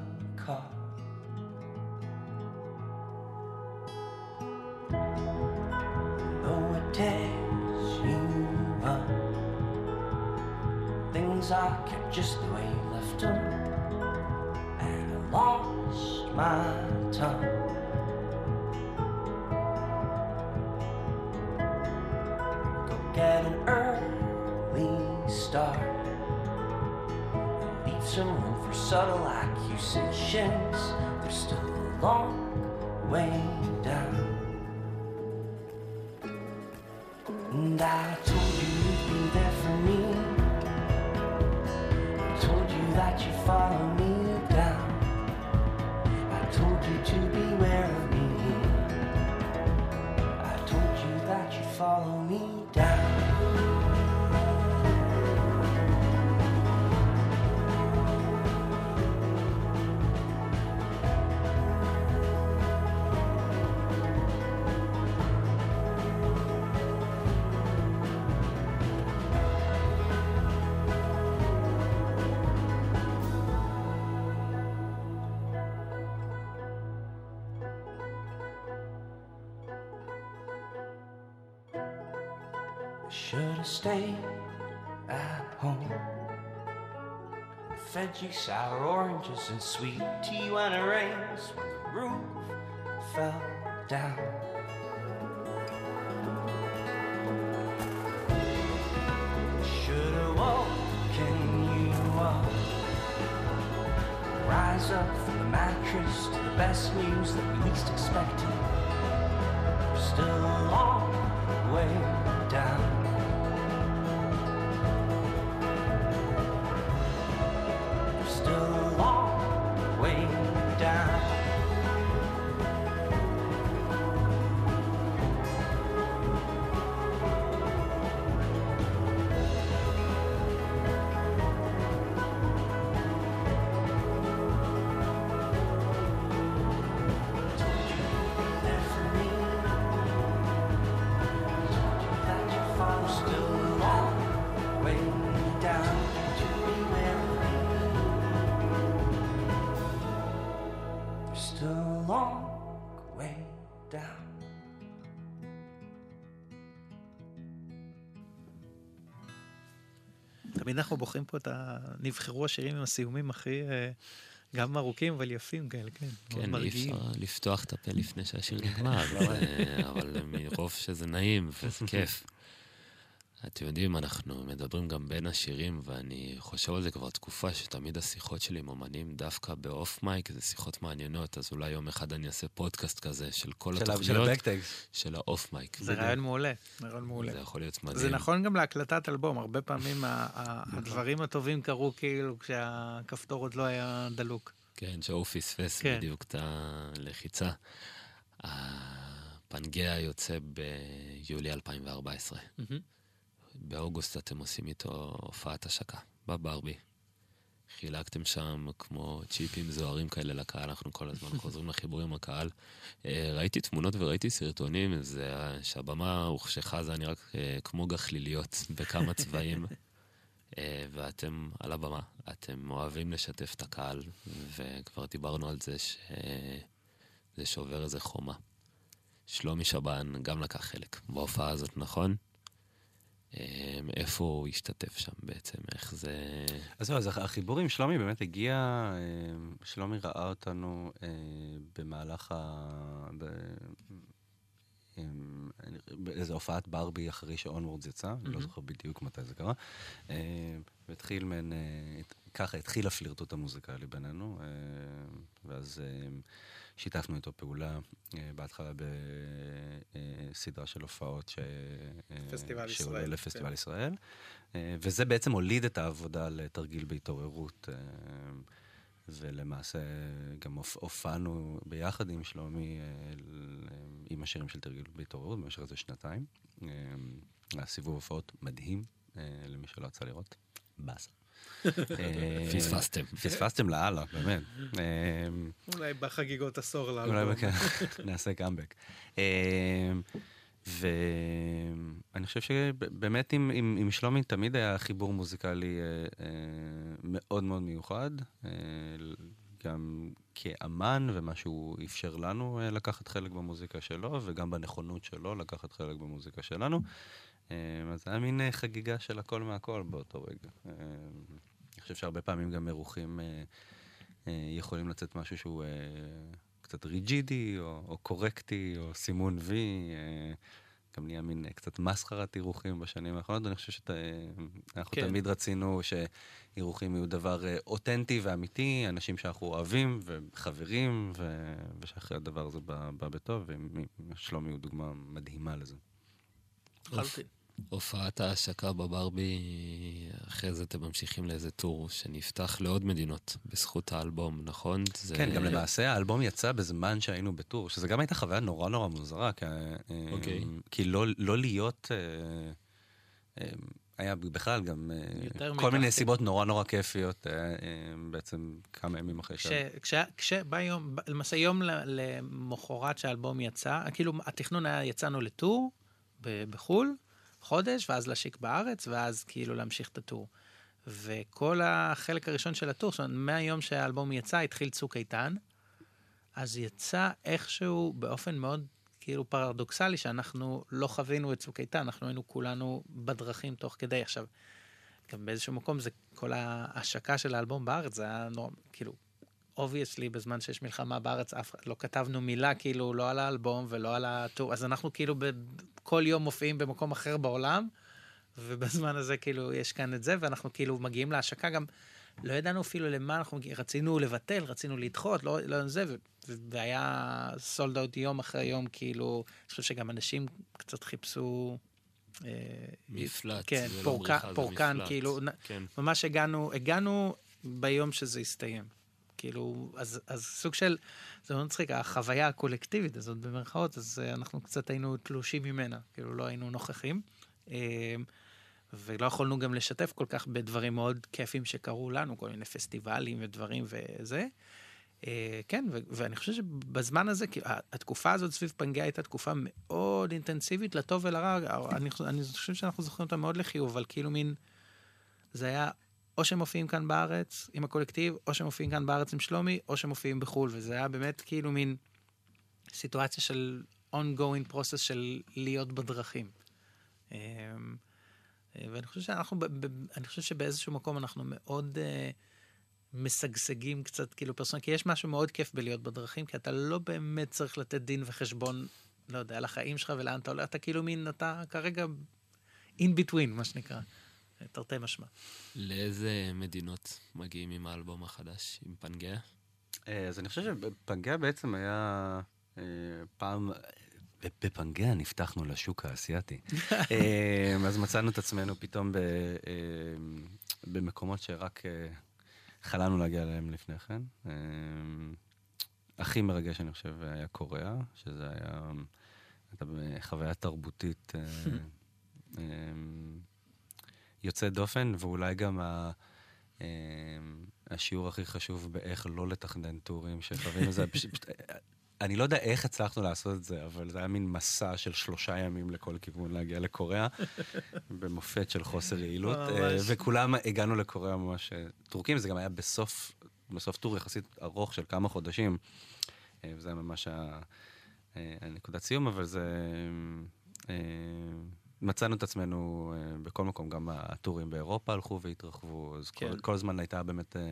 Speaker 6: Stayed at home. You sour oranges and sweet tea when it rains when the roof fell down. Rise up from the mattress to the best news that we least expected. We're still a long way down.
Speaker 3: תמיד אנחנו בוחרים פה את ה... נבחרו השירים עם הסיומים הכי... אה, גם ארוכים אבל יפים כאלה, כן.
Speaker 2: כן, אי. אפשר לפתוח את הפה לפני שהשיר נגמר, זה- אבל מרוב שזה נעים וזה כיף. אתם יודעים, אנחנו מדברים גם בין השירים, ואני חושב על זה כבר תקופה שתמיד השיחות שלי עם אומנים, דווקא באוף מייק, זה שיחות מעניינות, אז אולי יום אחד אני אעשה פודקאסט כזה של כל
Speaker 4: של של
Speaker 2: התוכניות
Speaker 4: הבקטקס.
Speaker 2: של האוף מייק.
Speaker 3: זה רעיון מעולה, זה רעיון מעולה.
Speaker 2: זה יכול להיות מדהים.
Speaker 3: זה נכון גם להקלטת אלבום, הרבה פעמים ה- הדברים הטובים קרו כאילו כשהכפתור עוד לא היה דלוק.
Speaker 2: כן, שהוא פספס
Speaker 3: כן.
Speaker 2: בדיוק את הלחיצה. הפנגea יוצא ביולי 2014. באוגוסט אתם עושים איתו הופעת השקה, בברבי. חילקתם שם כמו צ'יפים זוהרים כאלה לקהל, אנחנו כל הזמן חוזרים לחיבור עם הקהל. אה, ראיתי תמונות וראיתי סרטונים, זה שהבמה הוחשכה, זה היה נראה אה, כמו גחליליות בכמה צבעים. אה, ואתם על הבמה, אתם אוהבים לשתף את הקהל, וכבר דיברנו על זה שזה שובר איזה חומה. שלומי שבן גם לקח חלק בהופעה הזאת, נכון? אה, איפה הוא השתתף שם בעצם? איך זה...
Speaker 4: אז זהו, אז החיבור עם שלומי באמת הגיע, אה, שלומי ראה אותנו אה, במהלך ה... ב- אה, באיזו הופעת ברבי אחרי ש Onwards יצא, אני לא זוכר בדיוק מתי זה קרה. אה, והתחיל מעין, אה, את- ככה התחיל הפלירטוט המוזיקלי בינינו, אה, ואז אה, שיתפנו איתו פעולה אה, בהתחלה בסדרה של הופעות ש... אה,
Speaker 3: פסטיבל
Speaker 4: שהוא
Speaker 3: ישראל,
Speaker 4: לפסטיבל
Speaker 3: כן.
Speaker 4: ישראל. אה, וזה בעצם הוליד את העבודה לתרגיל בהתעוררות. ולמעשה גם הופ- הופענו ביחד עם שלומי עם השירים של תרגיל בהתעוררות במשך איזה שנתיים. היה סיבוב הופעות מדהים, למי שלא יצא לראות. באסה. אה,
Speaker 2: פספסתם.
Speaker 4: פספסתם לאללה, באמת. אה,
Speaker 3: אולי בחגיגות עשור
Speaker 4: אולי
Speaker 3: לאלבום.
Speaker 4: בכ- נעשה קאמבק. ואני חושב שבאמת עם, עם, עם שלומי תמיד היה חיבור מוזיקלי אה, אה, מאוד מאוד מיוחד, אה, גם כאמן ומה שהוא אפשר לנו אה, לקחת חלק במוזיקה שלו, וגם בנכונות שלו לקחת חלק במוזיקה שלנו. אה, אז זה היה מין אה, חגיגה של הכל מהכל באותו רגע. אה, אני חושב שהרבה פעמים גם אירוחים אה, אה, יכולים לצאת משהו שהוא קצת ריג'ידי, או, או קורקטי, או סימון וי. גם נהיה מין קצת מסחרת אירוחים בשנים האחרונות, אני חושב שאנחנו
Speaker 3: כן.
Speaker 4: תמיד רצינו שאירוחים יהיו דבר אותנטי ואמיתי, אנשים שאנחנו אוהבים וחברים, ו... ושאחרי הדבר הזה בא, בא בטוב, ושלומי הוא דוגמה מדהימה לזה.
Speaker 3: לחלוטין.
Speaker 2: הופעת ההשקה בברבי, אחרי זה אתם ממשיכים לאיזה טור שנפתח לעוד מדינות בזכות האלבום, נכון? זה...
Speaker 4: כן, גם למעשה האלבום יצא בזמן שהיינו בטור, שזה גם הייתה חוויה נורא נורא מוזרה, כי, אה,
Speaker 2: אוקיי.
Speaker 4: כי לא, לא להיות... אה, אה, היה בכלל גם כל
Speaker 3: מכך,
Speaker 4: מיני. סיבות נורא נורא כיפיות, בעצם כמה ימים אחרי שה...
Speaker 3: כש- כשבא יום, למעשה יום למחרת שהאלבום יצא, כאילו התכנון היה, יצאנו לטור בחו"ל, חודש, ואז להשיק בארץ, ואז כאילו להמשיך את הטור. וכל החלק הראשון של הטור, זאת אומרת, מהיום שהאלבום יצא, התחיל צוק איתן, אז יצא איכשהו באופן מאוד כאילו פרדוקסלי, שאנחנו לא חווינו את צוק איתן, אנחנו היינו כולנו בדרכים תוך כדי. עכשיו, גם באיזשהו מקום זה כל ההשקה של האלבום בארץ, זה היה נורא, כאילו, obviously בזמן שיש מלחמה בארץ, אף לא כתבנו מילה כאילו לא על האלבום ולא על ה tour, אז אנחנו כאילו ב- כל יום מופיעים במקום אחר בעולם, ובזמן הזה כאילו יש כאן את זה, ואנחנו כאילו מגיעים להשקה גם, לא ידענו אפילו למה אנחנו מגיעים, רצינו לבטל, רצינו לדחות, לא, לא זה, ו- והיה סולד אאוט יום אחרי יום, כאילו, אני חושב שגם אנשים קצת חיפשו... אה,
Speaker 2: מפלט,
Speaker 3: כן,
Speaker 2: לא
Speaker 3: פורקן,
Speaker 2: זה
Speaker 3: פורקן. כאילו,
Speaker 2: כן.
Speaker 3: ממש הגענו, הגענו ביום שזה הסתיים. כאילו, אז, אז סוג של, זה מאוד מצחיק, החוויה הקולקטיבית הזאת במרכאות, אז אה, אנחנו קצת היינו תלושים ממנה, כאילו לא היינו נוכחים. אה, ולא יכולנו גם לשתף כל כך בדברים מאוד כיפים שקרו לנו, כל מיני פסטיבלים ודברים וזה. אה, כן, ואני חושב שבזמן הזה, התקופה הזאת סביב פנגea הייתה תקופה מאוד אינטנסיבית, לטוב ולרע. אני, אני חושב שאנחנו זוכרים אותה מאוד לחיוב, אבל כאילו מין, זה היה או שהם מופיעים כאן בארץ עם הקולקטיב, או שהם מופיעים כאן בארץ עם שלומי, או שהם מופיעים בחו"ל, וזה היה באמת כאילו מין סיטואציה של ongoing process של להיות בדרכים. אמ, ואני חושב שאנחנו, אני חושב שבאיזשהו מקום אנחנו מאוד אה, משגשגים קצת, כאילו פרסונל, כי יש משהו מאוד כיף בלהיות בדרכים, כי אתה לא באמת צריך לתת דין וחשבון, לא יודע, על החיים שלך ולאן אתה הולך, אתה כאילו מין, אתה כרגע in between, מה שנקרא, תרתי משמע.
Speaker 2: לאיזה מדינות מגיעים עם האלבום החדש, עם פנגea?
Speaker 4: אה, אז אני חושב שפנגea בעצם היה אה, פעם... בפנגea נפתחנו לשוק האסייתי. אה, אז מצאנו את עצמנו פתאום ב, אה, במקומות שרק אה, חלמנו להגיע אליהם לפני כן. אה, הכי מרגש, אני חושב, היה קוריאה, שזה היה הייתה חוויה תרבותית יוצאת דופן, ואולי גם ה... אה, השיעור הכי חשוב באיך לא לתכנן טורים שחווים את זה. פשוט, אני לא יודע איך הצלחנו לעשות את זה, אבל זה היה מין מסע של שלושה ימים לכל כיוון להגיע לקוריאה, במופת של חוסר יעילות. אה, וכולם הגענו לקוריאה ממש אה, טורקים, זה גם היה בסוף, בסוף טור יחסית ארוך של כמה חודשים. אה, וזה היה ממש הנקודת סיום, אבל זה... מצאנו את עצמנו אה, בכל מקום, גם הטורים באירופה הלכו והתרחבו, אז
Speaker 3: כן.
Speaker 4: כל, כל הזמן הייתה באמת אה,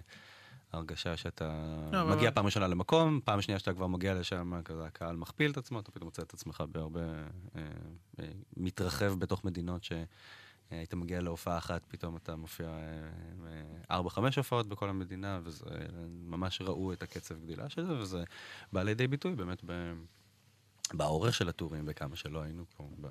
Speaker 4: הרגשה שאתה
Speaker 3: לא, אבל-
Speaker 4: מגיע פעם ראשנה למקום, פעם שנייה שאתה כבר מגיע לשם, כזה הקהל מכפיל את עצמו, אתה פתאום מוצא את עצמך בהרבה, אה, מתרחב בתוך מדינות שהיית מגיע להופעה אחת, פתאום אתה מופיע ארבע, חמש הופעות בכל המדינה, וזה ממש ראו את הקצב גדילה של זה, וזה בא לידי ביטוי באמת ב... באורך של הטורים, בכמה שלא היינו פה. ב...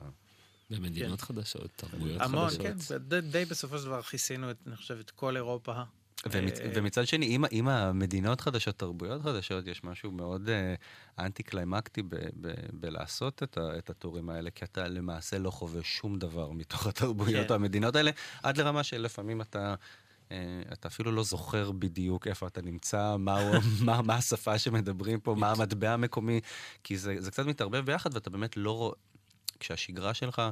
Speaker 2: במדינות חדשות, תרבויות
Speaker 3: המון,
Speaker 2: חדשות.
Speaker 3: כן, די, די בסופו של דבר כיסינו, את, אני חושב, את כל אירופה.
Speaker 4: ומצ...
Speaker 3: אה,
Speaker 4: ומצד שני, עם, עם המדינות חדשות, תרבויות חדשות, יש משהו מאוד uh, אנטי קליימקטי ב- ב- בלעשות את, ה- את הטורים האלה, כי אתה למעשה לא חווה שום דבר מתוך התרבויות
Speaker 3: כן.
Speaker 4: או המדינות האלה, עד לרמה שלפעמים אתה... uh, אתה אפילו לא זוכר בדיוק איפה אתה נמצא, מה, הוא- מה, מה השפה שמדברים פה, מה המטבע המקומי, כי זה, זה קצת מתערבב ביחד ואתה באמת לא רואה... כשהשגרה שלך,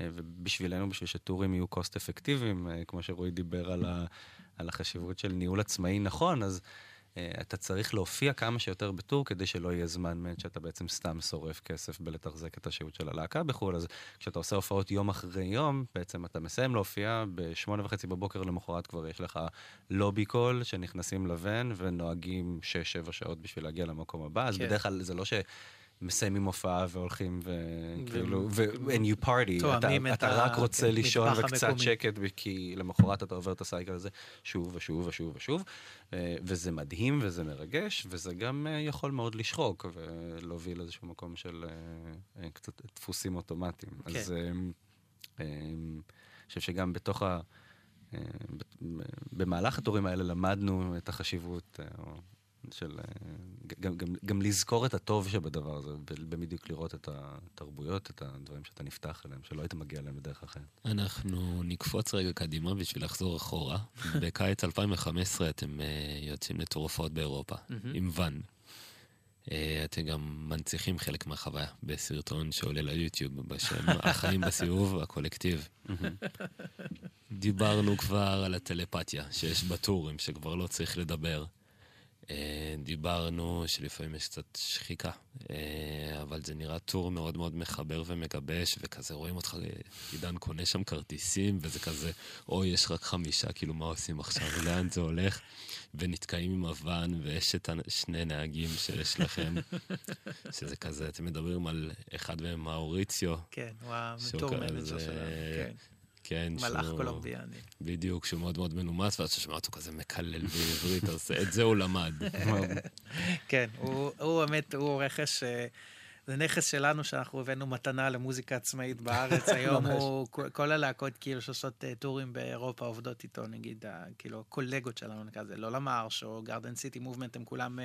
Speaker 4: אה, ובשבילנו, בשביל שטורים יהיו קוסט אפקטיביים, אה, כמו שרועי דיבר על, ה, על החשיבות של ניהול עצמאי נכון, אז אה, אתה צריך להופיע כמה שיותר בטור כדי שלא יהיה זמן מת שאתה בעצם סתם שורף כסף בלתחזק את השהות של הלהקה בחו"ל. אז כשאתה עושה הופעות יום אחרי יום, בעצם אתה מסיים להופיע, בשמונה וחצי בבוקר למחרת כבר יש לך לובי קול שנכנסים לבן ונוהגים שש-שבע שעות בשביל להגיע למקום הבא, אז
Speaker 3: כן.
Speaker 4: בדרך כלל זה לא ש... מסיימים הופעה והולכים וכאילו, ו- and you party, אתה,
Speaker 3: את
Speaker 4: אתה רק רוצה
Speaker 3: כן,
Speaker 4: לישון וקצת
Speaker 3: המקומי.
Speaker 4: שקט, כי למחרת אתה עובר את הסייקל הזה שוב ושוב ושוב ושוב, אה, וזה מדהים וזה מרגש, וזה גם אה, יכול מאוד לשחוק ולהוביל לאיזשהו מקום של אה, קצת דפוסים אוטומטיים.
Speaker 3: כן.
Speaker 4: אז אני חושב שגם בתוך ה... במהלך התורים האלה למדנו את החשיבות או של... אה, גם, גם, גם לזכור את הטוב שבדבר הזה, ובדיוק לראות את התרבויות, את הדברים שאתה נפתח אליהם, שלא היית מגיע אליהם בדרך אחרת.
Speaker 2: אנחנו נקפוץ רגע קדימה בשביל לחזור אחורה. בקיץ 2015 אתם אה, יוצאים לטור הופעות באירופה, עם ואן. אה, אתם גם מנציחים חלק מהחוויה בסרטון שעולה ליוטיוב בשם החיים בסיבוב, הקולקטיב. דיברנו כבר על הטלפתיה שיש בטורים, שכבר לא צריך לדבר. אה, דיברנו שלפעמים יש קצת שחיקה, אה, אבל זה נראה tour מאוד מאוד מחבר ומגבש, וכזה רואים אותך, עידן קונה שם כרטיסים, וזה כזה, אוי, יש רק חמישה, כאילו, מה עושים עכשיו, לאן זה הולך? ונתקעים עם הוואן, ויש את שני נהגים שיש לכם, שזה כזה, אתם מדברים על אחד מהם מאוריציו,
Speaker 3: כן, הוא
Speaker 2: ה
Speaker 3: tour
Speaker 2: כזה-
Speaker 3: manager שלנו, כן.
Speaker 2: כן,
Speaker 3: מלאך
Speaker 2: שהוא-
Speaker 3: קולומביאני.
Speaker 2: בדיוק, שהוא מאוד מאוד מנומס, ואז שומע אותו כזה מקלל בעברית, אז את זה הוא למד.
Speaker 3: כן, הוא הוא באמת, הוא רכש, אה, זה נכס שלנו שאנחנו הבאנו מתנה למוזיקה עצמאית בארץ. היום. הוא, כל- הלהקות כאילו שעושות אה, tourים באירופה עובדות איתו, נגיד, כאילו, הקולגות שלנו, נקרא לזה, לא לולה מארש או Garden City Movement, הם כולם...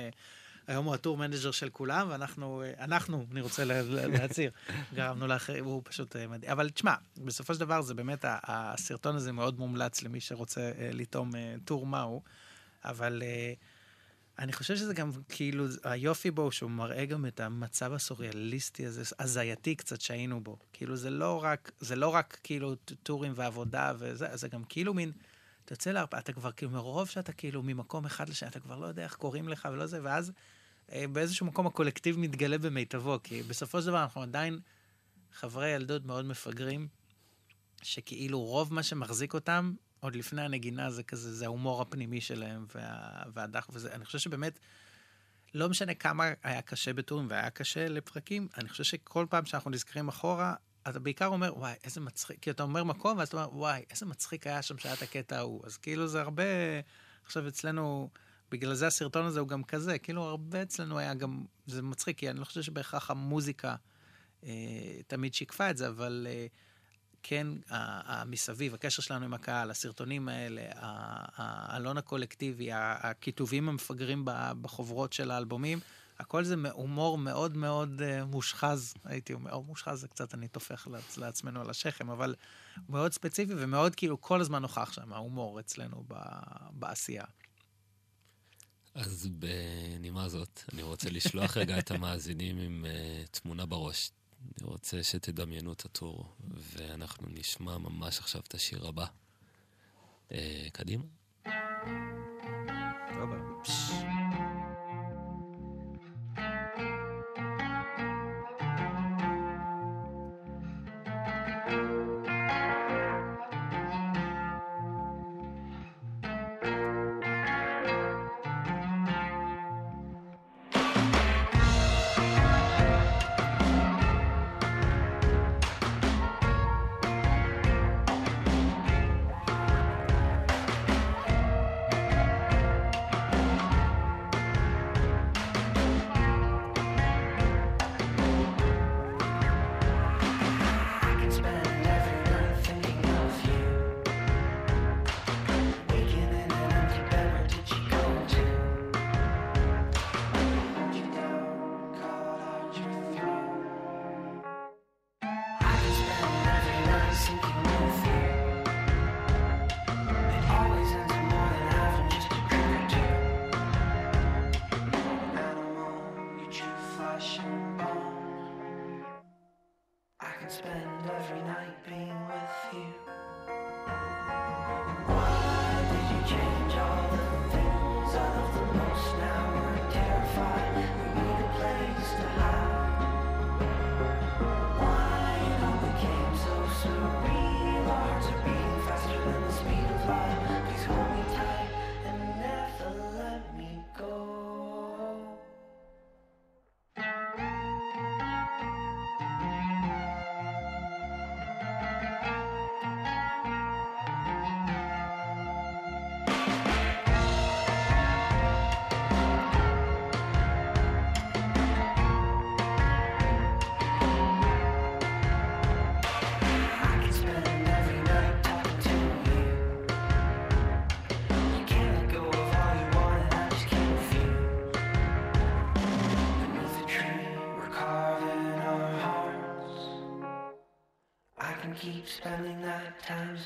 Speaker 3: היום הוא ה tour manager של כולם, ואנחנו, אה, אנחנו, אני רוצה לה- לה- להצהיר, גרמנו לאחרים, הוא פשוט אה, מדהים. אבל תשמע, בסופו של דבר זה באמת, הסרטון הזה מאוד מומלץ למי שרוצה אה, לטעום טור מהו, אבל אני חושב שזה גם כאילו, היופי בו, שהוא מראה גם את המצב הסוריאליסטי הזה, הזייתי קצת שהיינו בו. כאילו, זה לא רק, זה לא רק כאילו טורים ועבודה וזה, זה גם כאילו מין, אתה יוצא להרפאה, אתה כבר כאילו, מרוב שאתה כאילו ממקום אחד לשני, אתה כבר לא יודע איך קוראים לך ולא זה, ואז באיזשהו מקום הקולקטיב מתגלה במיטבו, כי בסופו של דבר אנחנו עדיין חברי ילדות מאוד מפגרים, שכאילו רוב מה שמחזיק אותם, עוד לפני הנגינה זה כזה, זה ההומור הפנימי שלהם וה, והדח וזה. אני חושב שבאמת, לא משנה כמה היה קשה בטורים והיה קשה לפרקים, אני חושב שכל פעם שאנחנו נזכרים אחורה, אתה בעיקר אומר, וואי, איזה מצחיק, כי אתה אומר מקום, ואז אתה אומר, וואי, איזה מצחיק היה שם שהיה את הקטע ההוא. אז כאילו זה הרבה, עכשיו אצלנו, בגלל זה הסרטון הזה הוא גם כזה, כאילו הרבה אצלנו היה גם, זה מצחיק, כי אני לא חושב שבהכרח המוזיקה אה, תמיד שיקפה את זה, אבל אה, כן, המסביב, הקשר שלנו עם הקהל, הסרטונים האלה, האלון הקולקטיבי, הכיתובים המפגרים בחוברות של האלבומים, הכל זה הומור מאוד מאוד אה, מושחז, הייתי אומר, או מושחז זה קצת אני טופח לעצ- לעצמנו על השכם, אבל מאוד ספציפי ומאוד כאילו כל הזמן נוכח שם, ההומור אצלנו בעשייה.
Speaker 2: אז בנימה זאת, אני רוצה לשלוח רגע את המאזינים עם uh, תמונה בראש. אני רוצה שתדמיינו את הטור, ואנחנו נשמע ממש עכשיו את השיר הבא. Uh, קדימה.
Speaker 6: I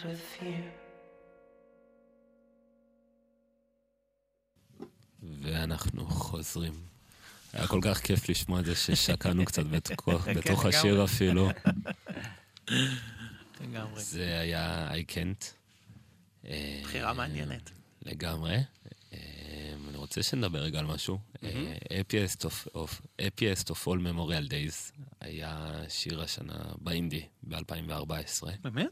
Speaker 6: with you.
Speaker 2: ואנחנו חוזרים. היה כל כך כיף לשמוע את זה ששקענו קצת
Speaker 3: כן,
Speaker 2: בתוך. השיר אפילו.
Speaker 3: לגמרי.
Speaker 2: זה היה I can't. אה,
Speaker 3: בחירה מעניינת.
Speaker 2: לגמרי. אה, אני רוצה שנדבר רגע על משהו. אה, Happiest of All Memorial Days היה שיר השנה באינדי ב-2014.
Speaker 3: באמת?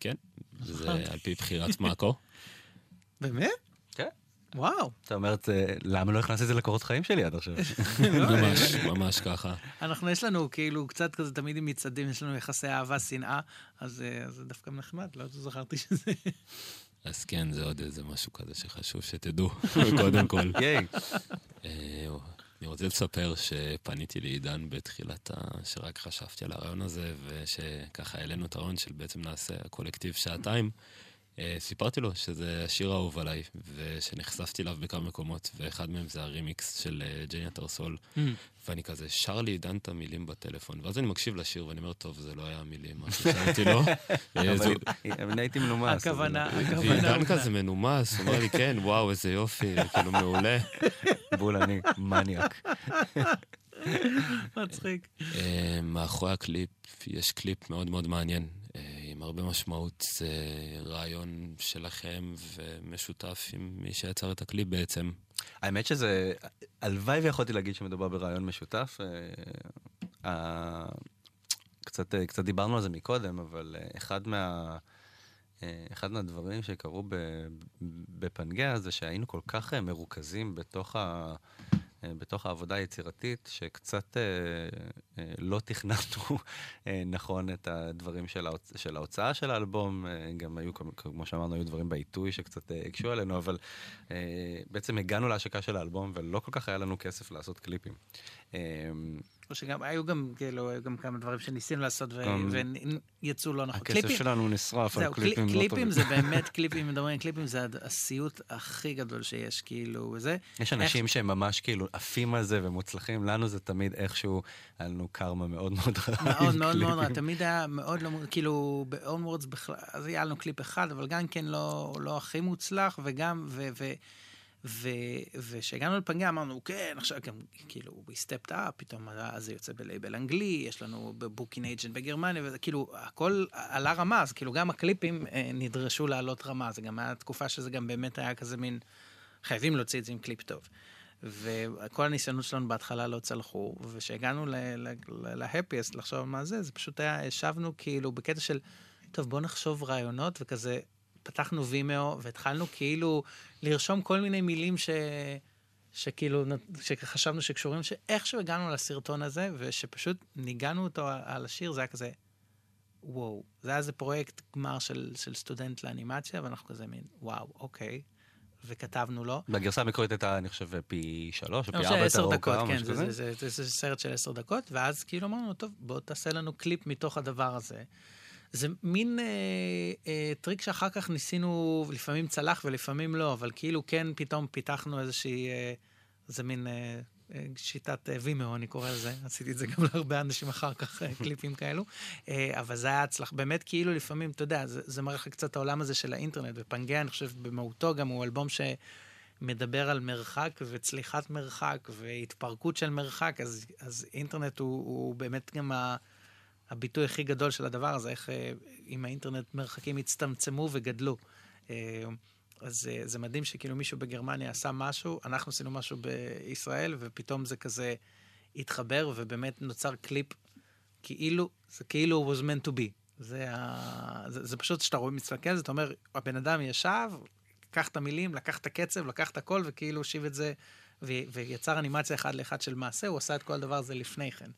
Speaker 2: כן, זה על פי בחירת מאקו.
Speaker 3: באמת?
Speaker 4: כן.
Speaker 3: וואו.
Speaker 4: אתה אומר, "זה- למה לא הכנסתי את זה לקורות חיים שלי עד עכשיו?
Speaker 2: ממש, ממש ככה.
Speaker 3: אנחנו, יש לנו כאילו קצת כזה, תמיד עם מצעדים, יש לנו יחסי אהבה-שנאה, אז אה, אז זה דווקא נחמד, לא זכרתי שזה...
Speaker 2: אז כן, זה עוד איזה משהו כזה שחשוב שתדעו, קודם כל.
Speaker 4: ייי.
Speaker 2: אני רוצה לספר שפניתי לעידן בתחילת ה... שרק חשבתי על הרעיון הזה, ושככה העלינו את הרעיון של בעצם נעשה קולקטיב שעתיים. אה, סיפרתי לו שזה השיר האהוב עליי, ושנחשפתי אליו בכמה מקומות, ואחד מהם זה הרימיקס של אה, ג'ניה טרסול, ואני כזה שר לעידן את המילים בטלפון, ואז אני מקשיב לשיר ואני אומר, טוב, זה לא היה המילים, מה ששרתי לו. אה,
Speaker 4: אבל אני הייתי מנומס.
Speaker 3: הכוונה, הכוונה.
Speaker 2: ועידן. כזה מנומס, הוא אומר לי, כן, וואו, איזה יופי, כאילו מעולה.
Speaker 4: בול אני מניאק.
Speaker 3: מצחיק.
Speaker 2: מאחורי הקליפ יש קליפ מאוד מאוד מעניין, עם הרבה משמעות, זה רעיון שלכם ומשותף עם מי שיצר את הקליפ בעצם.
Speaker 4: האמת שזה, הלוואי ויכולתי להגיד שמדובר ברעיון משותף. אה, ה- קצת קצת, אה, קצת דיברנו על זה מקודם, אבל אה, אחד מה... אה, אחד מהדברים שקרו ב, בפנגea זה שהיינו כל כך אה, מרוכזים בתוך, ה, אה, בתוך העבודה היצירתית, שקצת אה, אה, לא תכננו אה, נכון את הדברים של, ההוצ... של ההוצאה של האלבום. אה, גם היו, כמו- שאמרנו, היו דברים בעיתוי שקצת אה, הקשו עלינו, אבל אה, בעצם הגענו להשקה של האלבום ולא כל כך היה לנו כסף לעשות קליפים.
Speaker 3: או שגם, היו גם, כאילו, היו גם כמה דברים שניסינו לעשות ו-
Speaker 4: גם-
Speaker 3: ויצאו לא נכון.
Speaker 4: הכסף שלנו נשרף על קליפים לא
Speaker 3: קליפים
Speaker 4: טובים.
Speaker 3: זה באמת, קליפים, מדברים על קליפים, זה הסיוט הכי גדול שיש, כאילו, וזה.
Speaker 4: יש אנשים שהם ממש כאילו עפים על זה ומוצלחים, לנו זה תמיד איכשהו, היה לנו קרמה מאוד מאוד רעה
Speaker 3: מאוד מאוד מאוד רע,
Speaker 4: קליפים.
Speaker 3: תמיד היה מאוד לא, כאילו, ב-onwards בכלל, אז היה לנו קליפ אחד, אבל גם כן לא, לא הכי מוצלח, וגם, ו... ו וכשהגענו לפנגה אמרנו, כן, עכשיו גם, כאילו, we stepped up, פתאום זה יוצא בלייבל אנגלי, יש לנו ב booking agent בגרמניה, וזה כאילו, הכל עלה רמה, אז כאילו גם הקליפים אה, נדרשו לעלות רמה, זה גם היה תקופה שזה גם באמת היה כזה מין, חייבים להוציא את זה עם קליפ טוב. וכל הניסיונות שלנו בהתחלה לא צלחו, וכשהגענו ל Haифaist לחשוב מה זה, זה פשוט היה, ישבנו כאילו בקטע של, טוב, בוא נחשוב רעיונות, וכזה פתחנו וימאו, והתחלנו כאילו לרשום כל מיני מילים ש... שכאילו, שחשבנו שקשורים, שאיכשהו הגענו לסרטון הזה, ושפשוט ניגענו אותו על השיר, זה היה כזה, וואו. זה היה איזה פרויקט גמר של, של סטודנט לאנימציה, ואנחנו כזה מין, וואו, אוקיי. וכתבנו לו.
Speaker 4: בגרסה המקורית הייתה, אני חושב, פי שלוש או פי
Speaker 3: חושב
Speaker 4: ארבע יותר
Speaker 3: דקות,
Speaker 4: ארוכה,
Speaker 3: כן, זה. זה, זה, זה, זה סרט של עשר דקות, ואז כאילו אמרנו, טוב, בוא תעשה לנו קליפ מתוך הדבר הזה. זה מין אה, אה, טריק שאחר כך ניסינו, לפעמים צלח ולפעמים לא, אבל כאילו כן פתאום פיתחנו איזושהי, אה, זה מין אה, אה, שיטת אה, וימאו, אני קורא לזה, עשיתי את זה גם להרבה אנשים אחר כך, אה, קליפים כאלו, אה, אבל זה היה הצלח, באמת כאילו לפעמים, אתה יודע, זה, זה מראה לך קצת העולם הזה של האינטרנט, ופנגea, אני חושב, במהותו גם הוא אלבום ש... מדבר על מרחק וצליחת מרחק והתפרקות של מרחק, אז, אז אינטרנט הוא, הוא באמת גם ה, הביטוי הכי גדול של הדבר הזה, איך אה, עם האינטרנט מרחקים הצטמצמו וגדלו. אה, אז אה, זה מדהים שכאילו מישהו בגרמניה עשה משהו, אנחנו עשינו משהו בישראל, ופתאום זה כזה התחבר, ובאמת נוצר קליפ כאילו, זה כאילו was meant to be. זה, ה... זה, זה פשוט שאתה רואה, מסתכל על זה, אתה אומר, הבן אדם ישב, לקח את המילים, לקח את הקצב, לקח את הכל, וכאילו הושיב את זה, ו... ויצר אנימציה אחד לאחד של מעשה, הוא עשה את כל הדבר הזה לפני כן.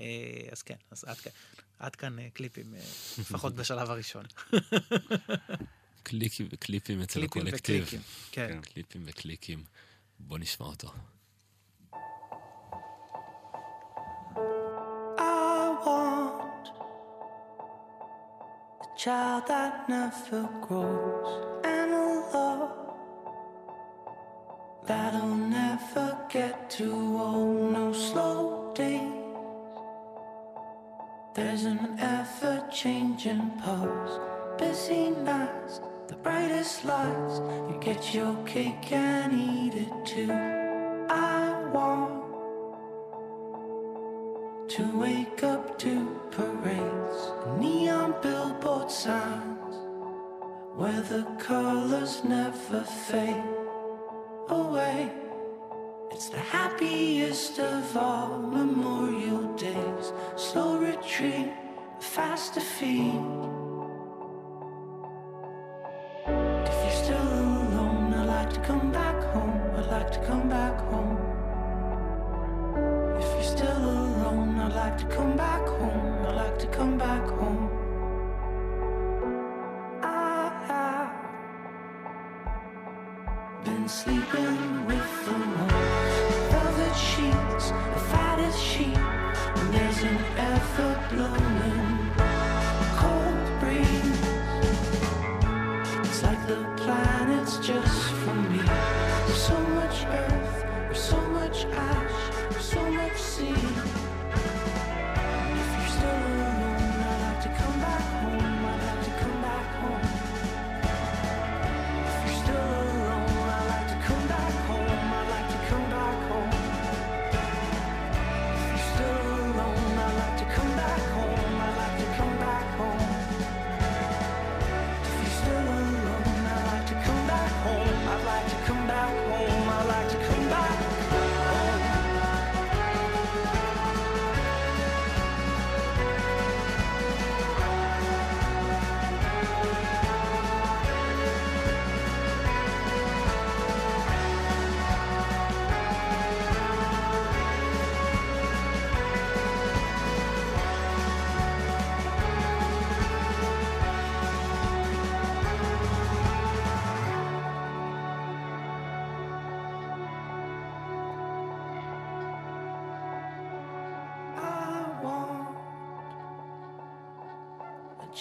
Speaker 3: אה, אז כן, אז עד כאן, עד כאן אה, קליפים, אה, לפחות בשלב הראשון.
Speaker 2: קליקים וקליפים אצל
Speaker 3: קליפים
Speaker 2: הקולקטיב.
Speaker 3: וקליקים. כן.
Speaker 2: קליפים וקליקים. בוא נשמע אותו.
Speaker 6: I want a child that never grows and a love that'll never get too old. No slow days. There's an ever changing pulse, busy nights, the brightest lights. You get your cake and eat it too. I want to wake up to parades, neon billboard signs, where the colors never fade away. It's the happiest of all feet.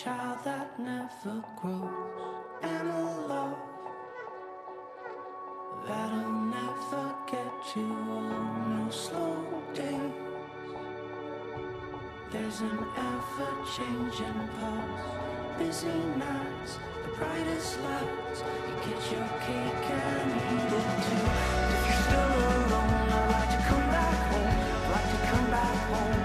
Speaker 6: Child that never grows, and a love that'll never get you old. No slow days. There's an ever changing pulse, busy nights, the brightest lights. You get your cake and eat it too. If you're still alone, I'd like to come back home. I'd like to come back home.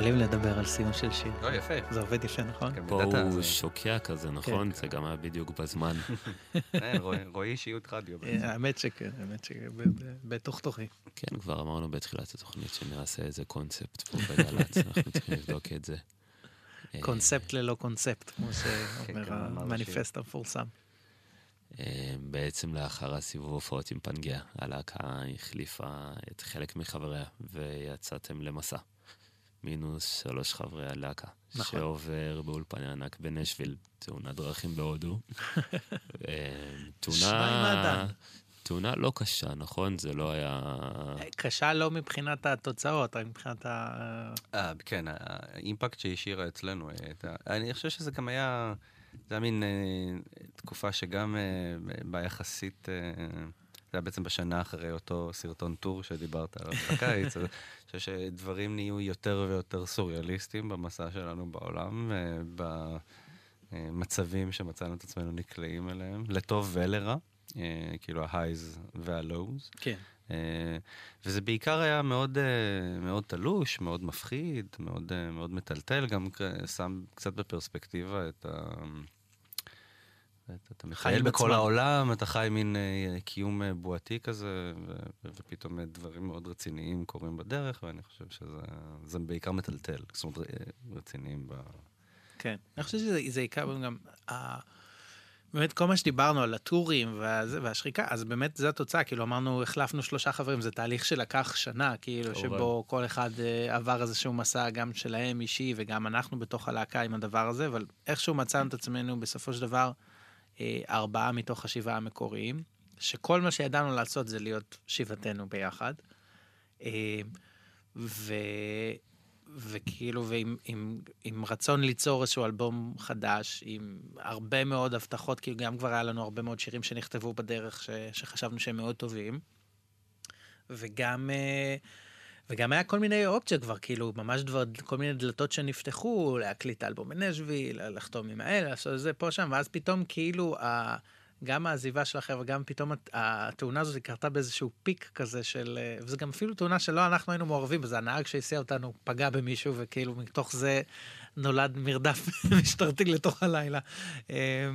Speaker 3: יכולים לדבר על סיום של שיר.
Speaker 4: לא, יפה.
Speaker 3: זה עובד יפה, נכון?
Speaker 4: כן,
Speaker 2: פה הוא
Speaker 4: זה-
Speaker 2: שוקע כזה, נכון? זה גם היה בדיוק בזמן.
Speaker 4: כן, רואי- אישיות רדיו.
Speaker 3: אה, האמת שכן, האמת שבתוך תוכי.
Speaker 2: כן, כבר אמרנו בתחילת התוכנית שנעשה איזה קונספט פה בגל"צ, אנחנו צריכים לבדוק את זה. אה,
Speaker 3: קונספט ללא קונספט, כמו שאומר
Speaker 4: כן,
Speaker 3: המניפסט המפורסם.
Speaker 2: אה, בעצם לאחר הסיבוב הופעות עם פנגea, הלהקה החליפה את חלק מחבריה, ויצאתם למסע. מינוס שלוש חברי הלהקה,
Speaker 3: נכון.
Speaker 2: שעובר באולפני ענק בנשוויל, תאונת דרכים בהודו. אה,
Speaker 3: עם
Speaker 2: תאונה... תאונה לא קשה, נכון? זה לא היה...
Speaker 3: קשה לא מבחינת התוצאות, רק מבחינת ה...
Speaker 4: אה, כן, האימפקט שהיא השאירה אצלנו הייתה... אני חושב שזה גם היה... זה היה מין אה, תקופה שגם אה, ביחסית... אה, זה היה בעצם בשנה אחרי אותו סרטון טור שדיברת עליו בקיץ. אני חושב שדברים נהיו יותר ויותר סוריאליסטיים במסע שלנו בעולם, במצבים שמצאנו את עצמנו נקלעים אליהם, לטוב ולרע, אה, כאילו ה-highs וה-lows.
Speaker 3: כן.
Speaker 4: אה, וזה בעיקר היה מאוד, אה, מאוד תלוש, מאוד מפחיד, מאוד, אה, מאוד מטלטל, גם שם קצת בפרספקטיבה את ה... את- אתה מטייל בכל
Speaker 3: עצמם.
Speaker 4: העולם, אתה חי מין אה, קיום אה, בועתי כזה, ו- ופתאום אה, דברים מאוד רציניים קורים בדרך, ואני חושב שזה זה בעיקר מטלטל, זאת אומרת, אה, רציניים ב...
Speaker 3: כן. אני חושב שזה זה עיקר גם... ה- באמת כל מה שדיברנו על הטורים והזה, והשחיקה, אז באמת זו התוצאה, כאילו אמרנו, החלפנו שלושה חברים, זה תהליך שלקח שנה, כאילו,
Speaker 2: כמובן.
Speaker 3: שבו כל אחד אה, עבר איזשהו מסע, גם שלהם אישי, וגם אנחנו בתוך הלהקה עם הדבר הזה, אבל איכשהו מצאנו את עצמנו בסופו של דבר אה, ארבעה מתוך השבעה המקוריים, שכל מה שידענו לעשות זה להיות שבעתנו ביחד. אה, ו... וכאילו, ועם עם, עם רצון ליצור איזשהו אלבום חדש, עם הרבה מאוד הבטחות, כאילו גם כבר היה לנו הרבה מאוד שירים שנכתבו בדרך ש, שחשבנו שהם מאוד טובים. וגם, אה, וגם היה כל מיני אופציות כבר, כאילו, ממש דבר, כל מיני דלתות שנפתחו, להקליט אלבום בנשוויל, לחתום עם האלה, לעשות זה פה שם, ואז פתאום כאילו, ה... גם העזיבה של החבר'ה, גם פתאום הת- התאונה הזאת קרתה באיזשהו פיק כזה של... אה, וזה גם אפילו תאונה שלא אנחנו היינו מעורבים בזה, הנהג שהסיע אותנו פגע במישהו, וכאילו מתוך זה נולד מרדף משטרתי לתוך הלילה. אה,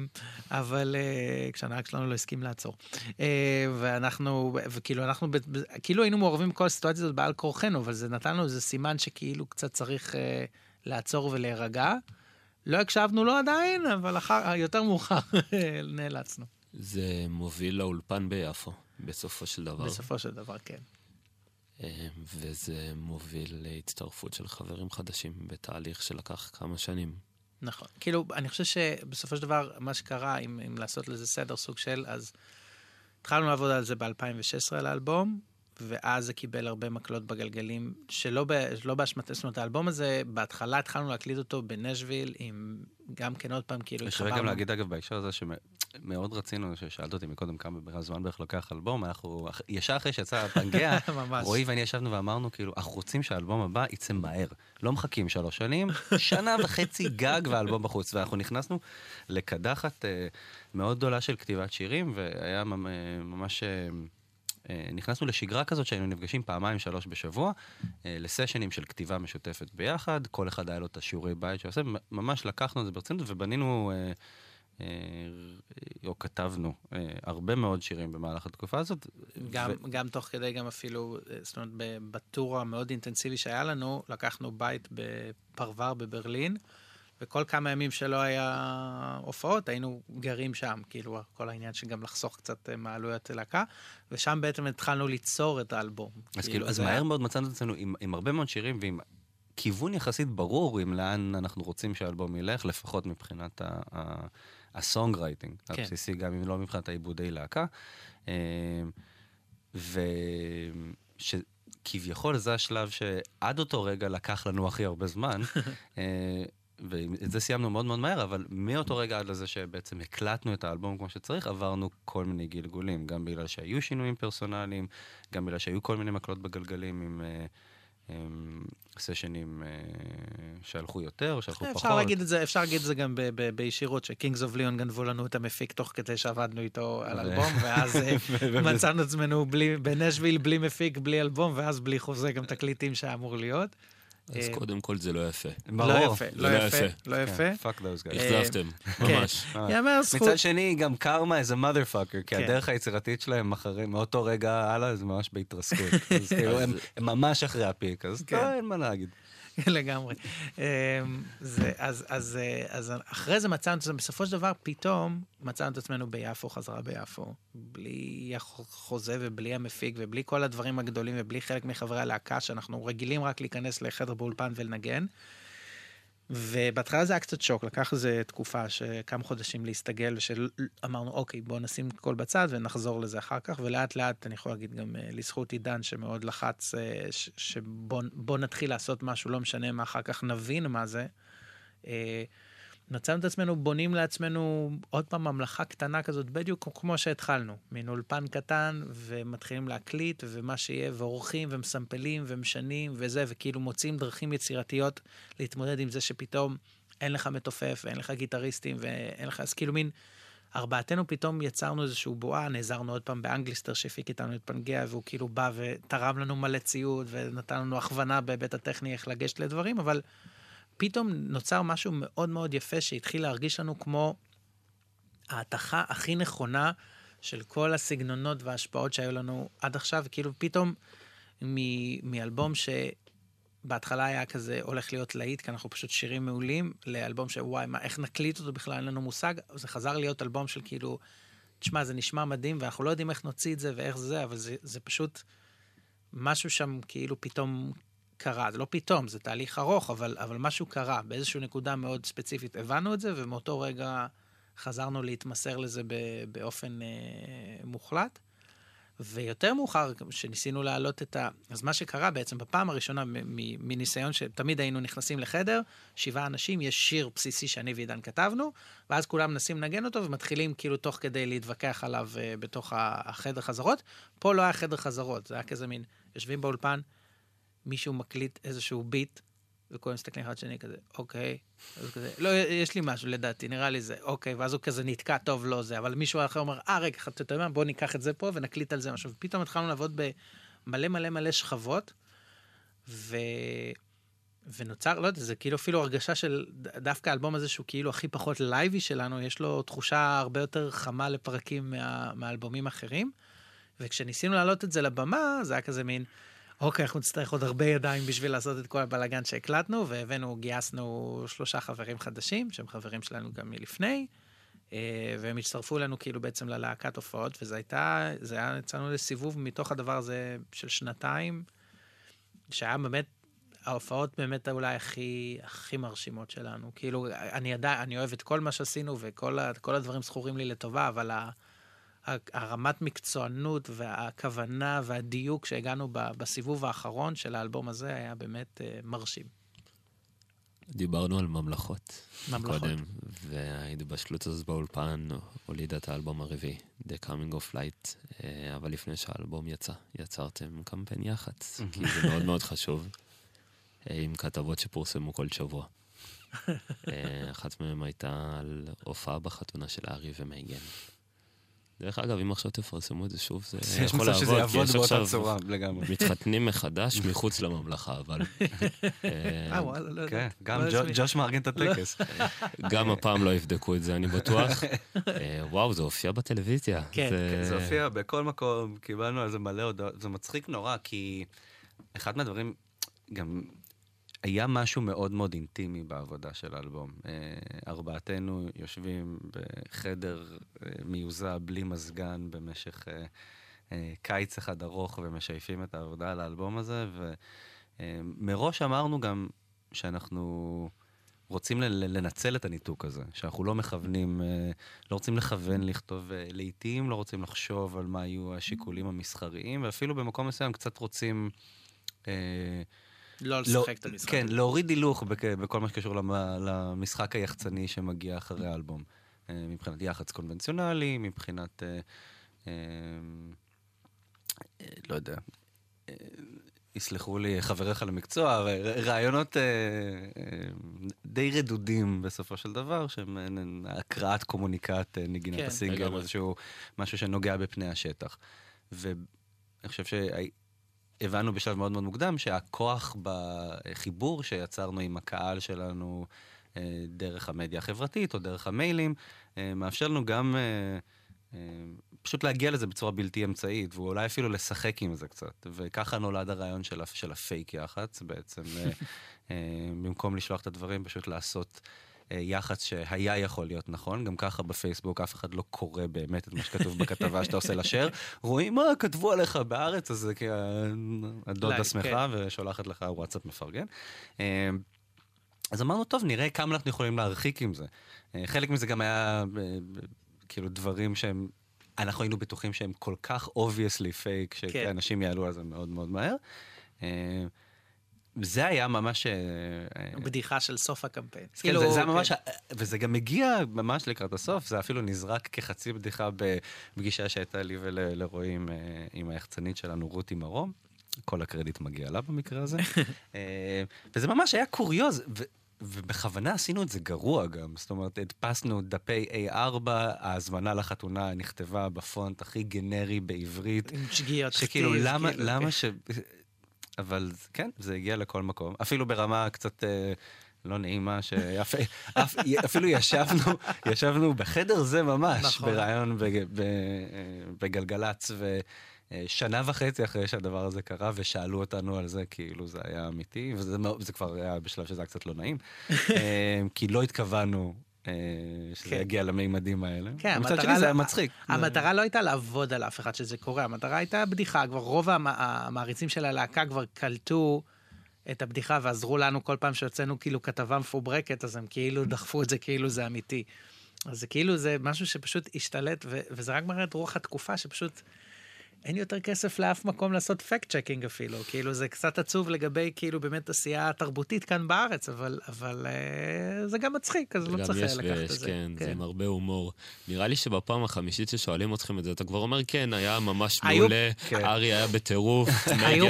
Speaker 3: אבל אה, כשהנהג שלנו לא הסכים לעצור. אה, ואנחנו, וכאילו אנחנו, כאילו היינו מעורבים בכל הסיטואציה הזאת בעל כורחנו, אבל זה נתן לנו איזה סימן שכאילו קצת צריך לעצור ולהירגע. לא הקשבנו לו עדיין, אבל אחר, יותר מאוחר נאלצנו.
Speaker 2: זה מוביל לאולפן ביפו, בסופו של דבר.
Speaker 3: בסופו של דבר, כן.
Speaker 2: אה, וזה מוביל להצטרפות של חברים חדשים בתהליך שלקח כמה שנים.
Speaker 3: נכון. כאילו, אני חושב שבסופו של דבר, מה שקרה, אם, אם לעשות לזה סדר סוג של, אז התחלנו לעבוד על זה ב-2016 על האלבום, ואז זה קיבל הרבה מקלות בגלגלים, שלא ב- לא באשמת, זאת אומרת, האלבום הזה, בהתחלה התחלנו להקליט אותו בנשוויל, עם גם כן עוד פעם, כאילו,
Speaker 4: שווה גם להגיד, אגב, בהקשר הזה, שמאוד רצינו, ששאלת אותי מקודם כמה זמן בערך לוקח אלבום, אנחנו, ישר אחרי שיצא
Speaker 3: ממש.
Speaker 4: רועי ואני ישבנו ואמרנו, כאילו, אנחנו רוצים שהאלבום הבא יצא מהר. לא מחכים שלוש שנים, שנה וחצי גג והאלבום בחוץ. ואנחנו נכנסנו לקדחת אה, מאוד גדולה של כתיבת שירים, והיה אה, ממש... אה, נכנסנו לשגרה כזאת שהיינו נפגשים פעמיים, שלוש בשבוע, אה, לסשנים של כתיבה משותפת ביחד, כל אחד היה לו את השיעורי בית שעושה, ממש לקחנו את זה ברצינות ובנינו, אה, או כתבנו, הרבה מאוד שירים במהלך התקופה הזאת.
Speaker 3: גם,
Speaker 4: ו-
Speaker 3: גם תוך כדי, גם אפילו, זאת אומרת, בטור המאוד אינטנסיבי שהיה לנו, לקחנו בית בפרבר בברלין, וכל כמה ימים שלא היה הופעות, היינו גרים שם, כאילו, כל העניין שגם לחסוך קצת אה, מעלויות להקה, ושם בעצם התחלנו ליצור את האלבום.
Speaker 4: אז כאילו, אז
Speaker 3: זה
Speaker 4: מהר מאוד מצאנו את עצמנו עם, עם הרבה מאוד שירים ועם כיוון יחסית ברור עם לאן אנחנו רוצים שהאלבום ילך, לפחות מבחינת ה- ה- הסונג רייטינג
Speaker 3: כן.
Speaker 4: הבסיסי, גם אם לא מבחינת העיבודי להקה. אה, ושכביכול זה השלב שעד אותו רגע לקח לנו הכי הרבה זמן. ואת זה סיימנו מאוד מאוד מהר, אבל מאותו רגע עד לזה שבעצם הקלטנו את האלבום כמו שצריך, עברנו כל מיני גלגולים, גם בגלל שהיו שינויים פרסונליים, גם בגלל שהיו כל מיני מקלות בגלגלים עם אה, עם sessionים אה, שהלכו יותר, שהלכו פחות.
Speaker 3: אפשר להגיד את זה, אפשר להגיד את זה גם בישירות, ש Kings of Leon גנבו לנו את המפיק תוך כדי שעבדנו איתו על אלבום, ואז אה, מצאנו עצמנו בנשוויל בלי מפיק, בלי אלבום, ואז בלי חוזה גם תקליטים שהיה אמור להיות.
Speaker 2: אז
Speaker 3: אה,
Speaker 2: קודם כל זה לא יפה.
Speaker 3: לא יפה, לא
Speaker 2: לא
Speaker 3: יפה. לא יפה.
Speaker 4: Fuck those guys.
Speaker 3: אה,
Speaker 2: אכזבתם,
Speaker 3: כן.
Speaker 2: ממש.
Speaker 3: יאמר זכות.
Speaker 4: מצד שני, גם קרמה איזה mother fucker, כי
Speaker 3: כן.
Speaker 4: הדרך היצירתית שלהם אחרי, מאותו רגע הלאה, זה ממש בהתרסקות. אז כאילו, הם ממש אחרי הפיק, אז
Speaker 3: כן.
Speaker 4: אין מה להגיד.
Speaker 3: לגמרי. אמ, אה, אז אחרי זה מצאנו את זה, בסופו של דבר פתאום מצאנו את עצמנו ביפו, חזרה ביפו, בלי החוזה ובלי המפיק ובלי כל הדברים הגדולים ובלי חלק מחברי הלהקה שאנחנו רגילים רק להיכנס לחדר באולפן ולנגן. ובהתחלה זה היה קצת שוק, לקח איזה תקופה, שכמה חודשים להסתגל, ושאמרנו, אוקיי, בואו נשים הכל בצד ונחזור לזה אחר כך, ולאט לאט, אני יכול להגיד גם אה, לזכות עידן, שמאוד לחץ, אה, ש- שבוא בוא נתחיל לעשות משהו, לא משנה מה אחר כך נבין מה זה. מצאנו את עצמנו בונים לעצמנו עוד פעם ממלכה קטנה כזאת, בדיוק כמו שהתחלנו, מין אולפן קטן, ומתחילים להקליט, ומה שיהיה, ועורכים, ומסמפלים, ומשנים, וזה, וכאילו מוצאים דרכים יצירתיות להתמודד עם זה שפתאום אין לך מתופף, ואין לך גיטריסטים, ואין לך, אז כאילו מין, ארבעתנו פתאום יצרנו איזשהו בועה, נעזרנו עוד פעם באנגליסטר שהפיק איתנו את פנגea, והוא כאילו בא ותרם לנו מלא ציוד, ונתן לנו הכוונה בהיבט הטכני איך לגשת לדברים, אבל פתאום נוצר משהו מאוד מאוד יפה שהתחיל להרגיש לנו כמו ההתכה הכי נכונה של כל הסגנונות וההשפעות שהיו לנו עד עכשיו, כאילו פתאום מ- מאלבום שבהתחלה היה כזה הולך להיות להיט, כי אנחנו פשוט שירים מעולים, לאלבום שוואי, מה, איך נקליט אותו בכלל, אין לנו מושג, זה חזר להיות אלבום של כאילו, תשמע, זה נשמע מדהים, ואנחנו לא יודעים איך נוציא את זה ואיך זה, אבל זה, זה פשוט משהו שם כאילו פתאום קרה, זה לא פתאום, זה תהליך ארוך, אבל, אבל משהו קרה באיזושהי נקודה מאוד ספציפית. הבנו את זה, ומאותו רגע חזרנו להתמסר לזה ב, באופן אה, מוחלט. ויותר מאוחר, כשניסינו להעלות את ה... אז מה שקרה בעצם בפעם הראשונה מניסיון שתמיד היינו נכנסים לחדר, שבעה אנשים, יש שיר בסיסי שאני ועידן כתבנו, ואז כולם מנסים לנגן אותו ומתחילים כאילו תוך כדי להתווכח עליו uh, בתוך החדר חזרות. פה לא היה חדר חזרות, זה היה כזה מין, יושבים באולפן, מישהו מקליט איזשהו ביט, וכולם מסתכלים אחד שני כזה, אוקיי, אז כזה, לא, יש לי משהו לדעתי, נראה לי זה, אוקיי, ואז הוא כזה נתקע, טוב, לא זה, אבל מישהו אחר אומר, אה, רגע, אתה יודע מה, בוא ניקח את זה פה ונקליט על זה משהו, ופתאום התחלנו לעבוד במלא מלא מלא שכבות, ו... ונוצר, לא יודע, זה כאילו אפילו הרגשה של דווקא האלבום הזה שהוא כאילו הכי פחות live-י שלנו, יש לו תחושה הרבה יותר חמה לפרקים מה, מהאלבומים האחרים. וכשניסינו להעלות את זה לבמה, זה היה כזה מין, אוקיי, אנחנו נצטרך עוד הרבה ידיים בשביל לעשות את כל הבלאגן שהקלטנו, והבאנו, גייסנו שלושה חברים חדשים, שהם חברים שלנו גם מלפני, אה, והם הצטרפו אלינו כאילו בעצם ללהקת הופעות, וזה הייתה, זה היה, יצאנו לסיבוב מתוך הדבר הזה של שנתיים, שהיה באמת, ההופעות באמת אולי הכי, הכי מרשימות שלנו. כאילו, אני יודע, אני אוהב את כל מה שעשינו, וכל הדברים זכורים לי לטובה, אבל ה... הרמת מקצוענות והכוונה והדיוק שהגענו בסיבוב האחרון של האלבום הזה היה באמת אה, מרשים.
Speaker 2: דיברנו על ממלכות.
Speaker 3: ממלכות.
Speaker 2: קודם, וההתבשלות הזאת באולפן הולידה את האלבום הרביעי, The Coming of Light, אה, אבל לפני שהאלבום יצא, יצרתם קמפיין יח"צ, כי זה מאוד מאוד חשוב, אה, עם כתבות שפורסמו כל שבוע. אחת מהן הייתה על הופעה בחתונה של ארי ומייגן. דרך אגב, אם עכשיו תפרסמו את זה שוב, זה
Speaker 4: יש
Speaker 2: יכול
Speaker 4: מצב שזה
Speaker 2: לעבוד, כי
Speaker 4: יעבוד
Speaker 2: יש
Speaker 4: באותה צורה לגמרי.
Speaker 2: מתחתנים מחדש מחוץ לממלכה, אבל... אה,
Speaker 3: אה, וואלה, לא
Speaker 4: כן,
Speaker 3: יודע.
Speaker 4: גם
Speaker 3: לא.
Speaker 4: ג'וש מארגן את הטקס.
Speaker 2: גם הפעם לא יבדקו את זה, אני בטוח. אה, וואו, זה הופיע בטלוויזיה.
Speaker 3: כן,
Speaker 2: זה-
Speaker 4: זה הופיע בכל מקום, קיבלנו על זה מלא הודעות, זה מצחיק נורא, כי אחד מהדברים, גם היה משהו מאוד מאוד אינטימי בעבודה של האלבום. אה, ארבעתנו יושבים בחדר אה, מיוזע בלי מזגן במשך אה, קיץ אחד ארוך ומשייפים את העבודה על האלבום הזה, ומראש אמרנו גם שאנחנו... רוצים לנצל את הניתוק הזה, שאנחנו לא מכוונים, לא רוצים לכוון לכתוב לעיתים, לא רוצים לחשוב על מה יהיו השיקולים המסחריים, ואפילו במקום מסוים קצת רוצים... אה,
Speaker 3: לא
Speaker 4: לא-
Speaker 3: לשחק את המשחק.
Speaker 4: כן, להוריד הילוך בכ- בכל מה שקשור למ- למשחק היחצני שמגיע אחרי האלבום. אה, מבחינת יח"צ קונבנציונלי, מבחינת... אה, אה, לא יודע. יסלחו לי חבריך למקצוע, רעיונות די רדודים בסופו של דבר, שהם הקראת קומוניקט, נגינת
Speaker 3: כן,
Speaker 4: הסינגל. איזשהו משהו שנוגע בפני השטח. ואני חושב שהבנו בשלב מאוד מאוד מוקדם שהכוח בחיבור שיצרנו עם הקהל שלנו אה, דרך המדיה החברתית או דרך המיילים, אה, מאפשר לנו גם... אה, פשוט להגיע לזה בצורה בלתי אמצעית, ואולי אפילו לשחק עם זה קצת. וככה נולד הרעיון של, של הפייק יח"צ, בעצם, במקום לשלוח את הדברים, פשוט לעשות יח"צ שהיה יכול להיות נכון. גם ככה בפייסבוק אף אחד לא קורא באמת את מה שכתוב בכתבה שאתה עושה לשאר. רואים מה כתבו עליך בארץ, אז זה הדודה שמחה ושולחת לך וואטסאפ מפרגן. אה, אז אמרנו, טוב, נראה כמה אנחנו יכולים להרחיק עם זה. אה, חלק מזה גם היה אה, אה, כאילו דברים שהם, אנחנו היינו בטוחים שהם כל כך obviously fake,
Speaker 3: כן.
Speaker 4: שאנשים יעלו על זה מאוד מאוד מהר. זה היה ממש... אה, אה,
Speaker 3: בדיחה של סוף הקמפיין.
Speaker 4: כן,
Speaker 3: כאילו,
Speaker 4: זה, זה היה
Speaker 3: כן.
Speaker 4: ממש, וזה גם מגיע ממש לקראת הסוף, זה אפילו נזרק כחצי בדיחה בפגישה שהייתה לי ולרועי עם, אה, עם היחצנית שלנו, רותי מרום. כל הקרדיט מגיע לה במקרה הזה. וזה ממש היה קוריוז, ו- ובכוונה עשינו את זה גרוע גם. זאת אומרת, הדפסנו דפי A4, ההזמנה לחתונה נכתבה בפונט הכי גנרי בעברית.
Speaker 3: עם שגיאות
Speaker 4: שכאילו, למה,
Speaker 3: כאילו,
Speaker 4: למה
Speaker 3: כן.
Speaker 4: ש... אבל כן, זה הגיע לכל מקום. אפילו ברמה קצת אה, לא נעימה, שאפילו ישבנו, ישבנו בחדר זה ממש,
Speaker 3: נכון.
Speaker 4: בריאיון בג- ב- אה, בגלגלצ, ושנה וחצי אחרי שהדבר הזה קרה, ושאלו אותנו על זה, כאילו זה היה אמיתי, וזה זה כבר היה בשלב שזה היה קצת לא נעים, אה, כי לא התכוונו. אה, שזה
Speaker 3: כן.
Speaker 4: יגיע למימדים האלה.
Speaker 3: כן,
Speaker 4: מצד שני זה
Speaker 3: לא-
Speaker 4: היה מצחיק.
Speaker 3: המטרה לא הייתה לעבוד על אף אחד שזה קורה, המטרה הייתה בדיחה, כבר רוב המ- המעריצים של הלהקה כבר קלטו את הבדיחה ועזרו לנו כל פעם שהוצאנו כאילו כתבה מפוברקת, אז הם כאילו דחפו את זה כאילו זה אמיתי. אז זה כאילו זה משהו שפשוט השתלט, ו- וזה רק מראה את רוח התקופה שפשוט אין יותר כסף לאף מקום לעשות fact checking אפילו, כאילו זה קצת עצוב לגבי כאילו באמת עשייה תרבותית כאן בארץ, אבל, אבל אה, זה גם מצחיק, אז לא צריך
Speaker 2: יש
Speaker 3: לקחת את זה.
Speaker 2: כן, זה עם הרבה הומור. נראה לי שבפעם החמישית ששואלים אתכם את זה, אתה כבר אומר, כן, היה ממש מעולה,
Speaker 4: כן.
Speaker 2: ארי היה בטירוף,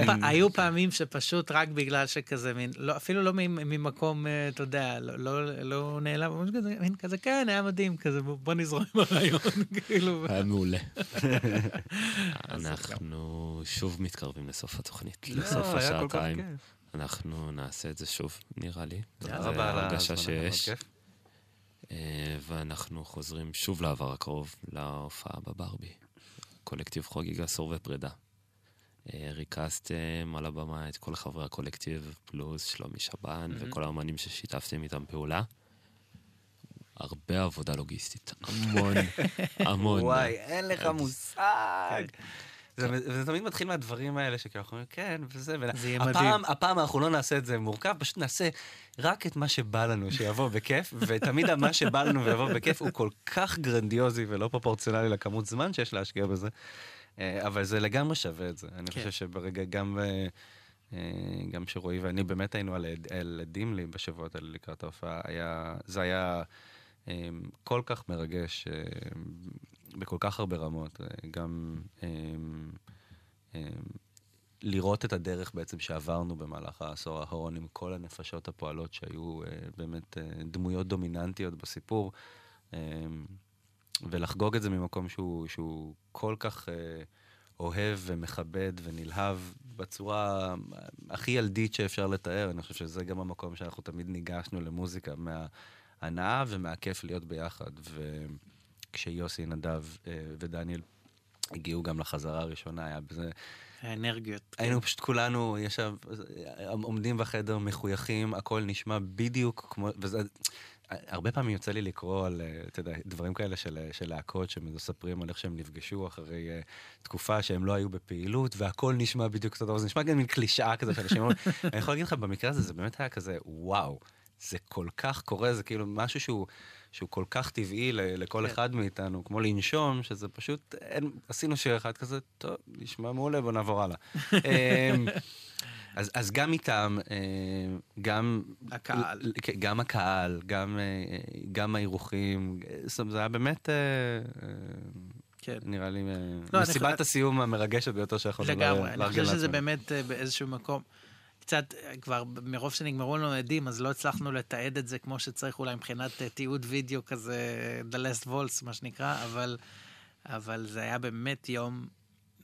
Speaker 3: פ... היו פעמים שפשוט רק בגלל שכזה מין, לא, אפילו לא ממ- ממקום, אה, אתה יודע, לא, לא, לא נעלם, ממש כזה, מין כזה, כן, היה מדהים, כזה, בוא, בוא נזרום עם הרעיון, כאילו.
Speaker 2: היה מעולה. אנחנו שוב מתקרבים לסוף התוכנית,
Speaker 4: לא,
Speaker 2: לסוף השעתיים. אנחנו נעשה את זה שוב, נראה לי.
Speaker 4: תודה רבה על
Speaker 2: ההרגשה שיש. אה, ואנחנו חוזרים שוב לעבר הקרוב, להופעה בברבי. קולקטיב חוגג עשור ופרידה. אה, ריכזתם על הבמה את כל חברי הקולקטיב, פלוס שלומי שבן וכל האמנים ששיתפתם איתם פעולה. הרבה עבודה לוגיסטית, המון, המון.
Speaker 4: וואי, אין לך מושג. זה, זה תמיד מתחיל מהדברים האלה שכאילו אנחנו אומרים, כן, וזה,
Speaker 3: זה יהיה מדהים.
Speaker 4: הפעם אנחנו לא נעשה את זה מורכב, פשוט נעשה רק את מה שבא לנו, שיבוא בכיף, ותמיד מה שבא לנו ויבוא בכיף הוא כל כך גרנדיוזי ולא פרופורציונלי לכמות זמן שיש להשקיע בזה. אה, אבל זה לגמרי שווה את זה. אני
Speaker 3: כן.
Speaker 4: חושב שברגע גם... אה, אה, גם שרועי ואני באמת היינו על עד- על עדים לי בשבועות האלה לקראת ההופעה, היה, זה היה כל כך מרגש בכל כך הרבה רמות. אה, גם אה, אה, לראות את הדרך בעצם שעברנו במהלך העשור האחרון עם כל הנפשות הפועלות שהיו באמת דמויות דומיננטיות בסיפור, ולחגוג את זה ממקום שהוא, שהוא כל כך אוהב ומכבד ונלהב בצורה הכי ילדית שאפשר לתאר. אני חושב שזה גם המקום שאנחנו תמיד ניגשנו למוזיקה, מההנאה ומהכיף להיות ביחד. וכשיוסי, נדב אה, ודניאל הגיעו גם לחזרה הראשונה, היה בזה...
Speaker 3: האנרגיות.
Speaker 4: היינו פשוט כולנו, ישב, עומדים בחדר מחויכים, הכל נשמע בדיוק כמו, וזה, הרבה פעמים יוצא לי לקרוא על, אה, אתה יודע, דברים כאלה של, של להקות שמספרים על איך שהם נפגשו אחרי uh, תקופה שהם לא היו בפעילות, והכל נשמע בדיוק אותו דבר, זה נשמע גם מין קלישאה כזה שאנשים אומרים, אני יכול להגיד לך, במקרה הזה זה באמת היה כזה, וואו, זה כל כך קורה, זה כאילו משהו שהוא... שהוא כל כך טבעי לכל
Speaker 3: כן.
Speaker 4: אחד מאיתנו, כמו לנשום, שזה פשוט, אין, עשינו שיר אחד כזה, טוב, נשמע מעולה, בוא נעבור הלאה. אמ, אז, אז גם איתם, גם...
Speaker 3: הקהל.
Speaker 4: ל- כן, גם הקהל, גם, אה, גם האירוחים, זאת אומרת, זה היה באמת, אה, אה,
Speaker 3: כן.
Speaker 4: נראה לי,
Speaker 3: לא,
Speaker 4: מסיבת
Speaker 3: חושב-
Speaker 4: הסיום המרגשת ביותר שיכולנו לה-
Speaker 3: לגמרי, אני
Speaker 4: לארגן
Speaker 3: חושב שזה
Speaker 4: לעצמנו.
Speaker 3: באמת באיזשהו מקום, קצת אה, כבר מרוב שנגמרו לנו עדים, אז לא הצלחנו לתעד את זה כמו שצריך אולי מבחינת אה, תיעוד וידאו כזה, The Last Waltz, מה שנקרא, אבל, אבל זה היה באמת יום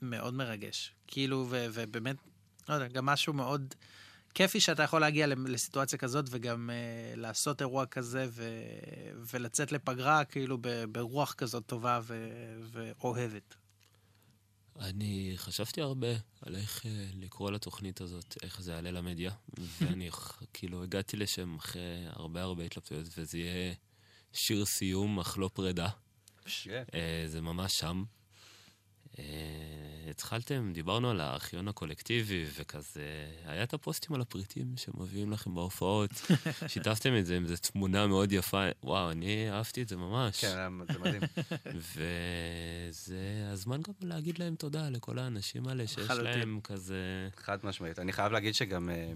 Speaker 3: מאוד מרגש. כאילו, ו, ובאמת, לא יודע, גם משהו מאוד כיפי שאתה יכול להגיע לסיטואציה כזאת וגם uh, לעשות אירוע כזה ו, ולצאת לפגרה כאילו ברוח כזאת טובה ו, ואוהבת.
Speaker 2: אני חשבתי הרבה על איך אה, לקרוא לתוכנית הזאת, איך זה יעלה למדיה, ואני כאילו הגעתי לשם אחרי הרבה הרבה התלבטויות, וזה יהיה שיר סיום אך לא פרידה. אה, זה ממש שם. התחלתם, דיברנו על הארכיון הקולקטיבי, וכזה, היה את הפוסטים על הפריטים שמביאים לכם בהופעות. שיתפתם את זה עם איזו תמונה מאוד יפה. וואו, אני אהבתי את זה ממש.
Speaker 4: כן, זה מדהים.
Speaker 2: וזה הזמן גם להגיד להם תודה לכל האנשים האלה שיש
Speaker 3: לחלוטין.
Speaker 2: להם כזה...
Speaker 4: חד משמעית. אני חייב להגיד שגם אה,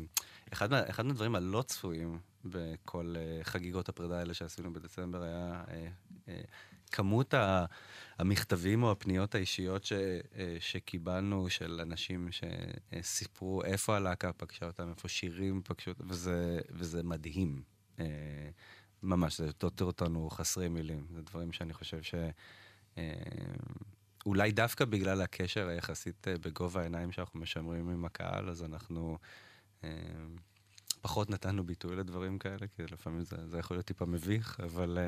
Speaker 4: אחד, מה, אחד מהדברים הלא צפויים בכל אה, חגיגות הפרידה האלה שעשינו בדצמבר היה אה, כמות ה, המכתבים או הפניות האישיות ש, אה, שקיבלנו של אנשים שסיפרו איפה הלהקה פגשה אותם, איפה שירים פגשו אותם, וזה, וזה מדהים. אה, ממש, זה תותיר אותנו חסרי מילים. זה דברים שאני חושב ש... אה, דווקא בגלל הקשר היחסית בגובה העיניים שאנחנו משמרים עם הקהל, אז אנחנו פחות נתנו ביטוי לדברים כאלה, כי לפעמים זה, זה יכול להיות טיפה מביך, אבל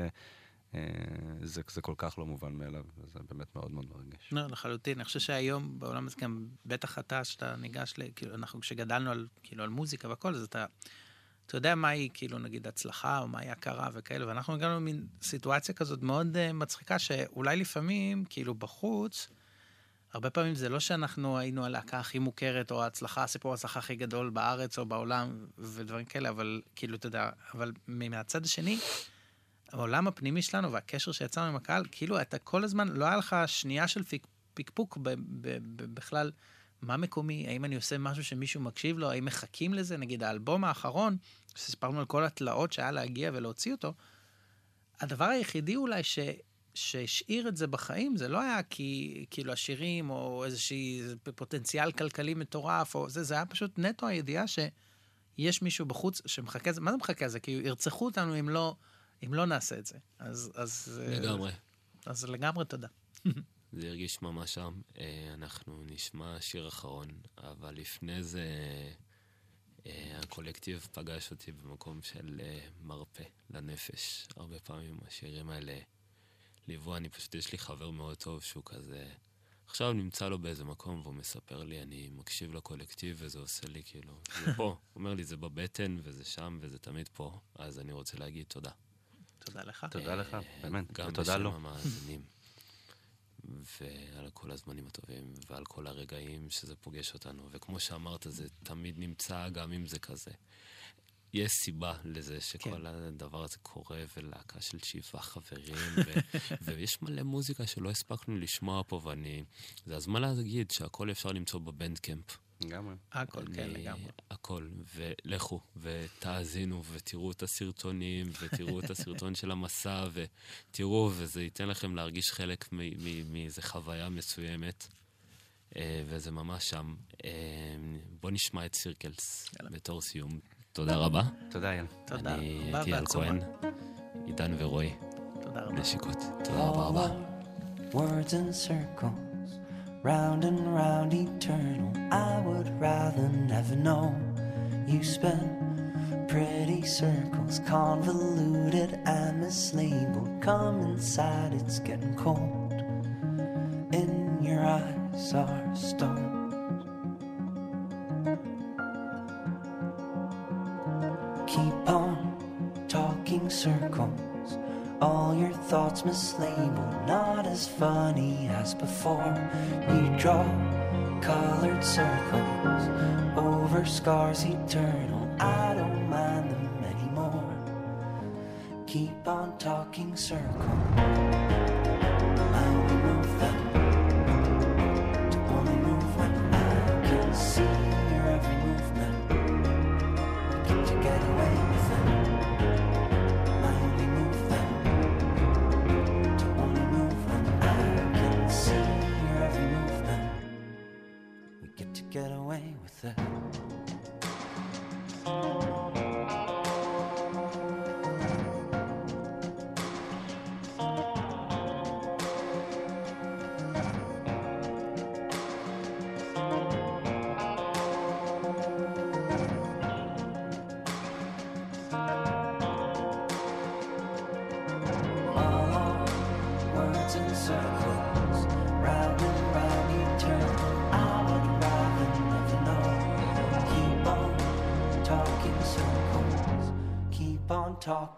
Speaker 4: זה, זה כל כך לא מובן מאליו, וזה באמת מאוד מאוד מרגש.
Speaker 3: לא, לחלוטין. אני חושב שהיום בעולם הזה גם, בטח אתה, שאתה ניגש ל... כאילו, אנחנו כשגדלנו על, כאילו, על מוזיקה והכל, אז אתה... אתה יודע מהי, כאילו, נגיד, הצלחה, או מהי הכרה וכאלה, ואנחנו הגענו למין סיטואציה כזאת מאוד uh, מצחיקה, שאולי לפעמים, כאילו, בחוץ, הרבה פעמים זה לא שאנחנו היינו הלהקה הכי מוכרת, או ההצלחה, הסיפור ההצלחה הכי גדול בארץ או בעולם, ודברים כאלה, אבל כאילו, אתה יודע, אבל מהצד השני, העולם הפנימי שלנו והקשר שיצרנו עם הקהל, כאילו אתה כל הזמן, לא היה לך שנייה של פיק, פיקפוק ב, ב, ב, בכלל, מה מקומי, האם אני עושה משהו שמישהו מקשיב לו, האם מחכים לזה, נגיד האלבום האחרון, שסיפרנו על כל התלאות שהיה להגיע ולהוציא אותו, הדבר היחידי אולי ש... שהשאיר את זה בחיים, זה לא היה כי כאילו השירים או איזשהי פוטנציאל כלכלי מטורף, או זה, זה היה פשוט נטו הידיעה שיש מישהו בחוץ שמחכה מה זה מחכה לזה? כי ירצחו אותנו אם לא, אם לא נעשה את זה. אז, אז,
Speaker 2: לגמרי.
Speaker 3: אז לגמרי תודה.
Speaker 2: זה הרגיש ממש שם. אה, אנחנו נשמע שיר אחרון, אבל לפני זה אה, הקולקטיב פגש אותי במקום של אה, מרפא לנפש. הרבה פעמים השירים האלה ליוו, אני פשוט, יש לי חבר מאוד טוב שהוא כזה... עכשיו נמצא לו באיזה מקום והוא מספר לי, אני מקשיב לקולקטיב וזה עושה לי כאילו, זה פה. הוא אומר לי, זה בבטן וזה שם וזה תמיד פה, אז אני רוצה להגיד תודה.
Speaker 3: תודה לך.
Speaker 4: תודה לך,
Speaker 2: אה,
Speaker 4: באמת,
Speaker 2: גם
Speaker 4: ותודה
Speaker 2: בשם
Speaker 4: לו.
Speaker 2: המאזינים. ועל כל הזמנים הטובים, ועל כל הרגעים שזה פוגש אותנו. וכמו שאמרת, זה תמיד נמצא, גם אם זה כזה. יש סיבה לזה שכל
Speaker 3: כן.
Speaker 2: הדבר הזה קורה, ולהקה של שבעה חברים, ו- ויש מלא מוזיקה שלא הספקנו לשמוע פה, ואני... זה הזמן להגיד שהכל אפשר למצוא בבנדקמפ.
Speaker 4: לגמרי.
Speaker 3: הכל, כן,
Speaker 2: אני-
Speaker 3: לגמרי.
Speaker 2: הכל, ולכו, ותאזינו, ותראו את הסרטונים, ותראו את הסרטון של המסע, ותראו, וזה ייתן לכם להרגיש חלק מ- מ- מאיזה חוויה מסוימת, אה, וזה ממש שם. אה, בואו נשמע את סירקלס
Speaker 3: יאללה.
Speaker 2: בתור סיום. תודה רבה.
Speaker 4: תודה, אייל.
Speaker 3: תודה
Speaker 2: אני הייתי אל
Speaker 3: והעצומה.
Speaker 2: כהן, עידן ורועי,
Speaker 3: תודה רבה.
Speaker 2: נשיקות. תודה רבה רבה.
Speaker 6: Words in circles, round and round eternal. I would rather never know. You spin pretty circles, convoluted and mislabeled. Come inside, it's getting cold. In your eyes are stones. Thoughts mislabeled, not as funny as before. You draw colored circles over scars eternal. I don't mind them anymore. Keep on talking circles. I only move them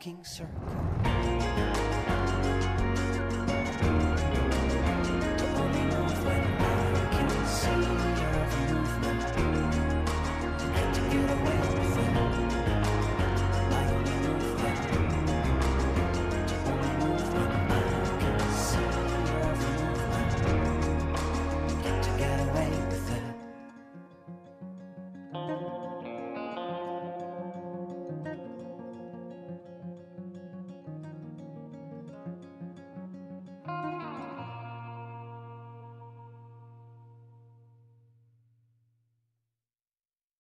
Speaker 6: walking circle.